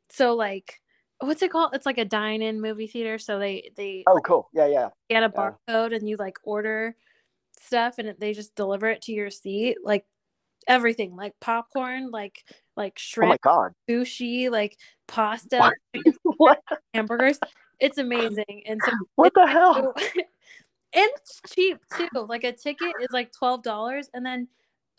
So like what's it called? It's like a dine-in movie theater. So they they Oh cool. Yeah yeah. get a yeah. barcode and you like order stuff and they just deliver it to your seat. Like everything, like popcorn, like like Oh shrimp, god. sushi, like pasta, what hamburgers. It's amazing. And so what the hell? and it's cheap too. Like a ticket is like twelve dollars, and then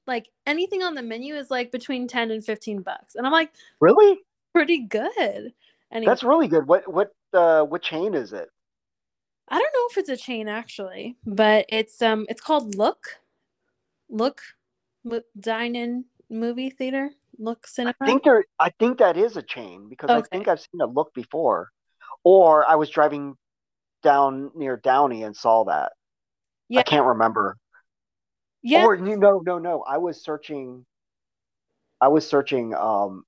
like anything on the menu is like between ten and fifteen bucks. And I'm like, Really? pretty good. Anyway, That's really good. What what uh what chain is it? I don't know if it's a chain actually, but it's um it's called Look, Look, Mo- Dine In Movie Theater, Look Cinema. I think there I think that is a chain because I think I've seen a look before. Or I was driving down near Downey and saw that. Yeah. I can't remember. yeah, Or you no no no. I was searching I was searching um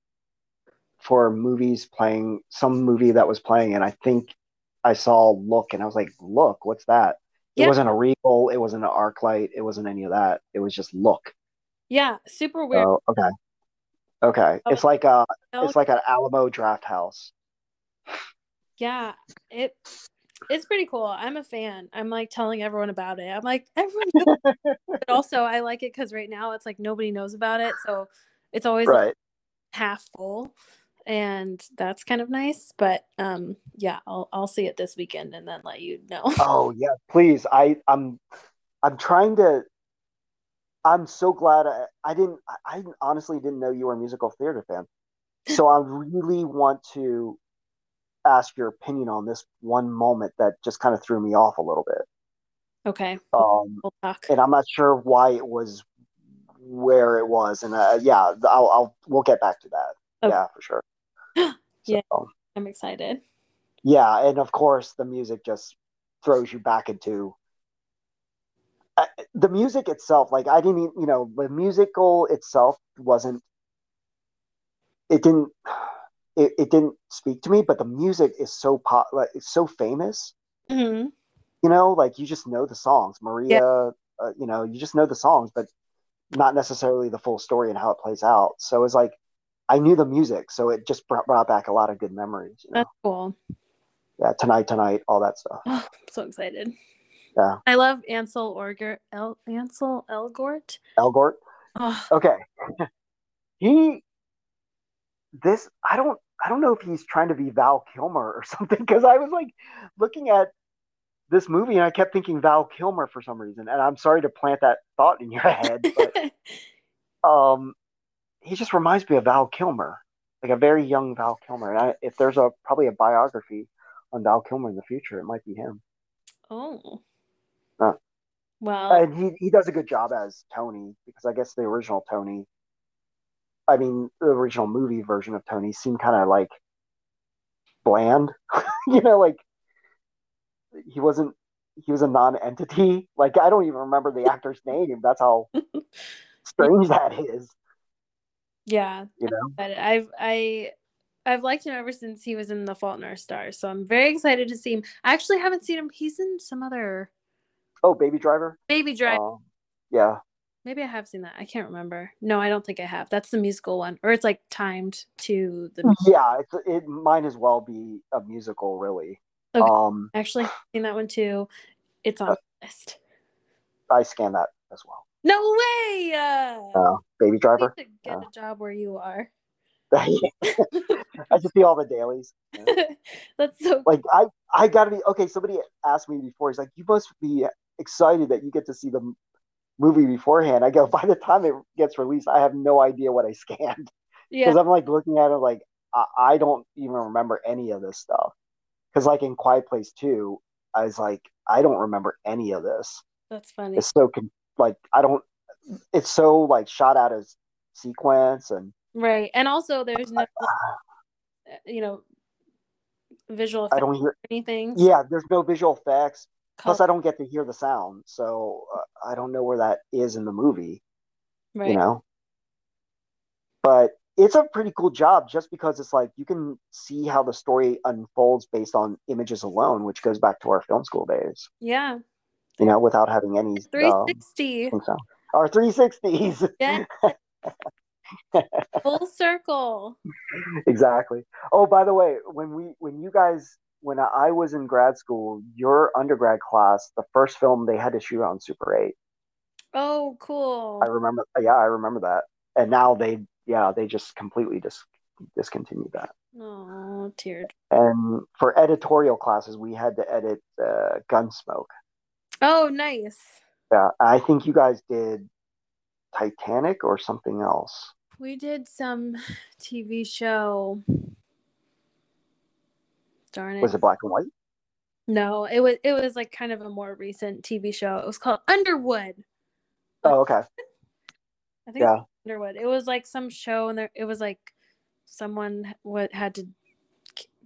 for movies playing some movie that was playing and I think I saw Look and I was like, Look, what's that? It Yeah. wasn't a Regal, it wasn't an ArcLight, it wasn't any of that. It was just Look. yeah, super weird. Oh, okay. Okay. Oh, It's like a it's like an Alamo Drafthouse. Yeah, it it's pretty cool. I'm a fan. I'm like telling everyone about it. I'm like everyone, knows. but also I like it because right now it's like nobody knows about it, so it's always like, half full, and that's kind of nice. But um, yeah, I'll I'll see it this weekend and then let you know. Oh yeah, please. I I'm I'm trying to. I'm so glad I, I didn't. I, I honestly didn't know you were a musical theater fan, so I really want to ask your opinion on this one moment that just kind of threw me off a little bit. okay, Um, we'll talk. and I'm not sure why it was where it was, and uh, yeah, I'll, I'll we'll get back to that. Okay. Yeah, for sure. Yeah. I'm excited. yeah, and of course the music just throws you back into uh, the music itself. Like I didn't, you know, the musical itself wasn't. It didn't. It, it didn't speak to me, but the music is so pop, like it's so famous. hmm You know, like you just know the songs, Maria. Uh, you know, you just know the songs, but not necessarily the full story and how it plays out. So it's like I knew the music, so it just brought, brought back a lot of good memories. You know? That's cool. Yeah, tonight, tonight, all that stuff. Oh, I'm so excited. Yeah. I love Ansel Orger El Ansel Elgort. Elgort. Oh, Okay. he this I don't I don't know if he's trying to be Val Kilmer or something because I was like looking at this movie and I kept thinking Val Kilmer for some reason and I'm sorry to plant that thought in your head but um he just reminds me of Val Kilmer like a very young Val Kilmer and I, if there's a probably a biography on Val Kilmer in the future it might be him oh. Uh, well, and he he does a good job as Tony because I guess the original Tony, I mean the original movie version of Tony seemed kind of like bland, you know, like he wasn't he was a non-entity. Like I don't even remember the actor's name. That's how strange that is, yeah. you know. But I've I I've liked him ever since he was in The Fault in Our Stars. So I'm very excited to see him. I actually haven't seen him. He's in some other Oh, Baby Driver. Baby Driver. Um, yeah, Maybe I have seen that. I can't remember. No, I don't think I have. That's the musical one, or it's like timed to the. yeah. It's, it might as well be a musical, really. Okay. Um, Actually, I've seen that one too. It's on Uh, the list. I scan that as well. No way! Uh, Uh, Baby Driver. get uh. a job where you are. I just see all the dailies. you know? That's so. like I I gotta be okay. Somebody asked me before. He's like, you must be excited that you get to see the movie beforehand. I go, by the time it gets released, I have no idea what I scanned Yeah. because I'm like looking at it like I, I don't even remember any of this stuff. Because like in Quiet Place Two, I was like, I don't remember any of this. That's funny. It's so con- like I don't it's so like shot out of sequence and right. And also, there's no, you know, visual I don't hear. anything. Yeah, there's no visual effects. Plus, I don't get to hear the sound, so uh, I don't know where that is in the movie. right. You know, but it's a pretty cool job just because it's like you can see how the story unfolds based on images alone, which goes back to our film school days. Yeah. You know, without having any um, 360. thing sound. Our 360s. Yeah. Full circle. exactly. Oh, by the way, when we when you guys when I was in grad school, your undergrad class, the first film they had to shoot on Super 8. Oh, cool. I remember yeah, I remember that. And now they yeah, they just completely dis- discontinued that. Oh, teared. And for editorial classes, we had to edit uh, Gunsmoke. Oh, nice. Yeah, I think you guys did Titanic or something else. We did some TV show. Darn it. Was it black and white? No, it was it was like kind of a more recent TV show. It was called Underwood. Oh, okay. I think Yeah. it Underwood. It was like some show, and there it was like someone what had to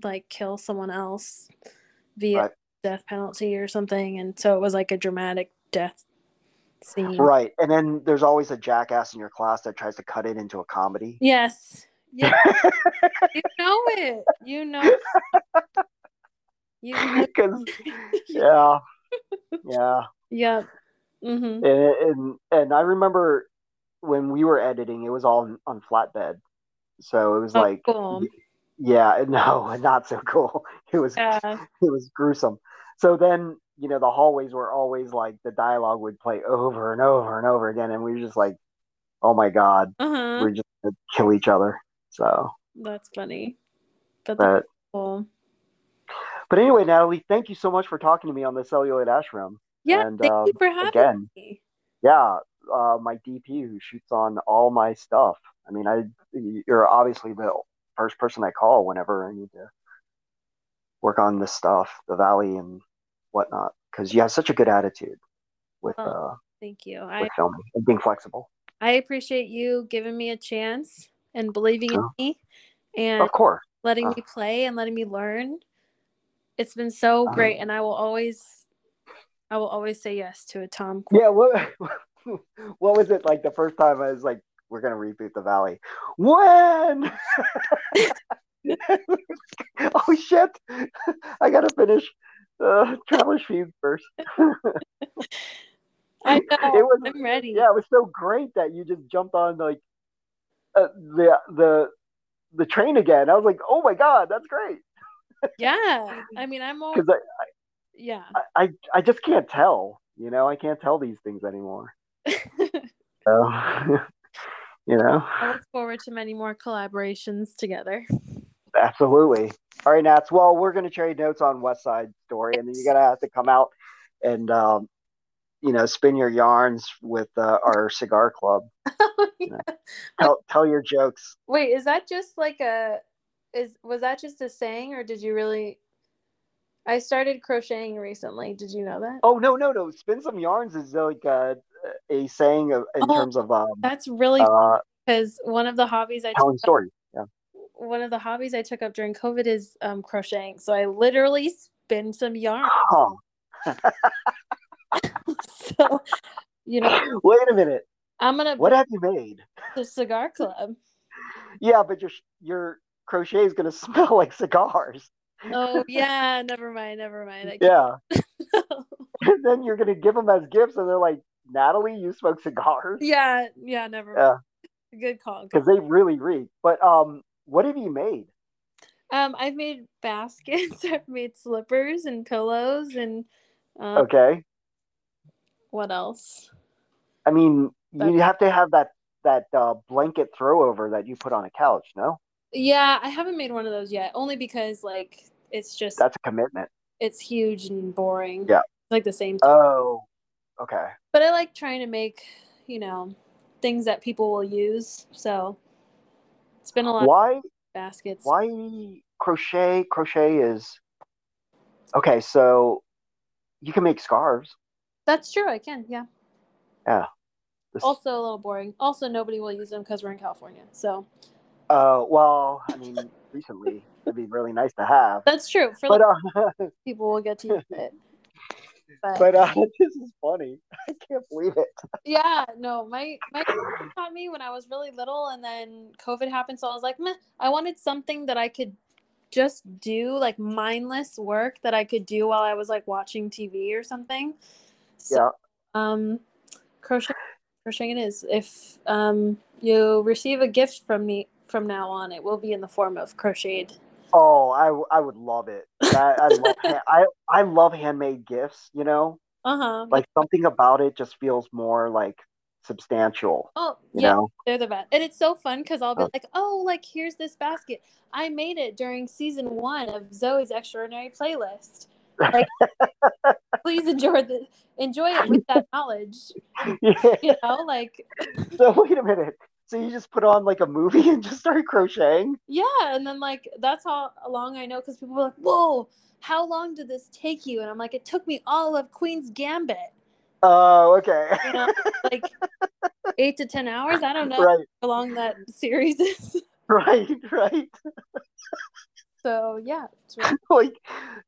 like kill someone else via Right. Death penalty or something, and so it was like a dramatic death scene. Right. And then there's always a jackass in your class that tries to cut it into a comedy. Yes. Yeah. you know it. You know. You know. Because yeah, yeah, yeah. Mm-hmm. and, and and I remember when we were editing, it was all on, on flatbed, so it was Oh, like, cool. yeah, no, not so cool. It was Yeah. it was gruesome. So then you know the hallways were always like the dialogue would play over and over and over again, and we were just like, oh my god, Uh-huh. we're just gonna kill each other. So, That's funny. But that's but cool. but anyway, Natalie, thank you so much for talking to me on the celluloid ashram. Yeah, And, thank you um, for having again, me. yeah, uh, my DP who shoots on all my stuff. I mean, I you're obviously the first person I call whenever I need to work on this stuff, the valley and whatnot, because you have such a good attitude with Oh, uh, Thank you. I with filming and being flexible. I appreciate you giving me a chance and believing in me and Of course. letting Uh. me play and letting me learn. It's been so Uh. great and I will always I will always say yes to a Tom. Yeah. What What was it like the first time I was like, we're gonna reboot the valley? When? oh shit! I gotta finish uh, Traveler's Fugue first. I know. It was- I'm ready. Yeah, it was so great that you just jumped on like uh, the the the train again. I was like, oh my god, that's great Yeah. I mean, I'm all because I, yeah. I I just can't tell. You know, I can't tell these things anymore. So, you know, I look forward to many more collaborations together. Absolutely. All right, Nats. Well, we're gonna trade notes on West Side Story, and then you're gonna have to come out and um, you know spin your yarns with uh, our cigar club. Tell tell your jokes. Wait, is that just like a is was that just a saying or did you really I started crocheting recently. Did you know that? Oh no no no! Spin some yarns is like uh, a saying of, in Oh, terms of um, That's really uh, because one of the hobbies I telling stories. Yeah. one of the hobbies I took up during COVID is um, crocheting. So I literally spin some yarn. Huh. so you know, Wait a minute. I'm gonna What have you made? the cigar club. Yeah, but your your crochet is gonna smell like cigars. Oh yeah, never mind, never mind. Yeah. And then you're gonna give them as gifts, and they're like, Natalie, you smoke cigars yeah, yeah, never Yeah. mind. Good call. because they really reek. But um, what have you made? Um, I've made baskets. I've made slippers and pillows and um, Okay. what else? I mean, That- you have to have that that uh, blanket throwover that you put on a couch. No, Yeah, I haven't made one of those yet. Only because like it's just that's a commitment. it's huge and boring. Yeah. It's like the same. thing. Oh, okay. but I like trying to make you know things that people will use. So it's been a lot of Why baskets. why crochet? Crochet is okay. So you can make scarves. That's true. I can. Yeah. This- Also a little boring. Also, nobody will use them because we're in California. So Uh, well, I mean, recently it'd be really nice to have. that's true. For But like, uh, people will get to use it. But, but uh, this is funny. I can't believe it. yeah, no, my my taught me when I was really little, and then COVID happened. So I was like, Meh, I wanted something that I could just do, like mindless work that I could do while I was like watching TV or something. So, Yeah. um, crochet, crocheting it is. If um you receive a gift from me from now on, it will be in the form of crocheted. Oh, I, I would love it. That, I love I I love handmade gifts. You know, Uh huh. like something about it just feels more like substantial. oh You yeah, know, they're the best, and it's so fun because I'll be Oh. like, oh, like here's this basket. I made it during season one of Zoey's Extraordinary Playlist. Like, please enjoy the enjoy it with that knowledge. yeah. You know, like So wait a minute. So you just put on like a movie and just start crocheting? yeah, and then like that's how long I know because people were like, whoa, how long did this take you? And I'm like, it took me all of Queen's Gambit. Oh, okay. You know, like eight to ten hours. I don't know right, how long that series is. right, right. So yeah, really like,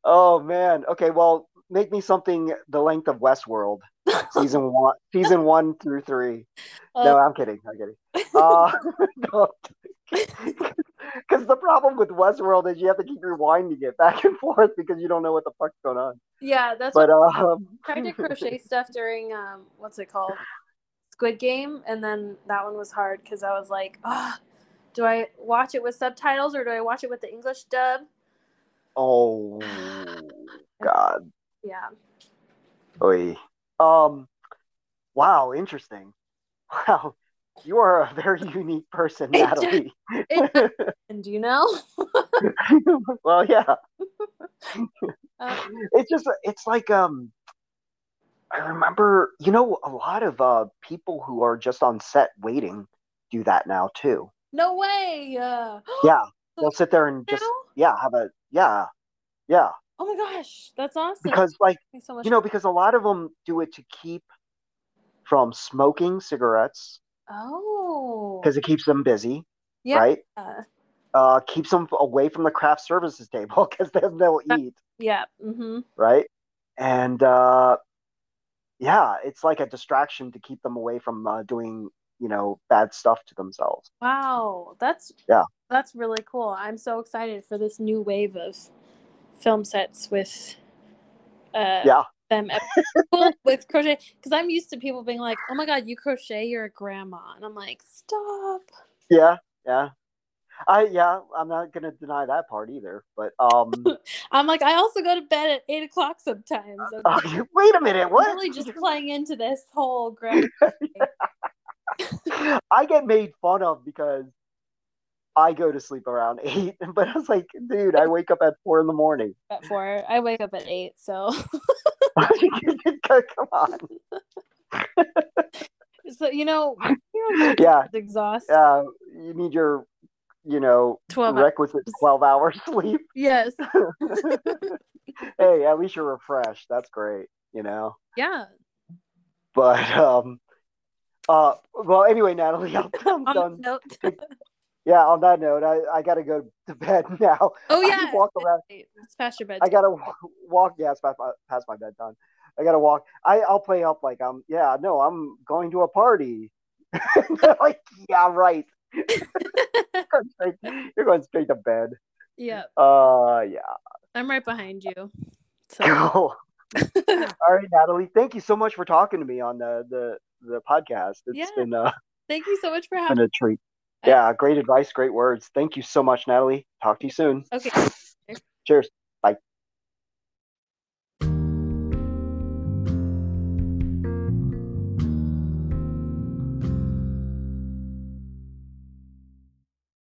oh man. Okay, well, make me something the length of Westworld, season one, season one through three. no, Uh, I'm kidding. I'm kidding. Uh, because the problem with Westworld is you have to keep rewinding it back and forth because you don't know what the fuck's going on. yeah, that's But what um, I tried to crochet stuff during um what's it called? Squid Game, and then that one was hard because I was like, ah, do I watch it with subtitles or do I watch it with the English dub? oh god, Yeah. Oy. Um, wow, interesting. Wow, you are a very unique person, Natalie. And do you know? well, yeah. Uh, It's just it's like um I remember, you know, a lot of uh people who are just on set waiting do that now too. no way. Uh, Yeah, they'll sit there and just now? yeah, have a yeah. Yeah, Oh my gosh, that's awesome. because like, so much. you know, because a lot of them do it to keep from smoking cigarettes oh, because it keeps them busy, yeah. right? Uh keeps them away from the craft services table because then they'll eat, Yeah. Mm-hmm. right? And uh yeah, it's like a distraction to keep them away from uh, doing, you know, bad stuff to themselves. Wow, that's Yeah. that's really cool. I'm so excited for this new wave of film sets with uh Yeah. them with crochet because I'm used to people being like, "Oh my god, you crochet, you're a grandma," and I'm like, "Stop." Yeah, yeah. I yeah, I'm not gonna deny that part either. But um I'm like, I also go to bed at eight o'clock sometimes. I'm uh, wait a minute, what? I'm really just playing into this whole grandma. I get made fun of because I go to sleep around eight, but I was like, dude, I wake up at four in the morning. at four. I wake up at eight, so Come on. so you know, you know Yeah, it's exhausting. uh, you need your, you know, Twelve. hours. requisite twelve hours sleep. Yes. hey, at least you're refreshed. That's great, you know. Yeah. But um, uh, well, anyway, Natalie, I'm, I'm On done. Yeah, on that note, I, I gotta go to bed now. Oh yeah. walk around. It's past your bed. I gotta wa- walk. Yeah, it's past my, past my bedtime. I gotta walk. I I'll play up like I'm. Yeah, no, I'm going to a party. Like, yeah, right. You're going straight to bed. yeah. Uh, yeah. I'm right behind you. So Cool. All right, Natalie. Thank you so much for talking to me on the the the podcast. It's Yeah. been uh, thank you so much for been having a treat. Yeah, great advice, great words. Thank you so much, Natalie. Talk to you soon. Okay. Cheers.